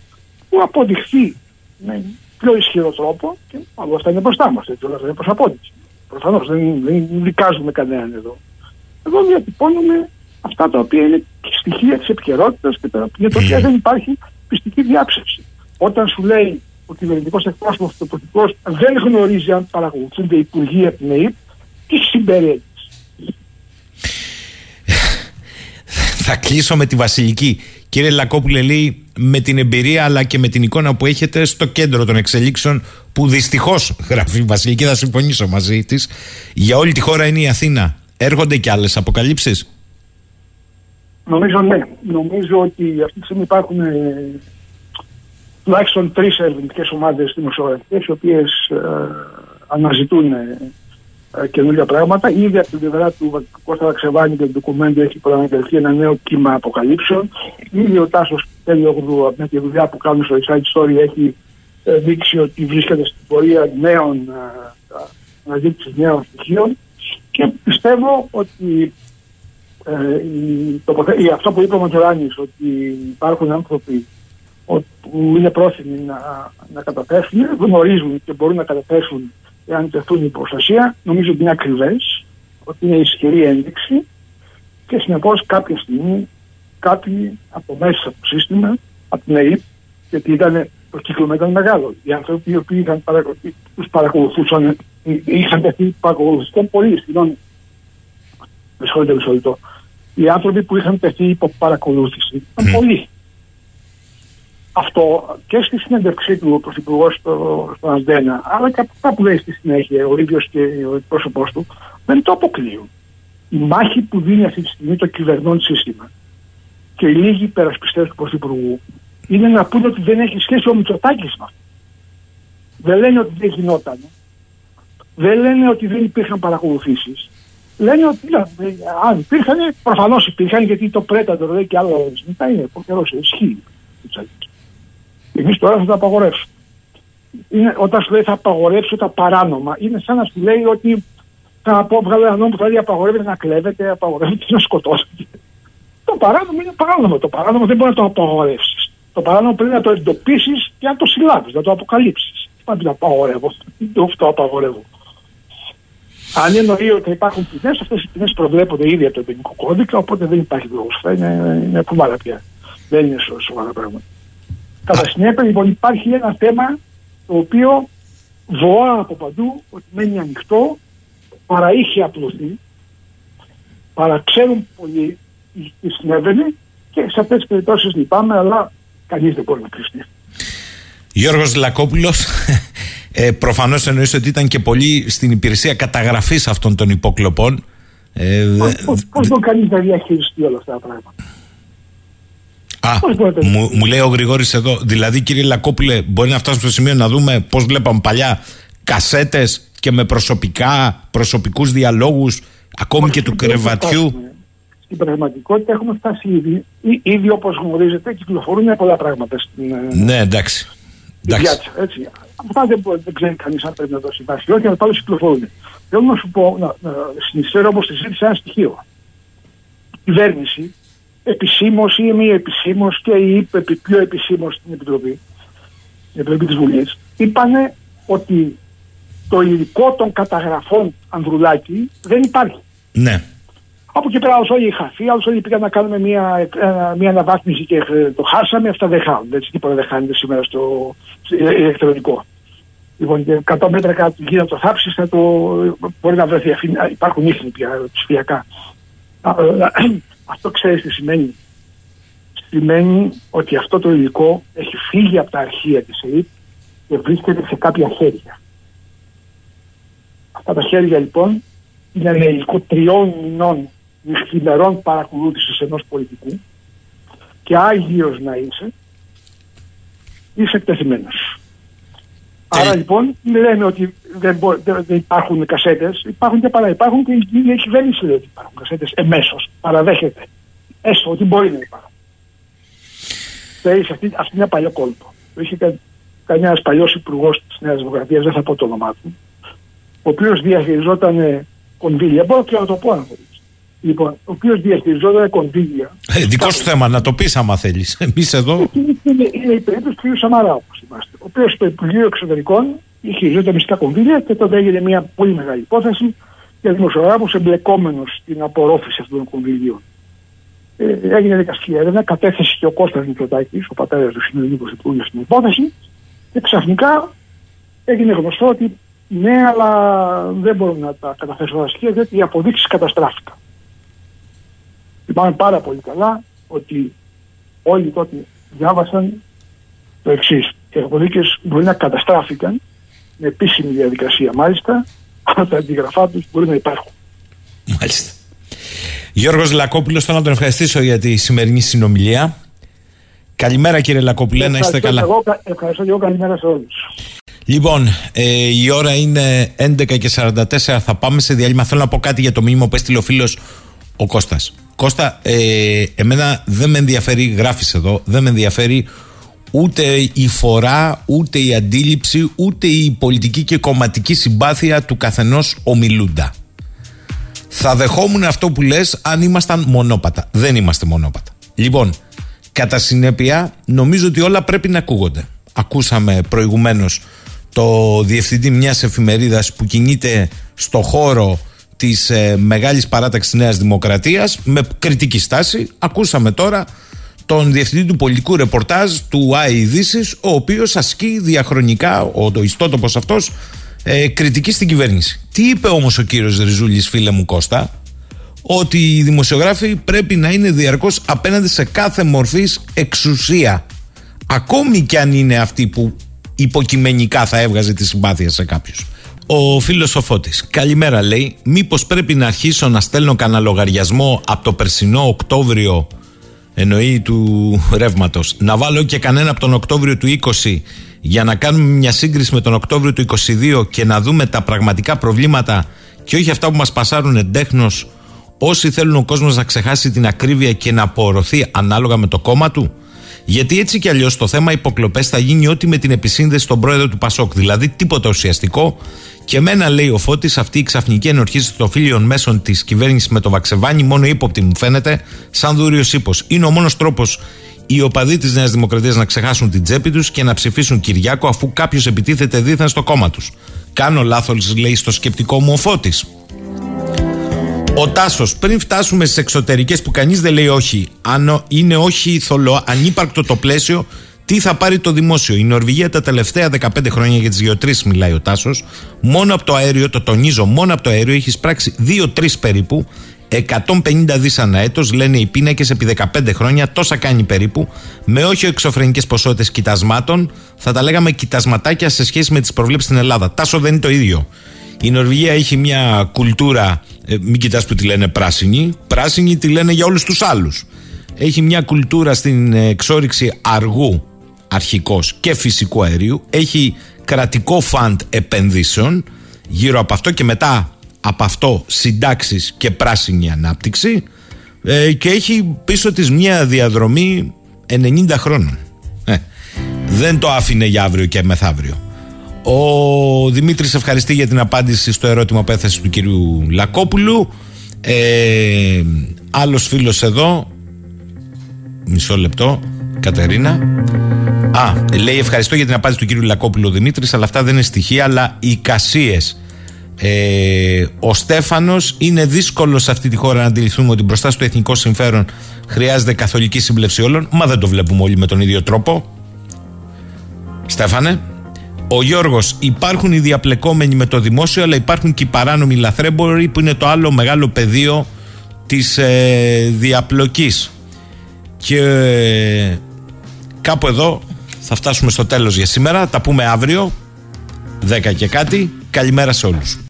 που αποδειχθεί με πιο ισχυρό τρόπο και όλα αυτά είναι μπροστά μας. Όλα αυτά είναι προς απόδειξη. Προφανώς δεν, δεν δικάζουμε κανέναν εδώ. Εδώ διατυπώνουμε αυτά τα οποία είναι στοιχεία της επικαιρότητας και τα, για τα οποία δεν υπάρχει πιστική διάψευση. Όταν σου λέει ο κυβερνητικός εκπρόσωπος του πολιτικό δεν γνωρίζει αν παρακολουθούνται οι υπουργοί από την ΕΕΠ, τι συμπεριέχει. Θα κλείσω με τη Βασιλική. Κύριε Λακόπουλε, λέει με την εμπειρία αλλά και με την εικόνα που έχετε στο κέντρο των εξελίξεων που δυστυχώς, γράφει η Βασιλική, θα συμφωνήσω μαζί της, για όλη τη χώρα είναι η Αθήνα. Έρχονται και άλλες αποκαλύψεις; Νομίζω ναι. Νομίζω ότι αυτή τη στιγμή υπάρχουν ε, τουλάχιστον τρεις ερευνητικές ομάδες δημοσιογραφικές οι οποίες ε, αναζητούν ε, ε, καινούργια πράγματα. Ήδη από την πλευρά του Κώστα Βαξεβάνη και του ντοκουμέντου έχει προαναγγελθεί ένα νέο κύμα αποκαλύψεων. Ήδη ο Τάσος Τέλειογλου με τη δουλειά που κάνουν στο Inside Story έχει ε, δείξει ότι βρίσκεται στην πορεία νέων ε, αναζήτησης νέων στοιχείων και πιστεύω ότι ε, η, αυτό που είπε ο Ματζοράνης ότι υπάρχουν άνθρωποι που είναι πρόθυμοι να, να καταθέσουν, γνωρίζουν και μπορούν να καταθέσουν εάν τεθούν η προστασία, νομίζω ότι είναι ακριβές, ότι είναι ισχυρή ένδειξη και συνεπώς κάποια στιγμή κάποιοι από μέσα από το σύστημα, από την ΕΕΠ, γιατί ήταν το κύκλο ήταν μεγάλο. Οι άνθρωποι οι οποίοι είχαν τους παρακολουθούσαν, είχαν τεθεί, παρακολουθούσαν πολύ, συγγνώμη. Με συγχωρείτε μισό λεπτό. Οι άνθρωποι που είχαν τεθεί υπό παρακολούθηση ήταν πολλοί αυτό και στη συνέντευξή του ο Πρωθυπουργό στο, στο Ασδένα, αλλά και από αυτά που λέει στη συνέχεια ο ίδιος και ο πρόσωπό του, δεν το αποκλείουν. Η μάχη που δίνει αυτή τη στιγμή το κυβερνών σύστημα και οι λίγοι υπερασπιστές του Πρωθυπουργού είναι να πούνε ότι δεν έχει σχέση ο Μητσοτάκης με αυτό. Δεν λένε ότι δεν γινόταν. Δεν λένε ότι δεν υπήρχαν παρακολουθήσεις. Λένε ότι αν υπήρχαν, προφανώς υπήρχαν γιατί το πρέτατο λέει και άλλο μετά είναι καιρός ισχύει. Εμείς τώρα θα τα απαγορεύσουμε. Είναι, όταν σου λέει θα απαγορεύσω τα παράνομα, είναι σαν να σου λέει ότι θα πω βγάλω ένα νόμο που θα λέει απαγορεύεται να κλέβετε, απαγορεύεται να σκοτώσετε. Το παράνομο είναι παράνομο. Το παράνομο δεν μπορεί να το απαγορεύσεις. Το παράνομο πρέπει να το εντοπίσεις και να το συλλάβεις, να το αποκαλύψεις. Δεν το απαγορεύω. Δεν το απαγορεύω. Αν εννοεί ότι θα υπάρχουν ποινές, αυτές οι ποινές προβλέπονται ήδη από το ποινικό κώδικα, οπότε δεν υπάρχει λόγος. Είναι, είναι κουβάρα πια. Δεν είναι σοβαρά πράγματα. Κατά συνέπεια λοιπόν υπάρχει ένα θέμα το οποίο βοά από παντού ότι μένει ανοιχτό, παρά είχε απλωθεί, παρά ξέρουν πολύ τι συνέβαινε και σε αυτές τις περιπτώσεις λυπάμαι αλλά κανείς δεν μπορεί να κρυστεί. Γιώργος Λακόπουλος, ε, προφανώς εννοείς ότι ήταν και πολύ στην υπηρεσία καταγραφής αυτών των υποκλοπών. Ε, πώς, πώς μπορεί κανείς να διαχειριστεί όλα αυτά τα πράγματα; Α, μου, μου λέει ο Γρηγόρης εδώ, δηλαδή κύριε Λακόπουλε, μπορεί να φτάσουμε στο σημείο να δούμε πώς βλέπαμε παλιά κασέτες και με προσωπικά, προσωπικούς διαλόγους, ακόμη και του κρεβατιού. Στην πραγματικότητα έχουμε φτάσει ήδη, ήδη όπως γνωρίζετε, κυκλοφορούν πολλά πράγματα στην. Ε, ναι, εντάξει. Πιάτσα, έτσι. Αυτά δεν, δεν ξέρει κανείς αν πρέπει να δώσει βάση. Όχι, αλλά πάντω κυκλοφορούν. Θέλω να σου πω, να, να συνεισφέρω όμως της συζήτηση ένα στοιχείο. Η κυβέρνηση επισήμως ή μη επισήμω και η ΕΕ πιο επισήμως στην Επιτροπή, την Επιτροπή της Βουλής, είπαν ότι το υλικό των καταγραφών Ανδρουλάκη δεν υπάρχει. Ναι. Από εκεί πέρα, όλοι οι χαθεί, άλλοι όλοι πήγαν να κάνουμε μια, μια αναβάθμιση και το χάσαμε. Αυτά δεν χάνονται. Έτσι, τίποτα δεν χάνεται σήμερα στο ηλεκτρονικό. Λοιπόν, 100 μέτρα κάτω γύρω από το θάψεις, το μπορεί να βρεθεί. Υπάρχουν ίχνη πια ψηφιακά. Αυτό ξέρεις τι σημαίνει. Σημαίνει ότι αυτό το υλικό έχει φύγει από τα αρχεία της ΕΕΠ και βρίσκεται σε κάποια χέρια. Αυτά τα χέρια λοιπόν είναι ένα υλικό τριών μηνών νυχθημερών παρακολούθησης ενός πολιτικού και άγιος να είσαι, είσαι εκτεθειμένος. Άρα λοιπόν λέμε ότι δεν, μπο, δεν, δεν υπάρχουν κασέτες, υπάρχουν και παρά. Υπάρχουν και η ίδια κυβέρνηση λέει ότι υπάρχουν κασέτες εμέσως. Παραδέχεται. Έστω ότι μπορεί να υπάρχουν. Θέλει αυτή, αυτή είναι ένα παλιό κόλπο. Το είχε κάνει ένα παλιός υπουργός της Νέας Δημοκρατίας, δεν θα πω το όνομά του, ο οποίος διαχειριζόταν κονδύλια. Μπορώ και να το πω αν θέλεις. Λοιπόν, ο οποίος διαχειριζόταν κονδύλια. Ε, δικό σου θέμα, να το πεις άμα θέλεις. Εμείς εδώ. Είναι, είναι η περίπτωση του κ. Σαμαρά, όπως είμαστε. Ο οποίος στο Υπουργείο Εξωτερικών είχε χειριζόταν μισθά κονδύλια και τότε έγινε μια πολύ μεγάλη υπόθεση για δημοσιογράφους εμπλεκόμενους στην απορρόφηση αυτών των κονδυλίων. Ε, έγινε δικαστική έρευνα, κατέθεσε και ο Κώστας Μητσοτάκης, ο πατέρας του συνολικού πρωθυπουργού στην υπόθεση και ξαφνικά έγινε γνωστό ότι ναι, αλλά δεν μπορούμε να τα καταθέσουμε όλα στοιχεία γιατί οι αποδείξεις καταστράφηκαν. Λυπάμαι πάρα πολύ καλά ότι όλοι τότε διάβασαν το εξής. Οι αποδείξει μπορεί να καταστράφηκαν με επίσημη διαδικασία μάλιστα, αλλά τα αντιγραφά τους μπορεί να υπάρχουν. Μάλιστα. Γιώργος Λακόπουλος, θέλω να τον ευχαριστήσω για τη σημερινή συνομιλία. Καλημέρα κύριε Λακόπουλε, να είστε καλά. Εγώ, ευχαριστώ και εγώ καλημέρα σε όλους. Λοιπόν, ε, η ώρα είναι 11 και 44. Θα πάμε σε διάλειμμα. Θέλω να πω κάτι για το μήνυμα που έστειλε ο φίλος ο Κώστας. Κώστα, ε, εμένα δεν με ενδιαφέρει, γράφεις εδώ, δεν με ενδιαφέρει ούτε η φορά, ούτε η αντίληψη, ούτε η πολιτική και κομματική συμπάθεια του καθενός ομιλούντα. Θα δεχόμουν αυτό που λες αν ήμασταν μονόπατα. Δεν είμαστε μονόπατα. Λοιπόν, κατά συνέπεια, νομίζω ότι όλα πρέπει να ακούγονται. Ακούσαμε προηγουμένως το διευθυντή μιας εφημερίδας που κινείται στο χώρο της ε, μεγάλης παράταξης Νέας Δημοκρατίας με κριτική στάση. Ακούσαμε τώρα τον διευθυντή του πολιτικού ρεπορτάζ του ΆΕ ο οποίος ασκεί διαχρονικά, ο το ιστότοπος αυτός, ε, κριτική στην κυβέρνηση. Τι είπε όμως ο κύριος Ριζούλης φίλε μου Κώστα, ότι οι δημοσιογράφοι πρέπει να είναι διαρκώς απέναντι σε κάθε μορφής εξουσία. Ακόμη κι αν είναι αυτοί που υποκειμενικά θα έβγαζε τη συμπάθεια σε κάποιους. Ο φίλο ο Φώτης. Καλημέρα, λέει. Μήπως πρέπει να αρχίσω να στέλνω κανένα λογαριασμό από το περσινό Οκτώβριο, εννοεί του ρεύματος. Να βάλω και κανένα από τον Οκτώβριο του 20 για να κάνουμε μια σύγκριση με τον Οκτώβριο του 22 και να δούμε τα πραγματικά προβλήματα και όχι αυτά που μας πασάρουν εντέχνω όσοι θέλουν ο κόσμος να ξεχάσει την ακρίβεια και να απορροθεί ανάλογα με το κόμμα του. Γιατί έτσι κι αλλιώς το θέμα υποκλοπές θα γίνει ό,τι με την επισύνδεση στον πρόεδρο του Πασόκ. Δηλαδή τίποτα ουσιαστικό. Και μένα λέει ο Φώτης, αυτή η ξαφνική ενορχήση των φίλων μέσων της κυβέρνησης με το Βαξεβάνι, μόνο ύποπτη μου φαίνεται, σαν δούριο ύπος. Είναι ο μόνος τρόπος οι οπαδοί της Νέας Δημοκρατίας να ξεχάσουν την τσέπη τους και να ψηφίσουν Κυριάκο αφού κάποιος επιτίθεται δίθεν στο κόμμα τους. Κάνω λάθος, λέει στο σκεπτικό μου ο Φώτης. Ο Τάσος, πριν φτάσουμε στις εξωτερικές που κανείς δεν λέει όχι, αν είναι όχι θολό, ανύπαρκτο το πλαίσιο, τι θα πάρει το δημόσιο; Η Νορβηγία τα τελευταία 15 χρόνια για τις γεωτρήσεις, μιλάει ο Τάσος, μόνο από το αέριο, το τονίζω, μόνο από το αέριο έχει σπράξει 2-3 περίπου 150 δις ανά έτος, λένε οι πίνακες επί 15 χρόνια, τόσα κάνει περίπου, με όχι εξωφρενικές ποσότητες κοιτασμάτων, θα τα λέγαμε κοιτασματάκια σε σχέση με τις προβλέψεις στην Ελλάδα. Τάσο δεν είναι το ίδιο. Η Νορβηγία έχει μια κουλτούρα, ε, μην κοιτάς που τη λένε πράσινη, πράσινη τη λένε για όλους τους άλλους. Έχει μια κουλτούρα στην εξόριξη αργού αρχικός και φυσικού αερίου, έχει κρατικό φαντ επενδύσεων γύρω από αυτό και μετά από αυτό συντάξεις και πράσινη ανάπτυξη ε, και έχει πίσω της μια διαδρομή 90 χρόνων. Ε, δεν το άφηνε για αύριο και μεθαύριο. Ο Δημήτρης ευχαριστεί για την απάντηση στο ερώτημα που έθεσε του κυρίου Λακόπουλου. Ε, άλλος φίλος εδώ, μισό λεπτό, Κατερίνα. Α, λέει ευχαριστώ για την απάντηση του κύριου Λακόπουλου ο Δημήτρης, αλλά αυτά δεν είναι στοιχεία, αλλά οι κασίες. Ε, ο Στέφανος είναι δύσκολο σε αυτή τη χώρα να αντιληφθούμε ότι μπροστά στο εθνικό συμφέρον χρειάζεται καθολική σύμπλευση όλων, μα δεν το βλέπουμε όλοι με τον ίδιο τρόπο. Στέφανε. Ο Γιώργος, υπάρχουν οι διαπλεκόμενοι με το δημόσιο, αλλά υπάρχουν και οι παράνομοι λαθρέμποροι που είναι το άλλο μεγάλο πεδίο της ε, διαπλοκής. Και ε, κάπου εδώ θα φτάσουμε στο τέλος για σήμερα. Τα πούμε αύριο 10 και κάτι. Καλημέρα σε όλους